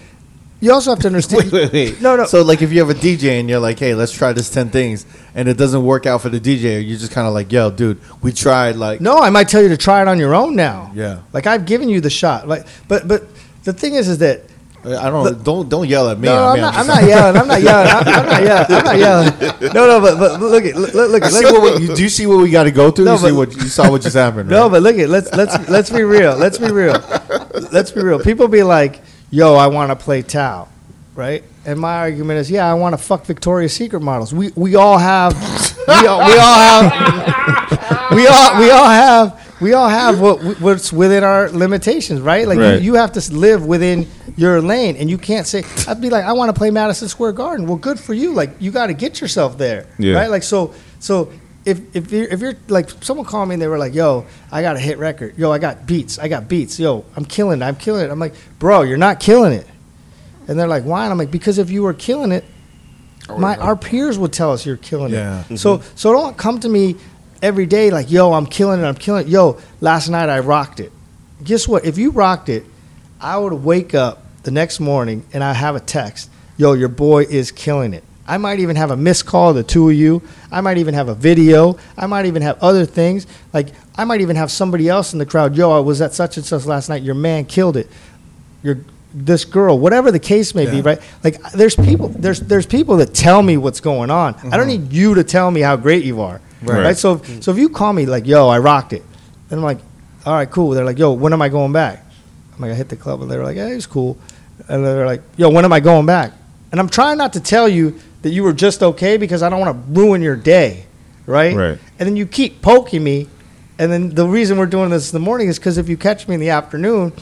[SPEAKER 4] You also have to understand.
[SPEAKER 1] Wait, wait, wait.
[SPEAKER 4] No, no.
[SPEAKER 1] So, like, if you have a DJ and you're like, "Hey, let's try this ten things," and it doesn't work out for the DJ, you're just kind of like, "Yo, dude, we tried." Like,
[SPEAKER 4] No, I might tell you to try it on your own now.
[SPEAKER 1] Yeah.
[SPEAKER 4] Like I've given you the shot. Like, but but the thing is, is that
[SPEAKER 1] I don't. don't don't yell at me.
[SPEAKER 4] no,
[SPEAKER 1] I
[SPEAKER 4] I'm not. I'm not yelling. I'm not yelling. I'm, I'm not yelling. I'm not yelling. No, no, but but look at look look.
[SPEAKER 1] I
[SPEAKER 4] at
[SPEAKER 1] see
[SPEAKER 4] look-
[SPEAKER 1] what we, you, do you see what we got to go through?
[SPEAKER 4] No,
[SPEAKER 1] you see
[SPEAKER 4] but-
[SPEAKER 1] what you saw what just happened.
[SPEAKER 4] No, but look at let's let's let's be real. Let's be real. Let's be real. People be like, "Yo, I want to play Tao," right? And my argument is, "Yeah, I want to fuck Victoria's Secret models." We we all have we all, we all have we all we all have we all have what what's within our limitations, right? Like
[SPEAKER 5] Right.
[SPEAKER 4] You, you have to live within your lane, and you can't say, "I'd be like, I want to play Madison Square Garden." Well, good for you. Like you got to get yourself there,
[SPEAKER 5] Yeah.
[SPEAKER 4] right? Like so so if if you're if you're like someone called me and they were like, "Yo, I got a hit record. Yo, I got beats. I got beats. Yo, I'm killing it. I'm killing it." I'm like, "Bro, you're not killing it." And they're like, "Why?" And I'm like, "Because if you were killing it, my our peers would tell us you're killing
[SPEAKER 1] Yeah.
[SPEAKER 4] it. So so don't come to me every day like, "Yo, I'm killing it. I'm killing it." Yo, last night I rocked it. Guess what? If you rocked it, I would wake up the next morning and I have a text. Yo, your boy is killing it. I might even have a missed call, the two of you. I might even have a video. I might even have other things. Like I might even have somebody else in the crowd. Yo, I was at such and such last night. Your man killed it. Your this girl, whatever the case may be, right? Like there's people there's there's people that tell me what's going on. I don't mm-hmm. need you to tell me how great you are.
[SPEAKER 1] Right.
[SPEAKER 4] Right. So if, mm. so if you call me like, yo, I rocked it. And I'm like, all right, cool. They're like, yo, when am I going back? I'm like, I hit the club, and they're like, yeah, it's cool. And they're like, yo, when am I going back? And I'm trying not to tell you that you were just okay because I don't want to ruin your day, right?
[SPEAKER 5] Right.
[SPEAKER 4] And then you keep poking me, and then the reason we're doing this in the morning is because if you catch me in the afternoon,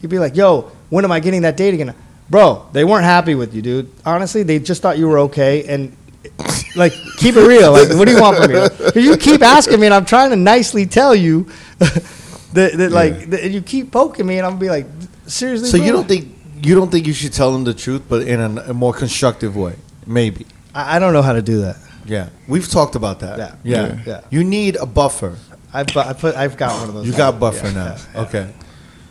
[SPEAKER 4] you'd be like, yo, when am I getting that date again? Bro, they weren't happy with you, dude. Honestly, they just thought you were okay, and like, keep it real. Like, what do you want from me? You keep asking me, and I'm trying to nicely tell you that, that like, that, and you keep poking me, and I'm gonna be like, seriously.
[SPEAKER 1] So
[SPEAKER 4] bro?
[SPEAKER 1] you don't think you don't think you should tell them the truth, but in a, a more constructive way, maybe.
[SPEAKER 4] I, I don't know how to do that.
[SPEAKER 1] Yeah, we've talked about that.
[SPEAKER 4] Yeah.
[SPEAKER 1] yeah,
[SPEAKER 4] Yeah. Yeah.
[SPEAKER 1] You need a buffer.
[SPEAKER 4] I've, bu- I put, I've got one of those.
[SPEAKER 1] You got buffer
[SPEAKER 4] Yeah,
[SPEAKER 1] now.
[SPEAKER 4] yeah.
[SPEAKER 1] Okay.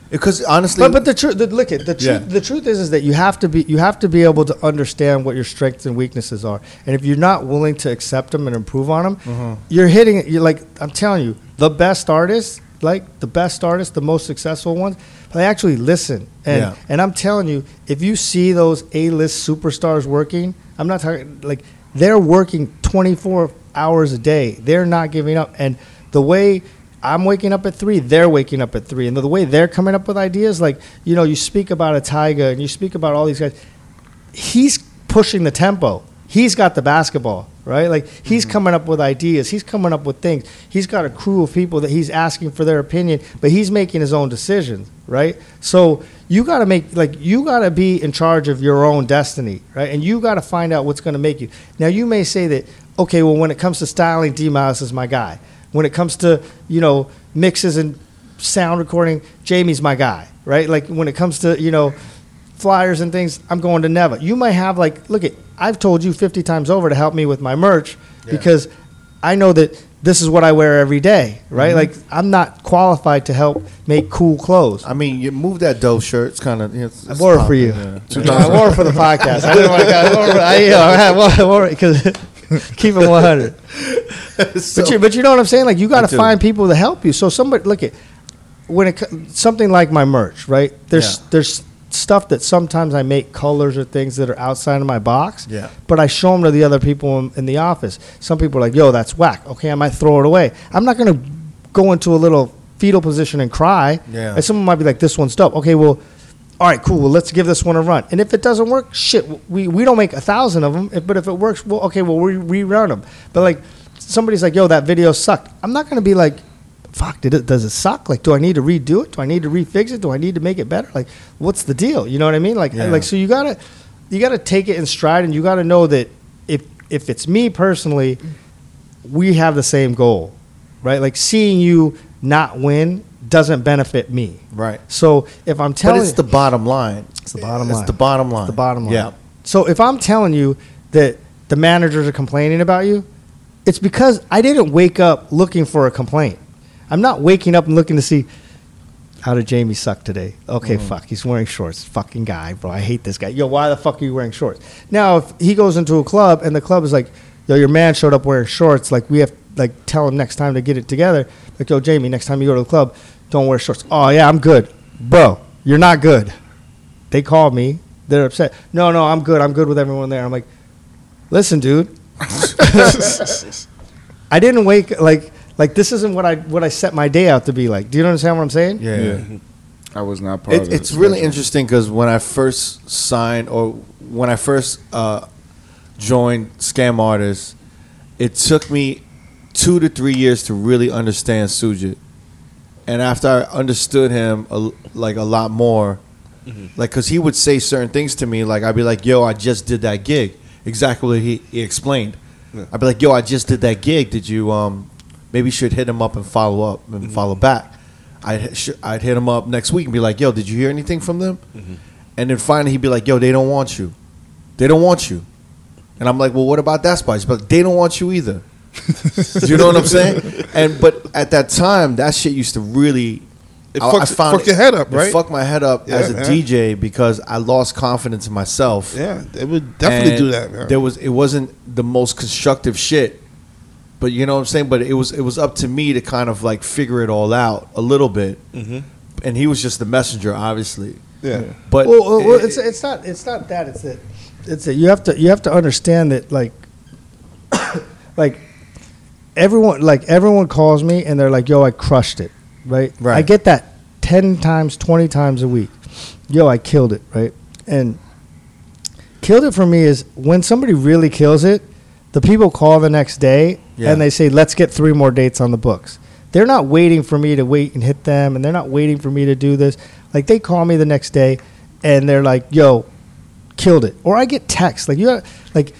[SPEAKER 1] Because honestly,
[SPEAKER 4] But but the truth, the, look at the truth. The truth is is that you have to be you have to be able to understand what your strengths and weaknesses are, and if you're not willing to accept them and improve on them,
[SPEAKER 1] Mm-hmm.
[SPEAKER 4] you're hitting it. You're like I'm telling you, the best artists, like the best artists, the most successful ones, they actually listen. And
[SPEAKER 1] Yeah.
[SPEAKER 4] and I'm telling you, if you see those A-list superstars working, I'm not talking like they're working 24 hours a day. They're not giving up, and the way. I'm waking up at three. They're waking up at three, and the way they're coming up with ideas, like you know, you speak about a Tyga and you speak about all these guys. He's pushing the tempo. He's got the basketball, right? Like he's mm-hmm. coming up with ideas. He's coming up with things. He's got a crew of people that he's asking for their opinion, but he's making his own decisions, right? So you got to make like you got to be in charge of your own destiny, right? And you got to find out what's going to make you. Now you may say that, okay, well when it comes to styling, D Miles is my guy. When it comes to you know mixes and sound recording, Jamie's my guy, right? Like when it comes to you know flyers and things, I'm going to Neva. You might have like, look at, I've told you 50 times over to help me with my merch because I know that this is what I wear every day, right?
[SPEAKER 1] Mm-hmm.
[SPEAKER 4] Like I'm not qualified to help make cool clothes.
[SPEAKER 1] I mean, you move that dope shirt. It's kind of. It's,
[SPEAKER 4] I wore it for you.
[SPEAKER 1] yeah.
[SPEAKER 4] I wore it for the podcast. I didn't want to. I wore it. I, you know, I wore it because keep it 100.
[SPEAKER 1] So-
[SPEAKER 4] But you, but you know what I'm saying? Like you got to find people to help you. So somebody look at when it something like my merch, right? There's
[SPEAKER 1] Yeah.
[SPEAKER 4] there's stuff that sometimes I make colors or things that are outside of my box.
[SPEAKER 1] Yeah.
[SPEAKER 4] But I show them to the other people in, in the office. Some people are like, "Yo, that's whack." Okay, I might throw it away. I'm not gonna go into a little fetal position and cry.
[SPEAKER 1] Yeah.
[SPEAKER 4] And someone might be like, "This one's dope." Okay, well. All right, cool. Well, let's give this one a run. And if it doesn't work, shit, we, we don't make a thousand of them. But if it works, well, okay, well, we rerun them. But like, somebody's like, "Yo, that video sucked." I'm not gonna be like, fuck, did it, does it suck? Like, do I need to redo it? Do I need to refix it? Do I need to make it better? Like, what's the deal? You know what I mean? Like,
[SPEAKER 1] Yeah.
[SPEAKER 4] like, so you gotta, you gotta take it in stride, and you gotta know that if if it's me personally, we have the same goal, right? Like, seeing you not win doesn't benefit me.
[SPEAKER 1] Right.
[SPEAKER 4] So if I'm telling, But
[SPEAKER 1] it's the bottom line.
[SPEAKER 4] It's the bottom
[SPEAKER 1] It's the bottom line.
[SPEAKER 4] the bottom line.
[SPEAKER 1] Yeah.
[SPEAKER 4] So if I'm telling you that the managers are complaining about you, it's because I didn't wake up looking for a complaint. I'm not waking up and looking to see how did Jamie suck today. Okay,
[SPEAKER 1] Mm-hmm.
[SPEAKER 4] fuck, he's wearing shorts. Fucking guy, bro. I hate this guy. Yo, why the fuck are you wearing shorts? Now, if he goes into a club and the club is like, yo, your man showed up wearing shorts, like we have like tell him next time to get it together. Like, yo, Jamie, next time you go to the club, don't wear shorts. Oh yeah, I'm good, bro. You're not good. They called me. They're upset. No, no, I'm good. I'm good with everyone there. I'm like, listen, dude. I didn't wake like like this isn't what I what I set my day out to be like. Do you understand what I'm saying?
[SPEAKER 1] Yeah.
[SPEAKER 2] I was not part
[SPEAKER 1] It,
[SPEAKER 2] of it.
[SPEAKER 1] it's really interesting because when I first signed or when I first uh, joined Scam Artists, it took me two to three years to really understand Sujit. And after I understood him a, like a lot more, like because he would say certain things to me, like I'd be like, "Yo, I just did that gig." Exactly what he, he explained. I'd be like, "Yo, I just did that gig. Did you um maybe you should hit him up and follow up and mm-hmm. follow back?" I'd sh- I'd hit him up next week and be like, "Yo, did you hear anything from them?" Mm-hmm. And then finally he'd be like, "Yo, they don't want you. They don't want you." And I'm like, "Well, what about that spice?" But they don't want you either. You know what I'm saying? And but at that time, that shit used to really.
[SPEAKER 3] It
[SPEAKER 1] I- I found
[SPEAKER 3] fuck your head up, right?
[SPEAKER 1] fucked my head up
[SPEAKER 3] Yeah,
[SPEAKER 1] as a
[SPEAKER 3] man.
[SPEAKER 1] DJ because I lost confidence in myself.
[SPEAKER 3] Yeah, it would definitely
[SPEAKER 1] And
[SPEAKER 3] do that, man.
[SPEAKER 1] There was it wasn't the most constructive shit, but you know what I'm saying. But it was it was up to me to kind of like figure it all out a little bit,
[SPEAKER 3] Mm-hmm.
[SPEAKER 1] and he was just the messenger, obviously.
[SPEAKER 3] yeah.
[SPEAKER 1] But
[SPEAKER 4] well, well, well, it's it's not it's not that it's that it's that you have to you have to understand that like like everyone like everyone calls me and they're like yo I crushed it right
[SPEAKER 1] Right.
[SPEAKER 4] I get that ten times twenty times a week yo I killed it right and killed it for me is when somebody really kills it the people call the next day
[SPEAKER 1] Yeah.
[SPEAKER 4] and they say let's get three more dates on the books. They're not waiting for me to wait and hit them and they're not waiting for me to do this. Like they call me the next day and they're like yo killed it. Or i get texts like you got like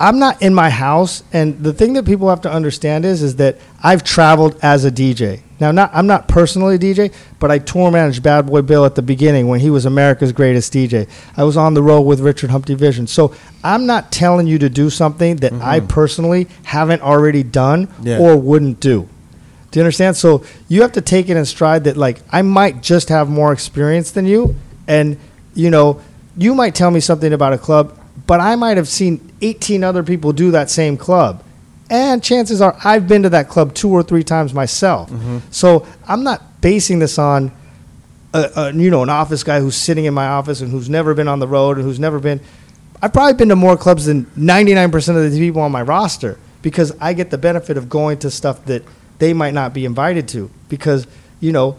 [SPEAKER 4] i'm not in my house and the thing that people have to understand is is that i've traveled as a dj now not i'm not personally a dj but i tour managed bad boy bill at the beginning when he was america's greatest dj i was on the road with Richard Humpty Vission. So i'm not telling you to do something that i mm-hmm. personally haven't already done
[SPEAKER 1] Yeah.
[SPEAKER 4] or wouldn't do. Do you understand? So you have to take it in stride that like I might just have more experience than you, and you know you might tell me something about a club, but I might have seen 18 other people do that same club, and chances are I've been to that club two or three times myself. Mm-hmm. So I'm not basing this on. A, a, you know, an office guy who's sitting in my office and who's never been on the road and who's never been. I've probably been to more clubs than 99% of the people on my roster because I get the benefit of going to stuff that they might not be invited to because, you know,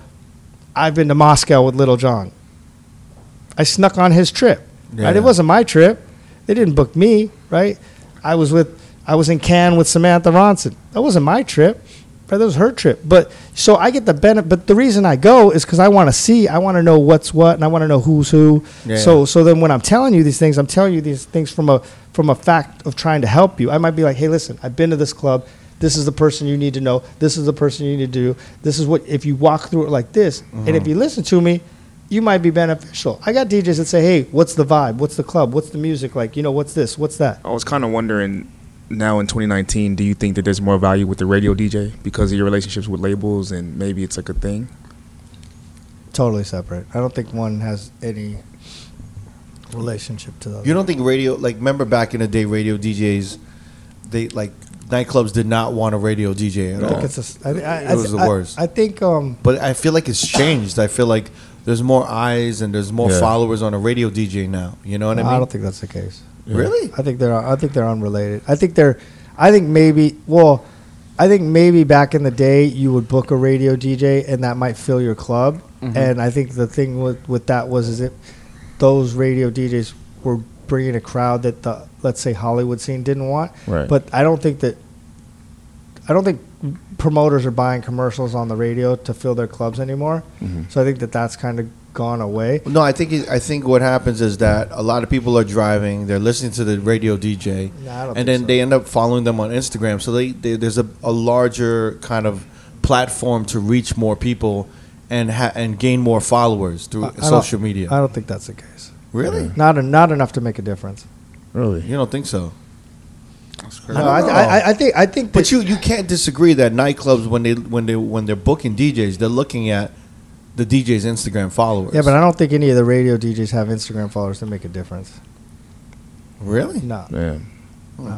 [SPEAKER 4] I've been to Moscow with Lil Jon. I snuck on his trip. Right? It wasn't my trip. They didn't book me, right? I was with I was in Cannes with Samantha Ronson. That wasn't my trip. Right? That was her trip. But so I get the benefit but the reason I go is because I want to see, I want to know what's what and I want to know who's who.
[SPEAKER 1] Yeah.
[SPEAKER 4] So so then when I'm telling you these things, I'm telling you these things from a from a fact of trying to help you. I might be like, hey, listen, I've been to this club. This is the person you need to know. This is the person you need to do. This is what if you walk through it like this, and if mm-hmm. you listen to me, you might be beneficial. I got DJs that say, hey, what's the vibe? What's the club? What's the music like? You know, what's this? What's that?
[SPEAKER 5] I was kind of wondering now in 2019, do you think that there's more value with the radio DJ because of your relationships with labels and maybe it's like a thing?
[SPEAKER 4] Totally separate. I don't think one has any relationship to the.
[SPEAKER 1] You don't think radio like remember back in the day radio DJs they like nightclubs did not want a radio DJ at
[SPEAKER 4] I
[SPEAKER 1] all.
[SPEAKER 4] think it's a s- I, thi- I,
[SPEAKER 1] It was the
[SPEAKER 4] I-
[SPEAKER 1] worst.
[SPEAKER 4] I think um,
[SPEAKER 1] But I feel like it's changed. I feel like there's more eyes and there's more
[SPEAKER 5] Yeah.
[SPEAKER 1] followers on a radio DJ now. You know what I
[SPEAKER 4] I
[SPEAKER 1] mean?
[SPEAKER 4] I don't think that's the case.
[SPEAKER 1] really?
[SPEAKER 4] I think they're I think they're unrelated. I think they're I think maybe well, I think maybe back in the day you would book a radio DJ and that might fill your club.
[SPEAKER 1] Mm-hmm.
[SPEAKER 4] And I think the thing with with that was is it those radio DJs were bringing a crowd that the let's say Hollywood scene didn't want.
[SPEAKER 5] Right.
[SPEAKER 4] But I don't think that I don't think promoters are buying commercials on the radio to fill their clubs anymore.
[SPEAKER 1] Mm-hmm.
[SPEAKER 4] So I think that that's kind of gone away.
[SPEAKER 1] No, I think it, I think what happens is that a lot of people are driving, they're listening to the radio DJ,
[SPEAKER 4] No,
[SPEAKER 1] and then
[SPEAKER 4] so.
[SPEAKER 1] they end up following them on Instagram. So they, they there's a, a larger kind of platform to reach more people and ha- and gain more followers through
[SPEAKER 4] I- I
[SPEAKER 1] social media.
[SPEAKER 4] I don't think that's the case.
[SPEAKER 1] really?
[SPEAKER 4] Not not enough to make a difference.
[SPEAKER 5] Really?
[SPEAKER 1] You don't think so?
[SPEAKER 2] That's crazy.
[SPEAKER 4] No, I, th- I, I think I think
[SPEAKER 1] But you you can't disagree that nightclubs when they when they when they're booking DJs, they're looking at the DJ's Instagram followers.
[SPEAKER 4] yeah, but I don't think any of the radio DJs have Instagram followers to make a difference.
[SPEAKER 1] really,
[SPEAKER 4] No,
[SPEAKER 5] Yeah.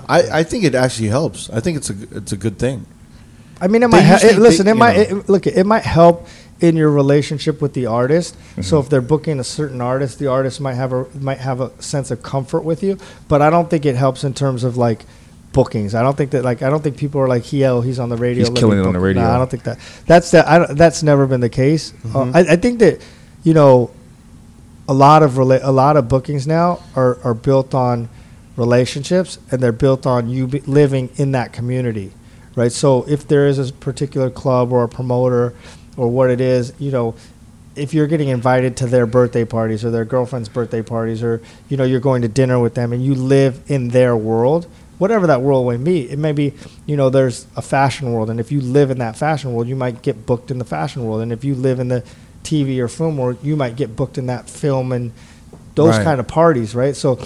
[SPEAKER 1] I, I think it actually helps. I think it's a it's a good thing.
[SPEAKER 4] I mean it
[SPEAKER 1] They
[SPEAKER 4] might. hel- it, listen,
[SPEAKER 1] think,
[SPEAKER 4] it might it, look. It might help in your relationship with the artist. So mm-hmm. if they're booking a certain artist, the artist might have a might have a sense of comfort with you. But I don't think it helps in terms of like bookings. I don't think that like I don't think people are like, he oh, he's on the radio.
[SPEAKER 5] He's killing it on the radio.
[SPEAKER 4] No, I don't think that. That's that. I don't, that's never been the case. Uh, I, I think that you know a lot of rela- a lot of bookings now are, are built on relationships and they're built on you living in that community right so if there is a particular club or a promoter or what it is you know if you're getting invited to their birthday parties or their girlfriend's birthday parties or you know you're going to dinner with them and you live in their world whatever that world may be it may be you know there's a fashion world and if you live in that fashion world you might get booked in the fashion world and if you live in the tv or film world you might get booked in that film and those
[SPEAKER 1] Right.
[SPEAKER 4] kind of parties right so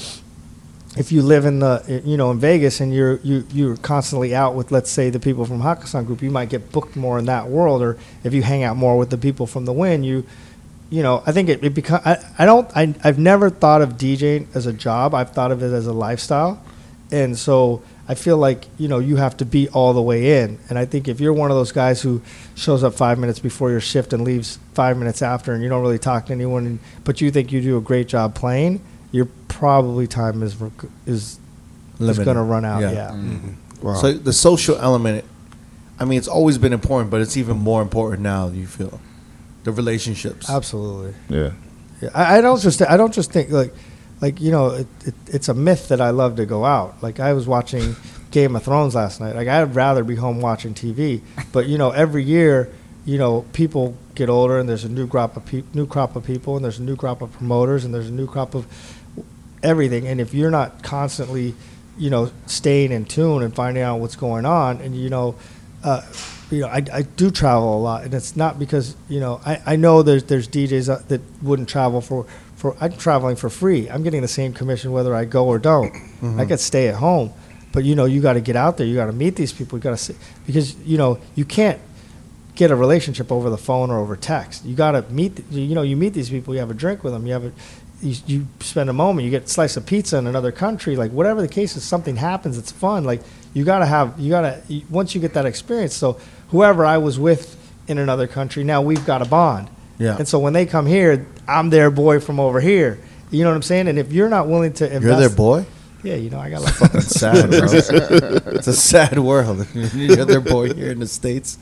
[SPEAKER 4] if you live in the you know in Vegas and you're you you're constantly out with let's say the people from Hakkasan Group, you might get booked more in that world. Or if you hang out more with the people from the Wynn, you you know I think it, it become I, I don't I I've never thought of DJing as a job. I've thought of it as a lifestyle, and so I feel like you know you have to be all the way in. And I think if you're one of those guys who shows up five minutes before your shift and leaves five minutes after, and you don't really talk to anyone, but you think you do a great job playing, your probably time is rec- is is going to run out.
[SPEAKER 1] Yeah.
[SPEAKER 4] Yeah. Mm-hmm. Mm-hmm.
[SPEAKER 3] Wow.
[SPEAKER 1] So the social element, I mean, it's always been important, but it's even more important now. You feel the relationships.
[SPEAKER 4] absolutely.
[SPEAKER 5] Yeah.
[SPEAKER 4] Yeah, I, I don't just I don't just think like like you know it, it, it's a myth that I love to go out. Like I was watching Game of Thrones last night. Like I'd rather be home watching TV. But you know every year you know people get older and there's a new crop of peop new crop of people and there's a new crop of promoters and there's a new crop of everything. And if you're not constantly you know staying in tune and finding out what's going on and you know. Uh, you know, I, I do travel a lot, and it's not because you know I, I know there's there's DJs that- that wouldn't travel for for I'm traveling for free. I'm getting the same commission whether I go or don't. I mm-hmm. could stay at home, but you know you got to get out there. You got to meet these people. You got to see because you know you can't get a relationship over the phone or over text. You got to meet. You know you meet these people. You have a drink with them. You have a you, you spend a moment. You get a slice of pizza in another country. Like whatever the case is, something happens. It's fun. Like you got to have you got to once you get that experience. So whoever I was with in another country, now we've got a bond.
[SPEAKER 1] Yeah.
[SPEAKER 4] And so when they come here, I'm their boy from over here. You know what I'm saying? And if you're not willing to invest,
[SPEAKER 1] You're their boy.
[SPEAKER 4] Yeah, you know I got like
[SPEAKER 1] It's sad, bro. it's a sad world. You're their boy here in the states.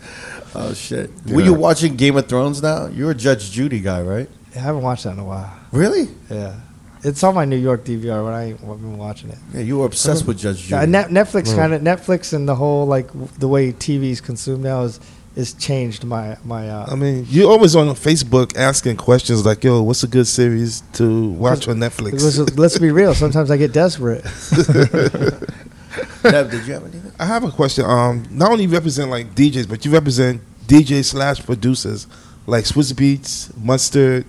[SPEAKER 1] Oh shit! Were you watching Game of Thrones now? You're a Judge Judy guy, right?
[SPEAKER 4] I haven't watched that in a while.
[SPEAKER 1] Really?
[SPEAKER 4] Yeah. It's on my New York DVR, when I ain't I've been watching it.
[SPEAKER 1] Yeah, you were obsessed with Judge Judy.
[SPEAKER 4] Uh, Net, Netflix kind of Netflix and the whole like w- the way TV is consumed now is is changed my my. Uh,
[SPEAKER 3] I mean, you're always on Facebook asking questions like, "Yo, what's a good series to watch on Netflix?"
[SPEAKER 4] let's, let's be real. Sometimes I get desperate.
[SPEAKER 1] Nev, did you have anything?
[SPEAKER 3] I have a question. Um, not only you represent like DJs, but you represent DJ slash producers like Swizz Beatz, Mustard,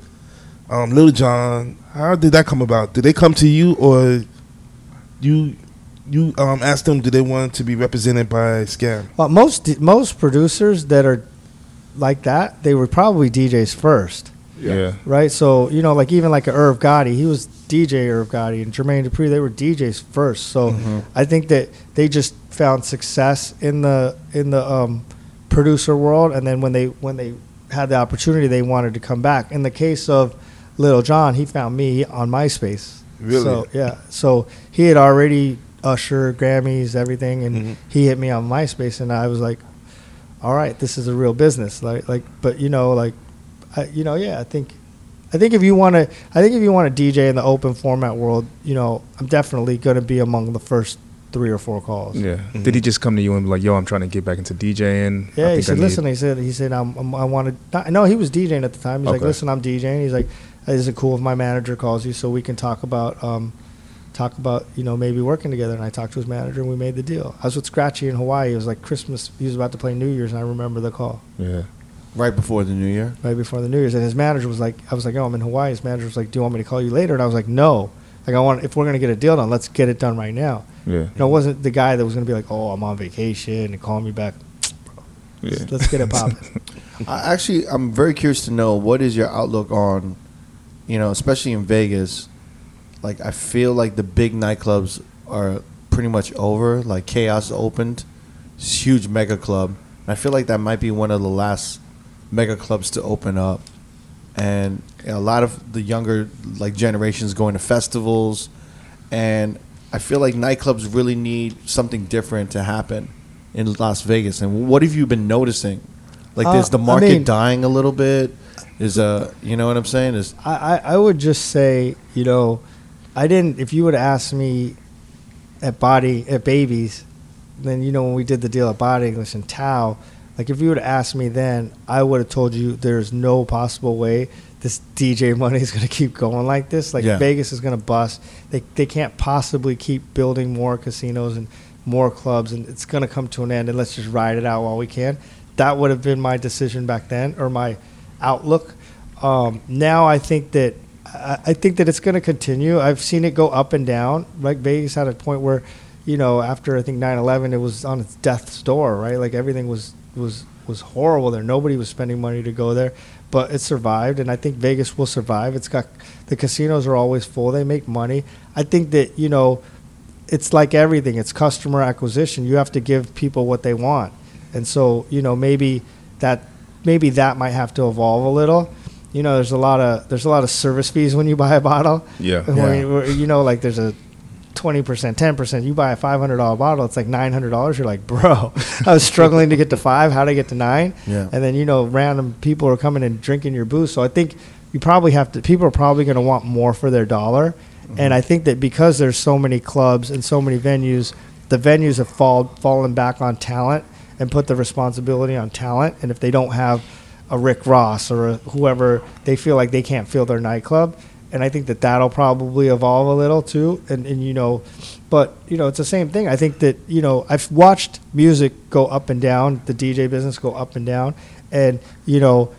[SPEAKER 3] um, Lil Jon. How did that come about? Did they come to you, or you you um asked them? Do they want to be represented by Scam?
[SPEAKER 4] Well, most most producers that are like that, they were probably DJs first.
[SPEAKER 5] Yeah.
[SPEAKER 4] right? So you know, like even like a Irv Gotti, he was DJ Irv Gotti and Jermaine Dupri, they were DJs first. So I think that they just found success in the in the um, producer world, and then when they when they had the opportunity, they wanted to come back. In the case of Lil Jon, he found me on MySpace.
[SPEAKER 3] Really?
[SPEAKER 4] So yeah. So he had already Usher, Grammys, everything, and
[SPEAKER 3] Mhm.
[SPEAKER 4] he hit me on MySpace, and I was like, "All right, this is a real business." Like, like, but you know, like, I, you know, yeah, I think, I think if you want to, I think if you want to DJ in the open format world, you know, I'm definitely going to be among the first three or four calls.
[SPEAKER 5] Yeah. Did he just come to you and be like, "Yo, I'm trying to get back into DJing"? I
[SPEAKER 4] Yeah, he
[SPEAKER 5] think I
[SPEAKER 4] said,
[SPEAKER 5] need-
[SPEAKER 4] "Listen," he said, "He said, I'm, I'm, I want to." No, he was DJing at the time. He's like,
[SPEAKER 5] Okay.
[SPEAKER 4] "Listen, I'm DJing." He's like, "Is it cool if my manager calls you so we can talk about, um, talk about, you know, maybe working together?" And I talked to his manager, and we made the deal. I was with Scratchy in Hawaii. It was like Christmas. He was about to play New Year's, and I remember the call
[SPEAKER 5] Yeah.
[SPEAKER 1] Right before the new year.
[SPEAKER 4] right before the New Year's. And his manager was like, "I was like, oh, I'm in Hawaii." His manager was like, "Do you want me to call you later?" And I was like, "No." Like I want, if we're gonna get a deal done, let's get it done right now.
[SPEAKER 5] Yeah.
[SPEAKER 4] You know, it wasn't the guy that was gonna be like, "Oh, I'm on vacation," and call me back.
[SPEAKER 5] Yeah.
[SPEAKER 4] Let's get it popping.
[SPEAKER 1] Actually, I'm very curious to know what is your outlook on, you know, especially in Vegas. Like, I feel like the big nightclubs are pretty much over. Like, Chaos opened, it's a huge mega club. And I feel like that might be one of the last mega clubs to open up. And a lot of the younger like generations going to festivals, and I feel like nightclubs really need something different to happen in Las Vegas. And what have you been noticing? Like,
[SPEAKER 4] Uh,
[SPEAKER 1] is the
[SPEAKER 4] I
[SPEAKER 1] market
[SPEAKER 4] mean-
[SPEAKER 1] dying a little bit? Is uh, you know what I'm saying? Is
[SPEAKER 4] I, I, I would just say, you know, I didn't. If you would have asked me at Body at Babies, then you know when we did the deal at Body English and Tao, like if you would have asked me then, I would have told you there's no possible way this DJ money is going to keep going like this. Like
[SPEAKER 1] Yeah.
[SPEAKER 4] Vegas is going to bust. They they can't possibly keep building more casinos and more clubs, and it's going to come to an end. And let's just ride it out while we can. That would have been my decision back then, or my outlook. Um, now I think that I, I think that it's going to continue. I've seen it go up and down. Like Vegas had a point where, you know, after I think 9/11, it was on its death's door, right? Like everything was was was horrible there. Nobody was spending money to go there, but it survived, and I think Vegas will survive. It's got the casinos are always full. They make money. I think that you know, it's like everything. It's customer acquisition. You have to give people what they want, and so you know maybe that maybe that might have to evolve a little. You know, there's a lot of there's a lot of service fees when you buy a bottle.
[SPEAKER 5] Yeah.
[SPEAKER 4] And when you- you know, like there's a twenty percent, ten percent. You buy a five hundred dollar bottle, it's like nine hundred dollars. You're like, bro, I was struggling to get to five. How would I get to nine?
[SPEAKER 1] Yeah.
[SPEAKER 4] And then you know, random people are coming and drinking your booze. So I think you probably have to. People are probably going to want more for their dollar. Mm-hmm. And I think that because there's so many clubs and so many venues, the venues have fall, fallen back on talent and put the responsibility on talent. And if they don't have a Rick Ross or a whoever, they feel like they can't fill their nightclub. And I think that that'll probably evolve a little too. And, and you know, but you know, it's the same thing. I think that you know, I've watched music go up and down, the DJ business go up and down, and you know,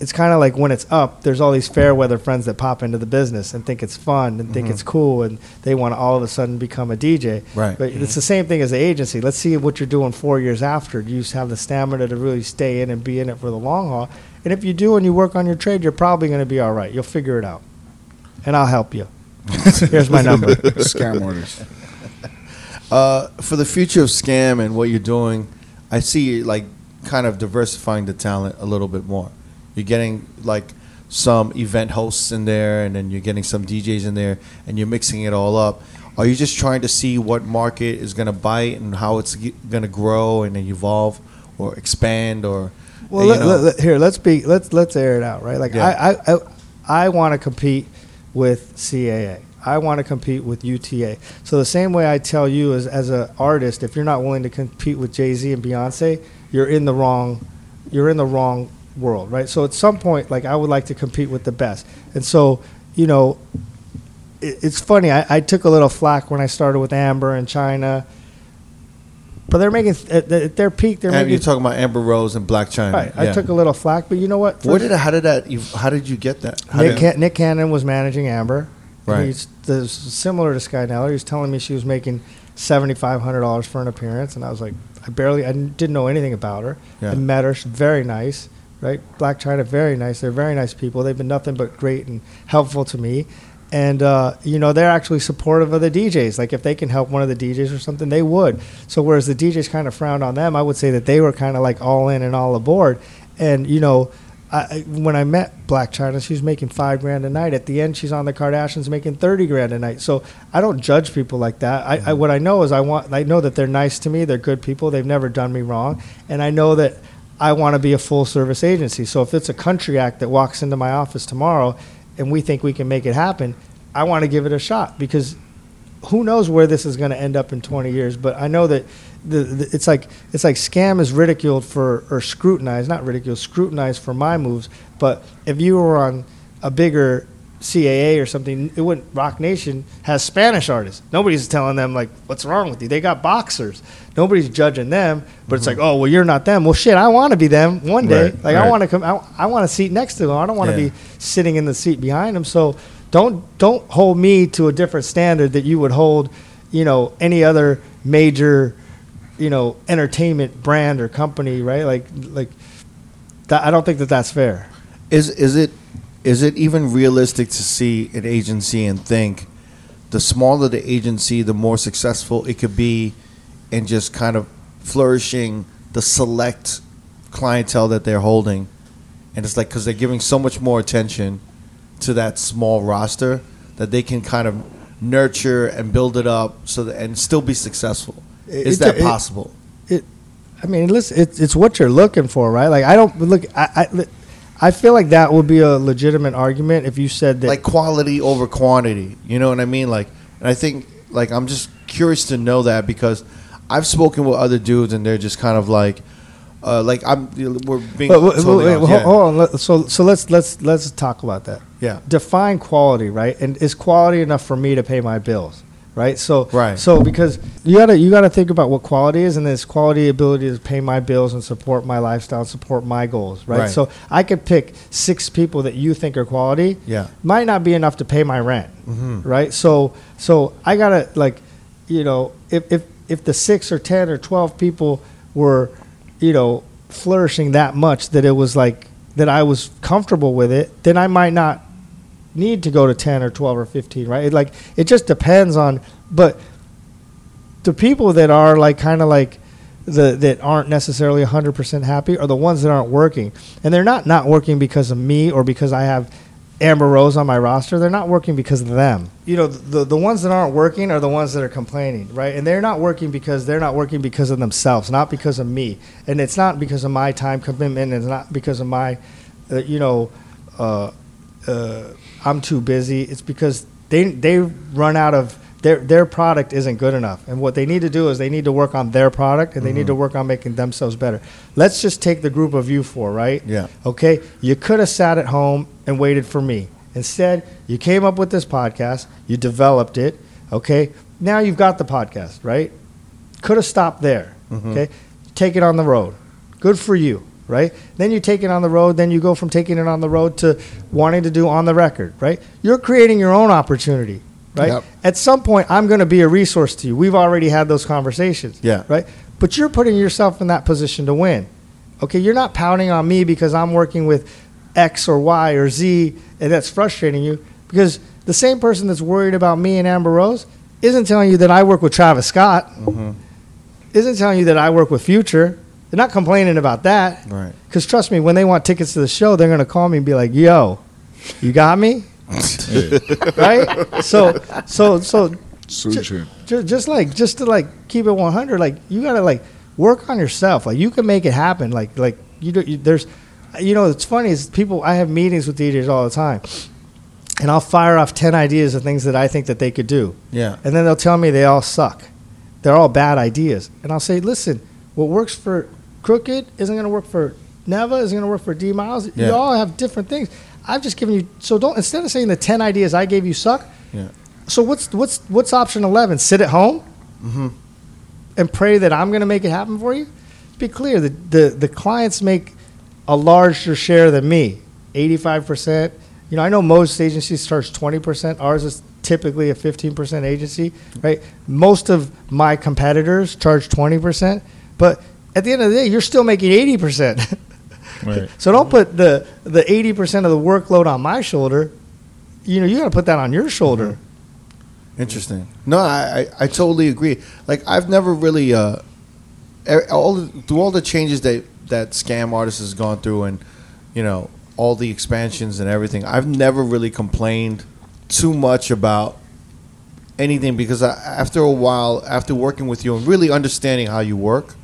[SPEAKER 4] it's kind of like when it's up, there's all these fair weather friends that pop into the business and think it's fun and think it's cool, and they want to all of a sudden become a DJ.
[SPEAKER 1] Right.
[SPEAKER 4] But it's the same thing as the agency. Let's see what you're doing four years after. Do you have the stamina to really stay in and be in it for the long haul? And if you do and you work on your trade, you're probably going to be all right. You'll figure it out, and I'll help you. Here's my number.
[SPEAKER 2] Scam artists.
[SPEAKER 1] Uh, for the future of scam and what you're doing, I see you like kind of diversifying the talent a little bit more. You're getting like some event hosts in there, and then you're getting some DJs in there, and you're mixing it all up. Are you just trying to see what market is going to bite and how it's going to grow and then evolve or expand or?
[SPEAKER 4] Well, let, let- let- here let's be let's let's air it out, right? Like
[SPEAKER 1] Yeah.
[SPEAKER 4] I I, I, I want to compete with CAA. I want to compete with UTA. So the same way I tell you as as an artist, if you're not willing to compete with Jay Z and Beyonce, you're in the wrong you're in the wrong world, right? So at some point, like I would like to compete with the best, and so you know, it, it's funny. I, I took a little flack when I started with Amber and Chyna. But they're making at their peak. They're
[SPEAKER 1] and
[SPEAKER 4] making
[SPEAKER 1] you're talking about Amber Rose and Blac Chyna.
[SPEAKER 4] Right. I took a little flack, but you know what?
[SPEAKER 1] Where did how did that? ev- How did you get that? How
[SPEAKER 4] Nick, Can- Nick Cannon was managing Amber.
[SPEAKER 1] Right.
[SPEAKER 4] He's there's similar to Sky Nellor. He was telling me she was making seventy five hundred dollars for an appearance, and I was like, I barely, I didn't know anything about her.
[SPEAKER 1] Yeah.
[SPEAKER 4] I met her. She's very nice, right? Blac Chyna, very nice. They're very nice people. They've been nothing but great and helpful to me. And uh, you know they're actually supportive of the DJs. Like if they can help one of the DJs or something, they would. So whereas the DJs kind of frowned on them, I would say that they were kind of like all in and all aboard. And you know, I, when I met Blac Chyna, she was making five grand a night. At the end, she's on the Kardashians making thirty grand a night. So I don't judge people like that. I, I what I know is I want I know that they're nice to me. They're good people. They've never done me wrong, and I know that I want to be a full service agency. So if it's a country act that walks into my office tomorrow, and we think we can make it happen, I want to give it a shot because who knows where this is going to end up in 20 years but i know that the, the, it's like it's like scam is ridiculed for or scrutinized not ridiculed scrutinized for my moves but if you were on a bigger CAA or something, it wouldn't. Roc Nation has Spanish artists. Nobody's telling them like, "What's wrong with you?" They got boxers. Nobody's judging them, but it's mm-hmm. like, "Oh, well, you're not them." Well, shit, I want to be them one day.
[SPEAKER 1] Right,
[SPEAKER 4] like, I want to come. I, I want a seat next to them. I don't want to
[SPEAKER 1] Yeah.
[SPEAKER 4] be sitting in the seat behind them. So don't don't hold me to a different standard that you would hold, you know, any other major, you know, entertainment brand or company, right? Like like that. I don't think that that's fair.
[SPEAKER 1] Is is it is it even realistic to see an agency and think the smaller the agency, the more successful it could be in just kind of flourishing the select clientele that they're holding, and it's like because they're giving so much more attention to that small roster that they can kind of nurture and build it up so that and still be successful. Is
[SPEAKER 4] It-
[SPEAKER 1] that
[SPEAKER 4] it-
[SPEAKER 1] possible?
[SPEAKER 4] I mean, listen, it's it's what you're looking for, right? Like I don't look. I I, I feel like that would be a legitimate argument if you said that.
[SPEAKER 1] like quality over quantity. You know what I mean? Like, and I think like I'm just curious to know that because I've spoken with other dudes and they're just kind of like, uh, like I'm we're being.
[SPEAKER 4] Wait, wait,
[SPEAKER 1] totally
[SPEAKER 4] wait,
[SPEAKER 1] honest.
[SPEAKER 4] hold,
[SPEAKER 1] yeah.
[SPEAKER 4] hold on. So so let's let's let's talk about that.
[SPEAKER 1] Yeah.
[SPEAKER 4] Define quality, right? And is quality enough for me to pay my bills, right? So
[SPEAKER 1] Right.
[SPEAKER 4] So because you gotta you gotta think about what quality is, and this quality ability to pay my bills and support my lifestyle, support my goals, right?
[SPEAKER 1] Right.
[SPEAKER 4] So I could pick six people that you think are quality.
[SPEAKER 1] Yeah.
[SPEAKER 4] Might not be enough to pay my rent,
[SPEAKER 1] Mhm.
[SPEAKER 4] right? So so I gotta like, you know, if if if the six or ten or twelve people were, you know, flourishing that much that it was like that I was comfortable with it, then I might not need to go to 10 or 12 or 15 right? It, like it just depends on but the people that are like kind of like the that aren't necessarily 100% happy are the ones that aren't working. And they're not not working because of me or because i have amber rose on my roster. They're not working because of them. You know the the ones that aren't working are the ones that are complaining right? And they're not working because they're not working because of themselves not because of me. And it's not because of my time commitment it's not because of my uh, you know uh, uh, I'm too busy. It's because they they run out of their their product isn't good enough, and what they need to do is they need to work on their product and they need to mm-hmm. work on making themselves better. Let's just take the group of you four, right?
[SPEAKER 1] Yeah.
[SPEAKER 4] Okay. You could have sat at home and waited for me. Instead, you came up with this podcast. You developed it. Okay. Now you've got the podcast, right? Could have stopped there. Mm-hmm. Okay. Take it on the road. Good for you, right? Then you take it on the road. Then you go from taking it on the road to wanting to do on the record, right? You're creating your own opportunity, right?
[SPEAKER 2] Yep.
[SPEAKER 4] At some point, I'm going to be a resource to you. We've already had those conversations,
[SPEAKER 1] Yeah.
[SPEAKER 4] right? But you're putting yourself in that position to win. Okay, you're not pounding on me because I'm working with X or Y or Z, and that's frustrating you because the same person that's worried about me and Amber Rose isn't telling you that I work with Travis Scott, mm-hmm. isn't telling you that I work with Future. They're not complaining about that.
[SPEAKER 1] Right.
[SPEAKER 4] Because trust me, when they want tickets to the show, they're going to call me and be like, yo, you got me? right? So, so, so
[SPEAKER 2] Sushi.
[SPEAKER 4] just, just like just to like keep it 100 like you gotta like work on yourself like you can make it happen like like you, do, you there's you know it's funny is people i have meetings with djs all the time and i'll fire off 10 ideas of things that i think that they could do
[SPEAKER 1] Yeah.
[SPEAKER 4] and then they'll tell me they all suck they're all bad ideas and i'll say listen what works for crooked isn't going to work for neva isn't going to work for d miles
[SPEAKER 1] Yeah.
[SPEAKER 4] you all have different things i've just given you so don't instead of saying the 10 ideas i gave you suck
[SPEAKER 1] Yeah.
[SPEAKER 4] so what's what's what's option eleven? Sit at home
[SPEAKER 1] mm-hmm.
[SPEAKER 4] and pray that I'm going to make it happen for you. Be clear the, the the clients make a larger share than me, eighty five percent. You know, I know most agencies charge twenty percent. Ours is typically a fifteen percent agency, right? Most of my competitors charge twenty percent, but at the end of the day, you're still making eighty percent.
[SPEAKER 5] Right.
[SPEAKER 4] So don't put the the eighty percent of the workload on my shoulder. You know, you got to put that on your shoulder.
[SPEAKER 1] Interesting. No, I, I, I totally agree. Like I've never really uh, all the, through all the changes that that scam artist has gone through, and you know all the expansions and everything. I've never really complained too much about anything because I, after a while, after working with you and really understanding how you work,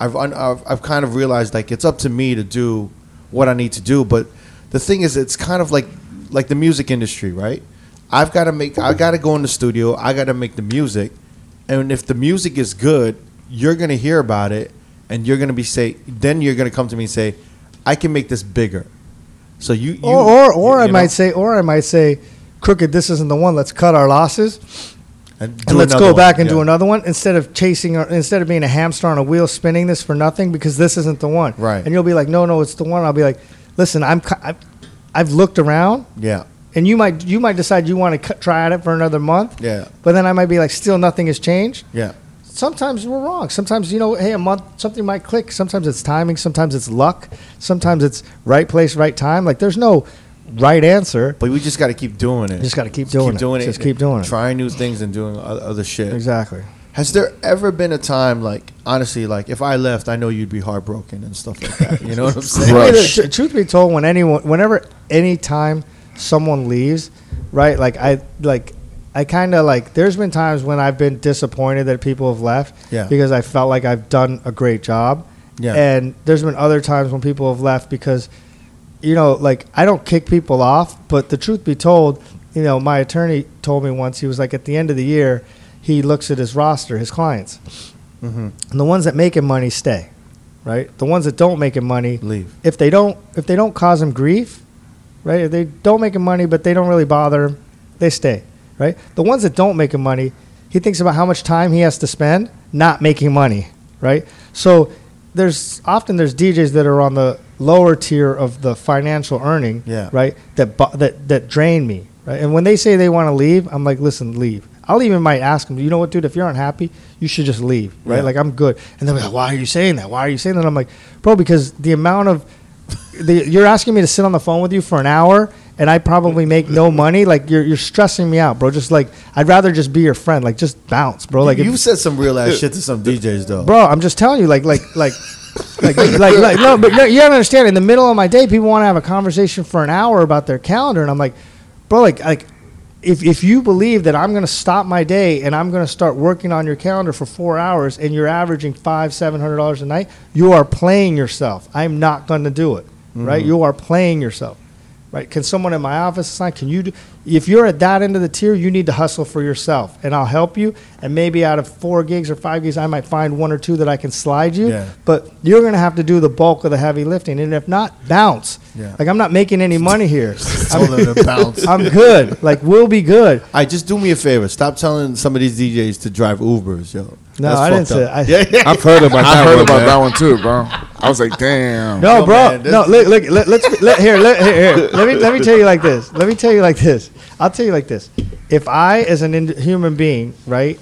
[SPEAKER 1] I've, un, I've I've kind of realized like it's up to me to do what I need to do. But the thing is, it's kind of like like the music industry, right? I've got to make I got to go in the studio. I got to make the music, and if the music is good, you're gonna hear about it, and you're gonna be say. Then you're gonna come to me and say, I can make this bigger. So you, you
[SPEAKER 4] or or, or
[SPEAKER 1] you
[SPEAKER 4] I
[SPEAKER 1] know,
[SPEAKER 4] might say, or I might say, crooked. This isn't the one. Let's cut our losses
[SPEAKER 1] and,
[SPEAKER 4] and let's go back
[SPEAKER 1] one.
[SPEAKER 4] and do another one instead of chasing or instead of being a hamster on a wheel spinning this for nothing because this isn't the one.
[SPEAKER 1] Right.
[SPEAKER 4] And you'll be like, no, no, it's the one. I'll be like, listen, I'm, I've I've looked around,
[SPEAKER 1] Yeah,
[SPEAKER 4] and you might you might decide you want to try at it for another month.
[SPEAKER 1] yeah,
[SPEAKER 4] But then I might be like, still nothing has changed.
[SPEAKER 1] yeah.
[SPEAKER 4] Sometimes we're wrong. Sometimes you know, hey, a month something might click. Sometimes it's timing. Sometimes it's luck. Sometimes it's right place, right time. Like there's no right answer.
[SPEAKER 1] But we just got to keep doing it.
[SPEAKER 4] Just got to keep doing
[SPEAKER 1] keep
[SPEAKER 4] it.
[SPEAKER 1] doing it.
[SPEAKER 4] Just keep doing it.
[SPEAKER 1] Trying new things and doing other shit.
[SPEAKER 4] Exactly.
[SPEAKER 1] Has there ever been a time, like honestly, like if I left, I know you'd be heartbroken and stuff like that. You know what I'm saying?
[SPEAKER 4] Truth be told, when anyone, whenever, any time someone leaves, right? Like I, like I kind of like. There's been times when I've been disappointed that people have left,
[SPEAKER 1] Yeah.
[SPEAKER 4] because I felt like I've done a great job,
[SPEAKER 1] Yeah.
[SPEAKER 4] And there's been other times when people have left because, you know, like I don't kick people off, but the truth be told, you know, my attorney told me once he was like at the end of the year, he looks at his roster, his clients,
[SPEAKER 1] hmm
[SPEAKER 4] and the ones that make him money stay, right? The ones that don't make him money
[SPEAKER 1] Leave.
[SPEAKER 4] if they don't if they don't cause him grief, right? If they don't make him money, but they don't really bother him, they stay, right? The ones that don't make him money, he thinks about how much time he has to spend not making money, right? So there's often there's DJs that are on the lower tier of the financial earning,
[SPEAKER 1] Yeah.
[SPEAKER 4] right? That that that drain me, right? And when they say they want to leave, I'm like, listen, leave. I'll even might ask them, you know what, dude? If you're unhappy, you should just leave, right?
[SPEAKER 1] Yeah.
[SPEAKER 4] Like I'm good. And they're like, why are you saying that? Why are you saying that? I'm like, bro, because the amount of the, you're asking me to sit on the phone with you for an hour and I probably make no money. Like you're you're stressing me out, bro. Just like I'd rather just be your friend. Like just bounce, bro. Like
[SPEAKER 1] you,
[SPEAKER 4] if-
[SPEAKER 1] have said some real ass shit to some DJs though.
[SPEAKER 4] bro. I'm just telling you, like, like, like, like, like, like, no, but no, you don't understand. In the middle of my day, people want to have a conversation for an hour about their calendar, and I'm like, bro, like, like, if if you believe that I'm gonna stop my day and I'm gonna start working on your calendar for four hours, and you're averaging five, seven hundred dollars a night, you are playing yourself. I'm not gonna do it, right? Mm-hmm. You are playing yourself. Right? Can someone in my office sign? Can you do? If you're at that end of the tier, you need to hustle for yourself, and I'll help you. And maybe out of four gigs or five gigs, I might find one or two that I can slide you.
[SPEAKER 1] Yeah.
[SPEAKER 4] But you're gonna have to do the bulk of the heavy lifting, and if not, bounce.
[SPEAKER 1] Yeah.
[SPEAKER 4] Like I'm not making any money here.
[SPEAKER 1] Told them to bounce.
[SPEAKER 4] I'm good. Like we'll be good.
[SPEAKER 1] All right, just do me a favor. Stop telling some of these DJs to drive Ubers, yo.
[SPEAKER 4] No,
[SPEAKER 1] That's
[SPEAKER 4] I didn't
[SPEAKER 1] fucked
[SPEAKER 4] say.
[SPEAKER 1] up.
[SPEAKER 4] I,
[SPEAKER 1] yeah, yeah.
[SPEAKER 2] I've heard about that.
[SPEAKER 3] I heard
[SPEAKER 2] one,
[SPEAKER 3] about
[SPEAKER 2] man.
[SPEAKER 3] that
[SPEAKER 2] one too, bro. I was like, damn.
[SPEAKER 4] No, bro.
[SPEAKER 1] man,
[SPEAKER 4] no, look, look. Let, let's let, here, let, here, here. Let me let me tell you like this. Let me tell you like this. I'll tell you like this. If I, as an ind- human being, right,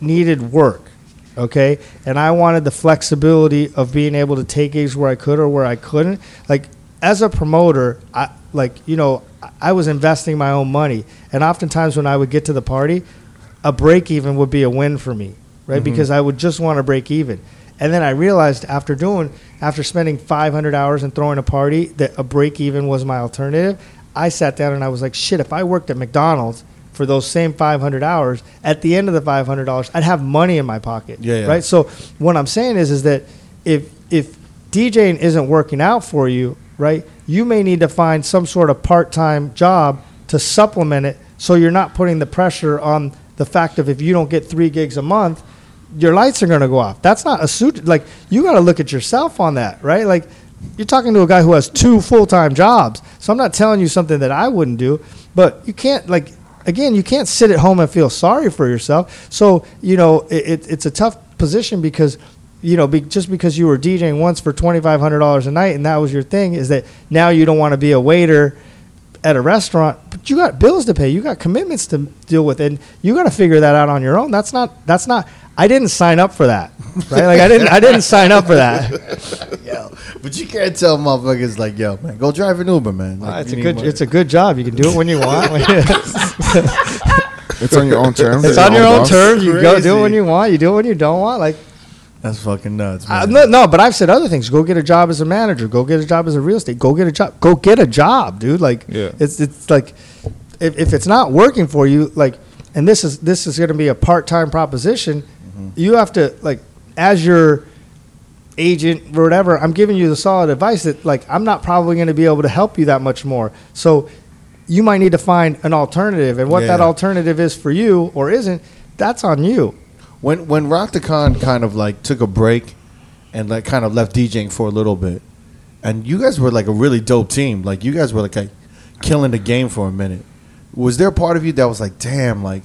[SPEAKER 4] needed work, okay, and I wanted the flexibility of being able to take gigs where I could or where I couldn't, like as a promoter, I like you know I- I was investing my own money, and oftentimes when I would get to the party, a break even would be a win for me, right? Mm-hmm. Because I would just want to break even. And then I realized after doing, after spending 500 hours and throwing a party, that a break even was my alternative. I sat down and I was like, shit, if I worked at McDonald's for those same 500 hours, at the end of the $500, I'd have money in my pocket.
[SPEAKER 1] Yeah, yeah.
[SPEAKER 4] Right? So what I'm saying is, is that if, if DJing isn't working out for you, right, you may need to find some sort of part time job to supplement it so you're not putting the pressure on the fact of if you don't get three gigs a month, your lights are going to go off. That's not a suit. Like, you got to look at yourself on that, right? Like, you're talking to a guy who has two full time jobs. So I'm not telling you something that I wouldn't do, but you can't, like, again, you can't sit at home and feel sorry for yourself. So, you know, it, it, it's a tough position because you know, be, just because you were DJing once for twenty five hundred dollars a night and that was your thing, is that now you don't want to be a waiter at a restaurant, but you got bills to pay, you got commitments to deal with, and you got to figure that out on your own. That's not. That's not. I didn't sign up for that, right? Like I didn't I didn't sign up for that.
[SPEAKER 1] Yo, but you can't tell motherfuckers like, yo, man, go drive an Uber, man. Like,
[SPEAKER 4] it's a good
[SPEAKER 1] money.
[SPEAKER 4] it's a good job. You can do it when you want.
[SPEAKER 2] It's on your own terms.
[SPEAKER 4] it's
[SPEAKER 2] You're
[SPEAKER 4] on your own
[SPEAKER 2] boss.
[SPEAKER 4] terms. You go do it when you want. You do it when you don't want. Like
[SPEAKER 1] That's fucking nuts,
[SPEAKER 4] Uh,
[SPEAKER 1] man.
[SPEAKER 4] no, no, but I've said other things. Go get a job as a manager. Go get a job as a real estate. Go get a job. Go get a job, dude. Like,
[SPEAKER 5] Yeah.
[SPEAKER 4] it's it's like, if, if it's not working for you, like, and this is this is going to be a part time proposition. You have to like, as your agent or whatever. I'm giving you the solid advice that like I'm not probably going to be able to help you that much more. So you might need to find an alternative, and what that alternative is for you or isn't, that's on you.
[SPEAKER 1] When when Roctakon kind of like took a break and like kind of left DJing for a little bit, and you guys were like a really dope team. Like you guys were like a, killing the game for a minute. Was there a part of you that was like, damn, like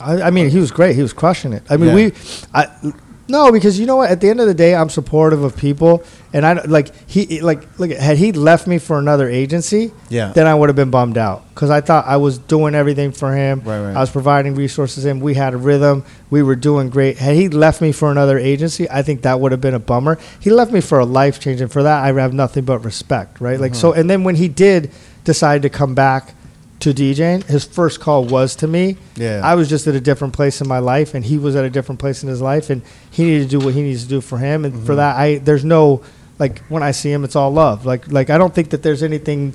[SPEAKER 4] I, I mean, he was great. He was crushing it. I mean,
[SPEAKER 1] Yeah.
[SPEAKER 4] we, I, no, because you know what? At the end of the day, I'm supportive of people, and I like he like look. Had he left me for another agency,
[SPEAKER 1] Yeah.
[SPEAKER 4] then I would have been bummed out because I thought I was doing everything for him.
[SPEAKER 1] Right, right.
[SPEAKER 4] I was providing resources, and we had a rhythm. We were doing great. Had he left me for another agency, I think that would have been a bummer. He left me for a life change, and for that, I have nothing but respect. Right, like mm-hmm. so. And then when he did decide to come back to DJing, his first call was to me.
[SPEAKER 1] Yeah.
[SPEAKER 4] I was just at a different place in my life, and he was at a different place in his life, and he needed to do what he needs to do for him. And
[SPEAKER 1] Mm-hmm.
[SPEAKER 4] for that, I there's no like when I see him, it's all love. Like like I don't think that there's anything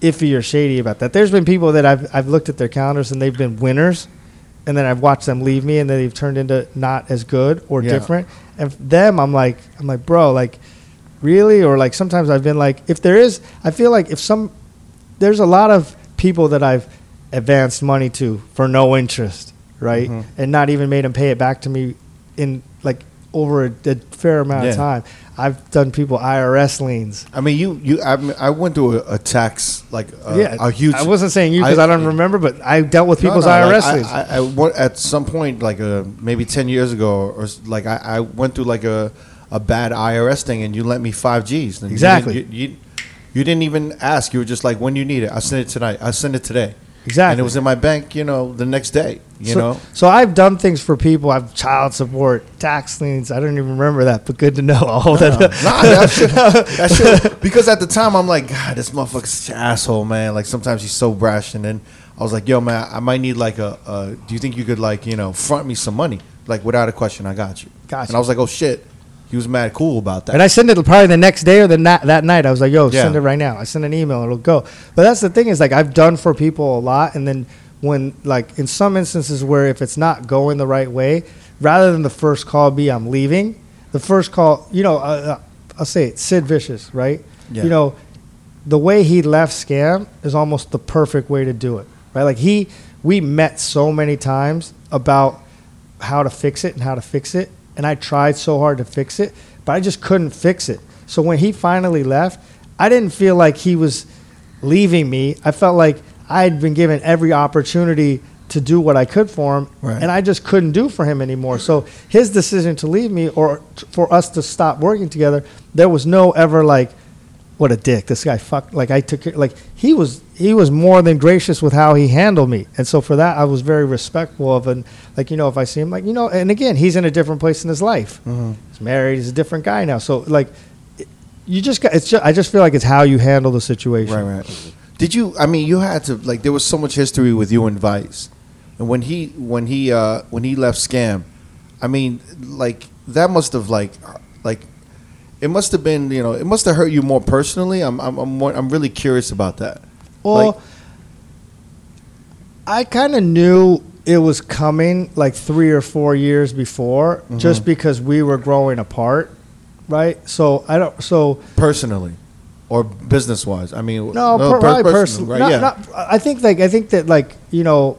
[SPEAKER 4] iffy or shady about that. There's been people that I've I've looked at their calendars and they've been winners, and then I've watched them leave me, and then they've turned into not as good or
[SPEAKER 1] Yeah.
[SPEAKER 4] different. And them, I'm like I'm like bro, like really, or like sometimes I've been like if there is, I feel like if some there's a lot of people that I've advanced money to for no interest, right?
[SPEAKER 1] Mhm.
[SPEAKER 4] And not even made them pay it back to me in like over a, a fair amount
[SPEAKER 1] Yeah.
[SPEAKER 4] of time. I've done people IRS liens.
[SPEAKER 1] I mean, you you I, mean, I went through a, a tax like a,
[SPEAKER 4] yeah,
[SPEAKER 1] a huge.
[SPEAKER 4] I wasn't saying you because I,
[SPEAKER 1] I-
[SPEAKER 4] don't remember, but I dealt with people's
[SPEAKER 1] no,
[SPEAKER 4] IRS
[SPEAKER 1] like,
[SPEAKER 4] liens.
[SPEAKER 1] I, I, I at some point, like uh, maybe ten years ago, or like I, I went through like a, a bad IRS thing, and you lent me five Gs. And
[SPEAKER 4] Exactly.
[SPEAKER 1] didn't- You, you, you didn't even ask. You were just like, when you need it, I send it tonight. I send it today.
[SPEAKER 4] Exactly.
[SPEAKER 1] And it was in my bank, you know, the next day. You
[SPEAKER 4] so,
[SPEAKER 1] know.
[SPEAKER 4] so I've done things for people. I've child support, tax liens. I don't even remember that, but good to know. All that.
[SPEAKER 1] Nah, that shit, that shit, because at the time I'm like, God, this motherfucker's such an asshole, man. Like sometimes he's so brash, and then I was like, Yo, man, I might need like a. a do you think you could like you know front me some money? Like without a question, I got you.
[SPEAKER 4] Got
[SPEAKER 1] And. I was like, Oh shit, he was mad cool about that.
[SPEAKER 4] And I send it probably the next day or the na- that night. I was like, "Yo,
[SPEAKER 1] Yeah.
[SPEAKER 4] send it right now." I send an email, it'll go. But that's the thing is like I've done for people a lot, and then when like in some instances where if it's not going the right way, rather than the first call be I'm leaving, the first call, you know, uh, uh, I'll say it, Sid Vicious, right?
[SPEAKER 1] Yeah.
[SPEAKER 4] You know, the way he left Scam is almost the perfect way to do it, right? Like he, we met so many times about how to fix it and how to fix it, and I tried so hard to fix it, but I just couldn't fix it. So when he finally left, I didn't feel like he was leaving me. I felt like I had been given every opportunity to do what I could for him,
[SPEAKER 1] Right.
[SPEAKER 4] and I just couldn't do for him anymore. So his decision to leave me or t- for us to stop working together, there was no ever like, what a dick this guy fuck like I took care like he was he was more than gracious with how he handled me and so for that I was very respectful of and like you know if I see him like you know and again he's in a different place in his life he's married he's a different guy now so like you just got it's just I just feel like it's how you handle the situation
[SPEAKER 1] Right, right. Did you? I mean, you had to like. There was so much history with you and Vice, and when he when he uh when he left Scam, I mean, like that must have like like it must have been you know it must have hurt you more personally. I'm I'm I'm, more, I'm really curious about that.
[SPEAKER 4] Well,
[SPEAKER 1] Like-
[SPEAKER 4] I kind of knew it was coming like three or four years before,
[SPEAKER 1] Mm-hmm.
[SPEAKER 4] just because we were growing apart, right? So I don't. So
[SPEAKER 1] personally or business wise. I mean,
[SPEAKER 4] no,
[SPEAKER 1] per-
[SPEAKER 4] per,
[SPEAKER 1] personal,
[SPEAKER 4] personal.
[SPEAKER 1] right?
[SPEAKER 4] Not-
[SPEAKER 1] yeah.
[SPEAKER 4] not- I think like I think that like you know,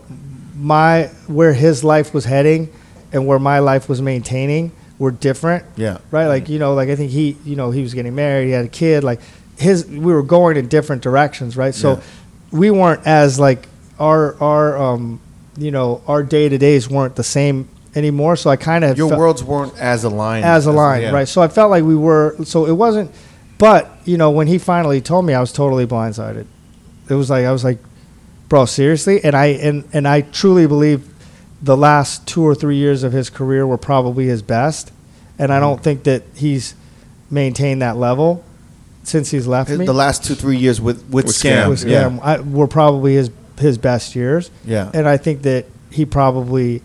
[SPEAKER 4] my where his life was heading and where my life was maintaining were different.
[SPEAKER 1] Yeah.
[SPEAKER 4] Right. Like you know, like I think he, you know, he was getting married, he had a kid. Like his, we were going in different directions. Right. So
[SPEAKER 1] Yeah.
[SPEAKER 4] we weren't as like our our um you know our day to days weren't the same anymore. So I kind of
[SPEAKER 1] Your worlds weren't as aligned.
[SPEAKER 4] as aligned. line,
[SPEAKER 1] yeah.
[SPEAKER 4] right? So I felt like we were. So it wasn't. But you know, when he finally told me, I was totally blindsided. It was like I was like, "Bro, seriously?" And I and and I truly believe the last two or three years of his career were probably his best, and I mm-hmm. don't think that he's maintained that level since he's left me.
[SPEAKER 1] The last two three years with with,
[SPEAKER 5] With
[SPEAKER 1] scam,
[SPEAKER 5] Scam.
[SPEAKER 4] was
[SPEAKER 1] yeah,
[SPEAKER 4] I, were probably his his best years.
[SPEAKER 1] yeah.
[SPEAKER 4] and I think that he probably,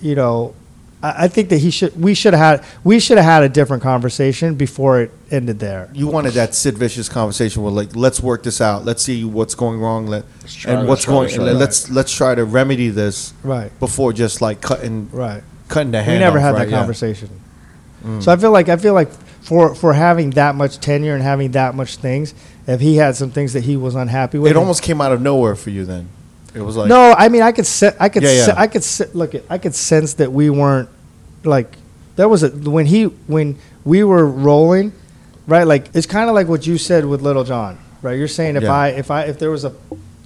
[SPEAKER 4] you know, I, I think that he should. We should have had. We should have had a different conversation before it ended there.
[SPEAKER 1] You wanted that Sid Vicious conversation where like, let's work this out. Let's see what's going wrong. Let
[SPEAKER 2] try
[SPEAKER 1] and
[SPEAKER 2] it,
[SPEAKER 1] what's
[SPEAKER 2] try it,
[SPEAKER 1] going.
[SPEAKER 2] try it.
[SPEAKER 1] let's let's try to remedy this
[SPEAKER 4] Right.
[SPEAKER 1] before just like cutting
[SPEAKER 4] Right.
[SPEAKER 1] cutting the hand.
[SPEAKER 4] We never
[SPEAKER 1] off,
[SPEAKER 4] had
[SPEAKER 1] right?
[SPEAKER 4] that
[SPEAKER 1] Yeah.
[SPEAKER 4] conversation. Mm. So I feel like I feel like for for having that much tenure and having that much things, if he had some things that he was unhappy with,
[SPEAKER 1] It almost came out of nowhere for you. Then it was like
[SPEAKER 4] no, I mean, I could se- I could
[SPEAKER 1] Yeah, yeah.
[SPEAKER 4] se- I could se- look at I could sense that we weren't like there was a when he when we were rolling, right? Like it's kind of like what you said with Lil Jon, right? You're saying if
[SPEAKER 1] Yeah.
[SPEAKER 4] I if I if there was a,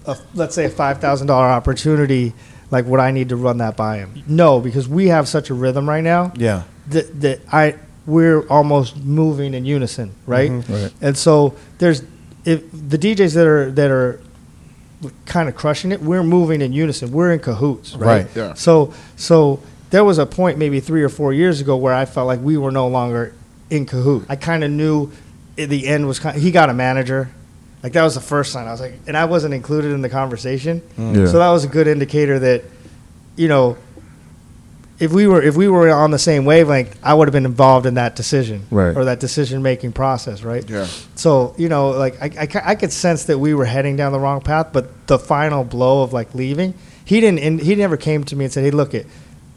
[SPEAKER 4] a let's say a five thousand dollar opportunity, like would I need to run that by him? No, because we have such a rhythm right now
[SPEAKER 1] yeah,
[SPEAKER 4] that that I we're almost moving in unison, right? Mm-hmm.
[SPEAKER 2] Right.
[SPEAKER 4] And so there's if the DJs that are that are kind of crushing it, we're moving in unison. We're in cahoots, right?
[SPEAKER 1] Right.
[SPEAKER 2] Yeah.
[SPEAKER 4] So so there was a point maybe three or four years ago where I felt like we were no longer in cahoots. I kind of knew the end was kind. he got a manager. Like that was the first sign. I was like, and I wasn't included in the conversation. Mm.
[SPEAKER 5] Yeah.
[SPEAKER 4] So that was a good indicator that, you know, if we were if we were on the same wavelength, I would have been involved in that decision
[SPEAKER 5] Right.
[SPEAKER 4] or that decision making process, right?
[SPEAKER 2] Yeah.
[SPEAKER 4] So you know, like I, I, I could sense that we were heading down the wrong path, but the final blow of like leaving, he didn't. And he never came to me and said, "Hey, look, it,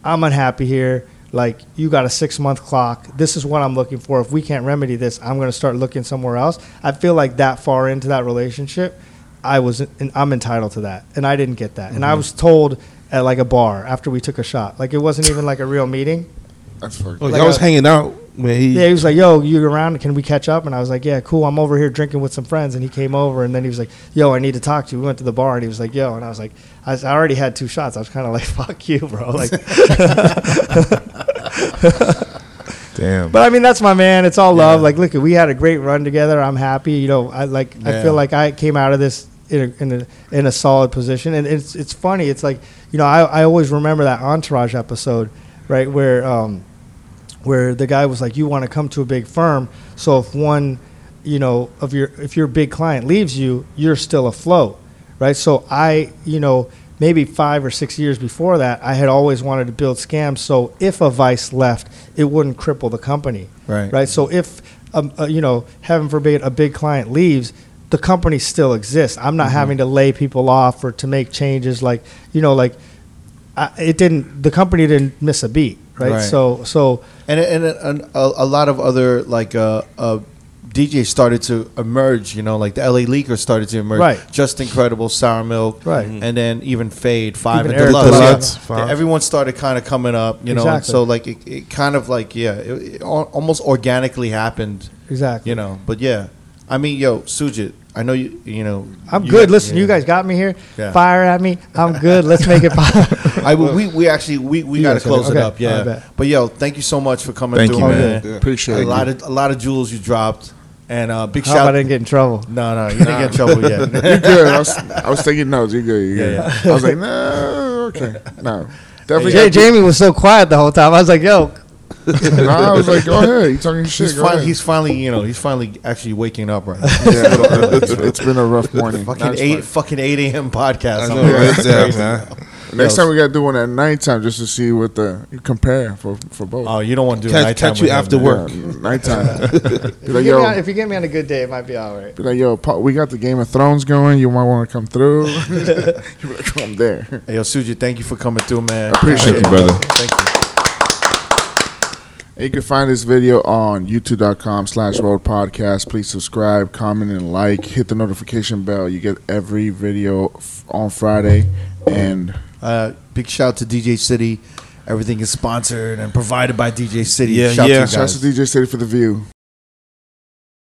[SPEAKER 4] I'm unhappy here. Like you got a six month clock. This is what I'm looking for. If we can't remedy this, I'm going to start looking somewhere else." I feel like that far into that relationship, I was and I'm entitled to that, and I didn't get that, and I mm-hmm. was told at like a bar after we took a shot, like it wasn't even like a real meeting.
[SPEAKER 2] That's fucked.
[SPEAKER 3] Oh, like,
[SPEAKER 4] Like
[SPEAKER 3] I uh, was
[SPEAKER 4] a-
[SPEAKER 3] hanging out when he.
[SPEAKER 4] Yeah, he was like, "Yo, you around? Can we catch up?" And I was like, "Yeah, cool. I'm over here drinking with some friends." And he came over, and then he was like, "Yo, I need to talk to you." We went to the bar, and he was like, "Yo," and I was like, "I, was, I already had two shots. I was kind of like, fuck you, bro." Like,
[SPEAKER 5] Damn.
[SPEAKER 4] but I mean, that's my man. It's all love.
[SPEAKER 1] Yeah.
[SPEAKER 4] Like, look, we had a great run together. I'm happy. You know, I like. I feel like I came out of this in a, in a in a solid position, and it's it's funny. It's like you know, I I always remember that Entourage episode, right, where um, where the guy was like, "You want to come to a big firm, so if one, you know, of your if your big client leaves you, you're still afloat, right?" So I, you know, maybe five or six years before that, I had always wanted to build scams, so if a vice left, it wouldn't cripple the company,
[SPEAKER 1] Right.
[SPEAKER 4] Right. So if, um, uh, you know, heaven forbid, a big client leaves. The company still exists. I'm not having to lay people off or to make changes. Like you know, like I, it didn't. The company didn't miss a beat, right?
[SPEAKER 1] Right.
[SPEAKER 4] So so
[SPEAKER 1] and and, and a, a lot of other like uh, uh, DJs started to emerge. You know, like the LA Leaker started to emerge.
[SPEAKER 4] Right.
[SPEAKER 1] Just Incredible, Sour Milk,
[SPEAKER 4] Right.
[SPEAKER 1] and then even Fade, Five,
[SPEAKER 4] Even
[SPEAKER 1] and
[SPEAKER 4] Eric
[SPEAKER 1] D-Lux.
[SPEAKER 3] Deluxe,
[SPEAKER 1] Yeah.
[SPEAKER 3] Five.
[SPEAKER 1] Everyone started kind of coming up. You know,
[SPEAKER 4] Exactly.
[SPEAKER 1] so like it, it kind of like yeah, it, it almost organically happened.
[SPEAKER 4] exactly.
[SPEAKER 1] You know, but yeah, I mean, yo, Sujit, I know you. You know,
[SPEAKER 4] I'm
[SPEAKER 1] you
[SPEAKER 4] good.
[SPEAKER 1] got-
[SPEAKER 4] Listen,
[SPEAKER 1] yeah.
[SPEAKER 4] you guys got me here.
[SPEAKER 1] Yeah.
[SPEAKER 4] Fire at me. I'm good. Let's make it fire.
[SPEAKER 1] I we we actually we, we got to
[SPEAKER 4] guys gotta-
[SPEAKER 1] close it
[SPEAKER 4] okay.
[SPEAKER 1] up, yeah.
[SPEAKER 4] All right, bet.
[SPEAKER 1] but yo, thank you so much for coming
[SPEAKER 5] Thank
[SPEAKER 1] through,
[SPEAKER 5] you,
[SPEAKER 1] man.
[SPEAKER 5] man.
[SPEAKER 2] Yeah, appreciate
[SPEAKER 1] a
[SPEAKER 2] it.
[SPEAKER 1] lot of a lot of jewels you dropped, and uh, big
[SPEAKER 4] How about I didn't get in trouble?
[SPEAKER 1] No, no, you didn't get in trouble yet.
[SPEAKER 2] You're good. I was, I was taking notes. You're good. You're
[SPEAKER 1] Yeah,
[SPEAKER 2] good. I was like, no, okay, no, definitely.
[SPEAKER 4] Jay, Jamie was so quiet the whole time. I was like, yo,
[SPEAKER 2] no, I was like, go ahead. You talking shit?
[SPEAKER 1] He's,
[SPEAKER 2] Go
[SPEAKER 1] finally,
[SPEAKER 2] ahead.
[SPEAKER 1] he's finally, you know, he's finally actually waking up right now.
[SPEAKER 2] yeah, it's, it's been a rough morning.
[SPEAKER 1] fucking
[SPEAKER 2] Now
[SPEAKER 1] eight,
[SPEAKER 2] fine.
[SPEAKER 1] fucking eight a.m. podcast.
[SPEAKER 3] I
[SPEAKER 1] I'm
[SPEAKER 3] know, right there, man.
[SPEAKER 2] Next time we gotta do one at nighttime just to see what the you compare for for both.
[SPEAKER 1] Oh, you don't want to do
[SPEAKER 3] Catch-
[SPEAKER 1] nighttime
[SPEAKER 3] catch
[SPEAKER 1] with
[SPEAKER 3] you after
[SPEAKER 1] man.
[SPEAKER 3] work.
[SPEAKER 2] Yeah, nighttime.
[SPEAKER 4] if you,
[SPEAKER 2] like,
[SPEAKER 4] get me
[SPEAKER 2] yo,
[SPEAKER 4] on, if you get me on a good day, it might be all right.
[SPEAKER 2] be like, yo, Pa- we got the Game of Thrones going. You might want to come through. you be like, I'm there.
[SPEAKER 1] Hey, yo, Suji, thank you for coming through, man.
[SPEAKER 2] appreciate
[SPEAKER 5] Thank you, brother.
[SPEAKER 1] Thank you.
[SPEAKER 2] You can find this video on youtube.com slash road podcast. Please subscribe, comment, and like. Hit the notification bell. You get every video f- on Friday. And
[SPEAKER 1] Uh, big shout to DJ City. Everything is sponsored and provided by DJ City.
[SPEAKER 3] Yeah,
[SPEAKER 1] shout
[SPEAKER 3] yeah.
[SPEAKER 2] Shout out to DJ City for the view.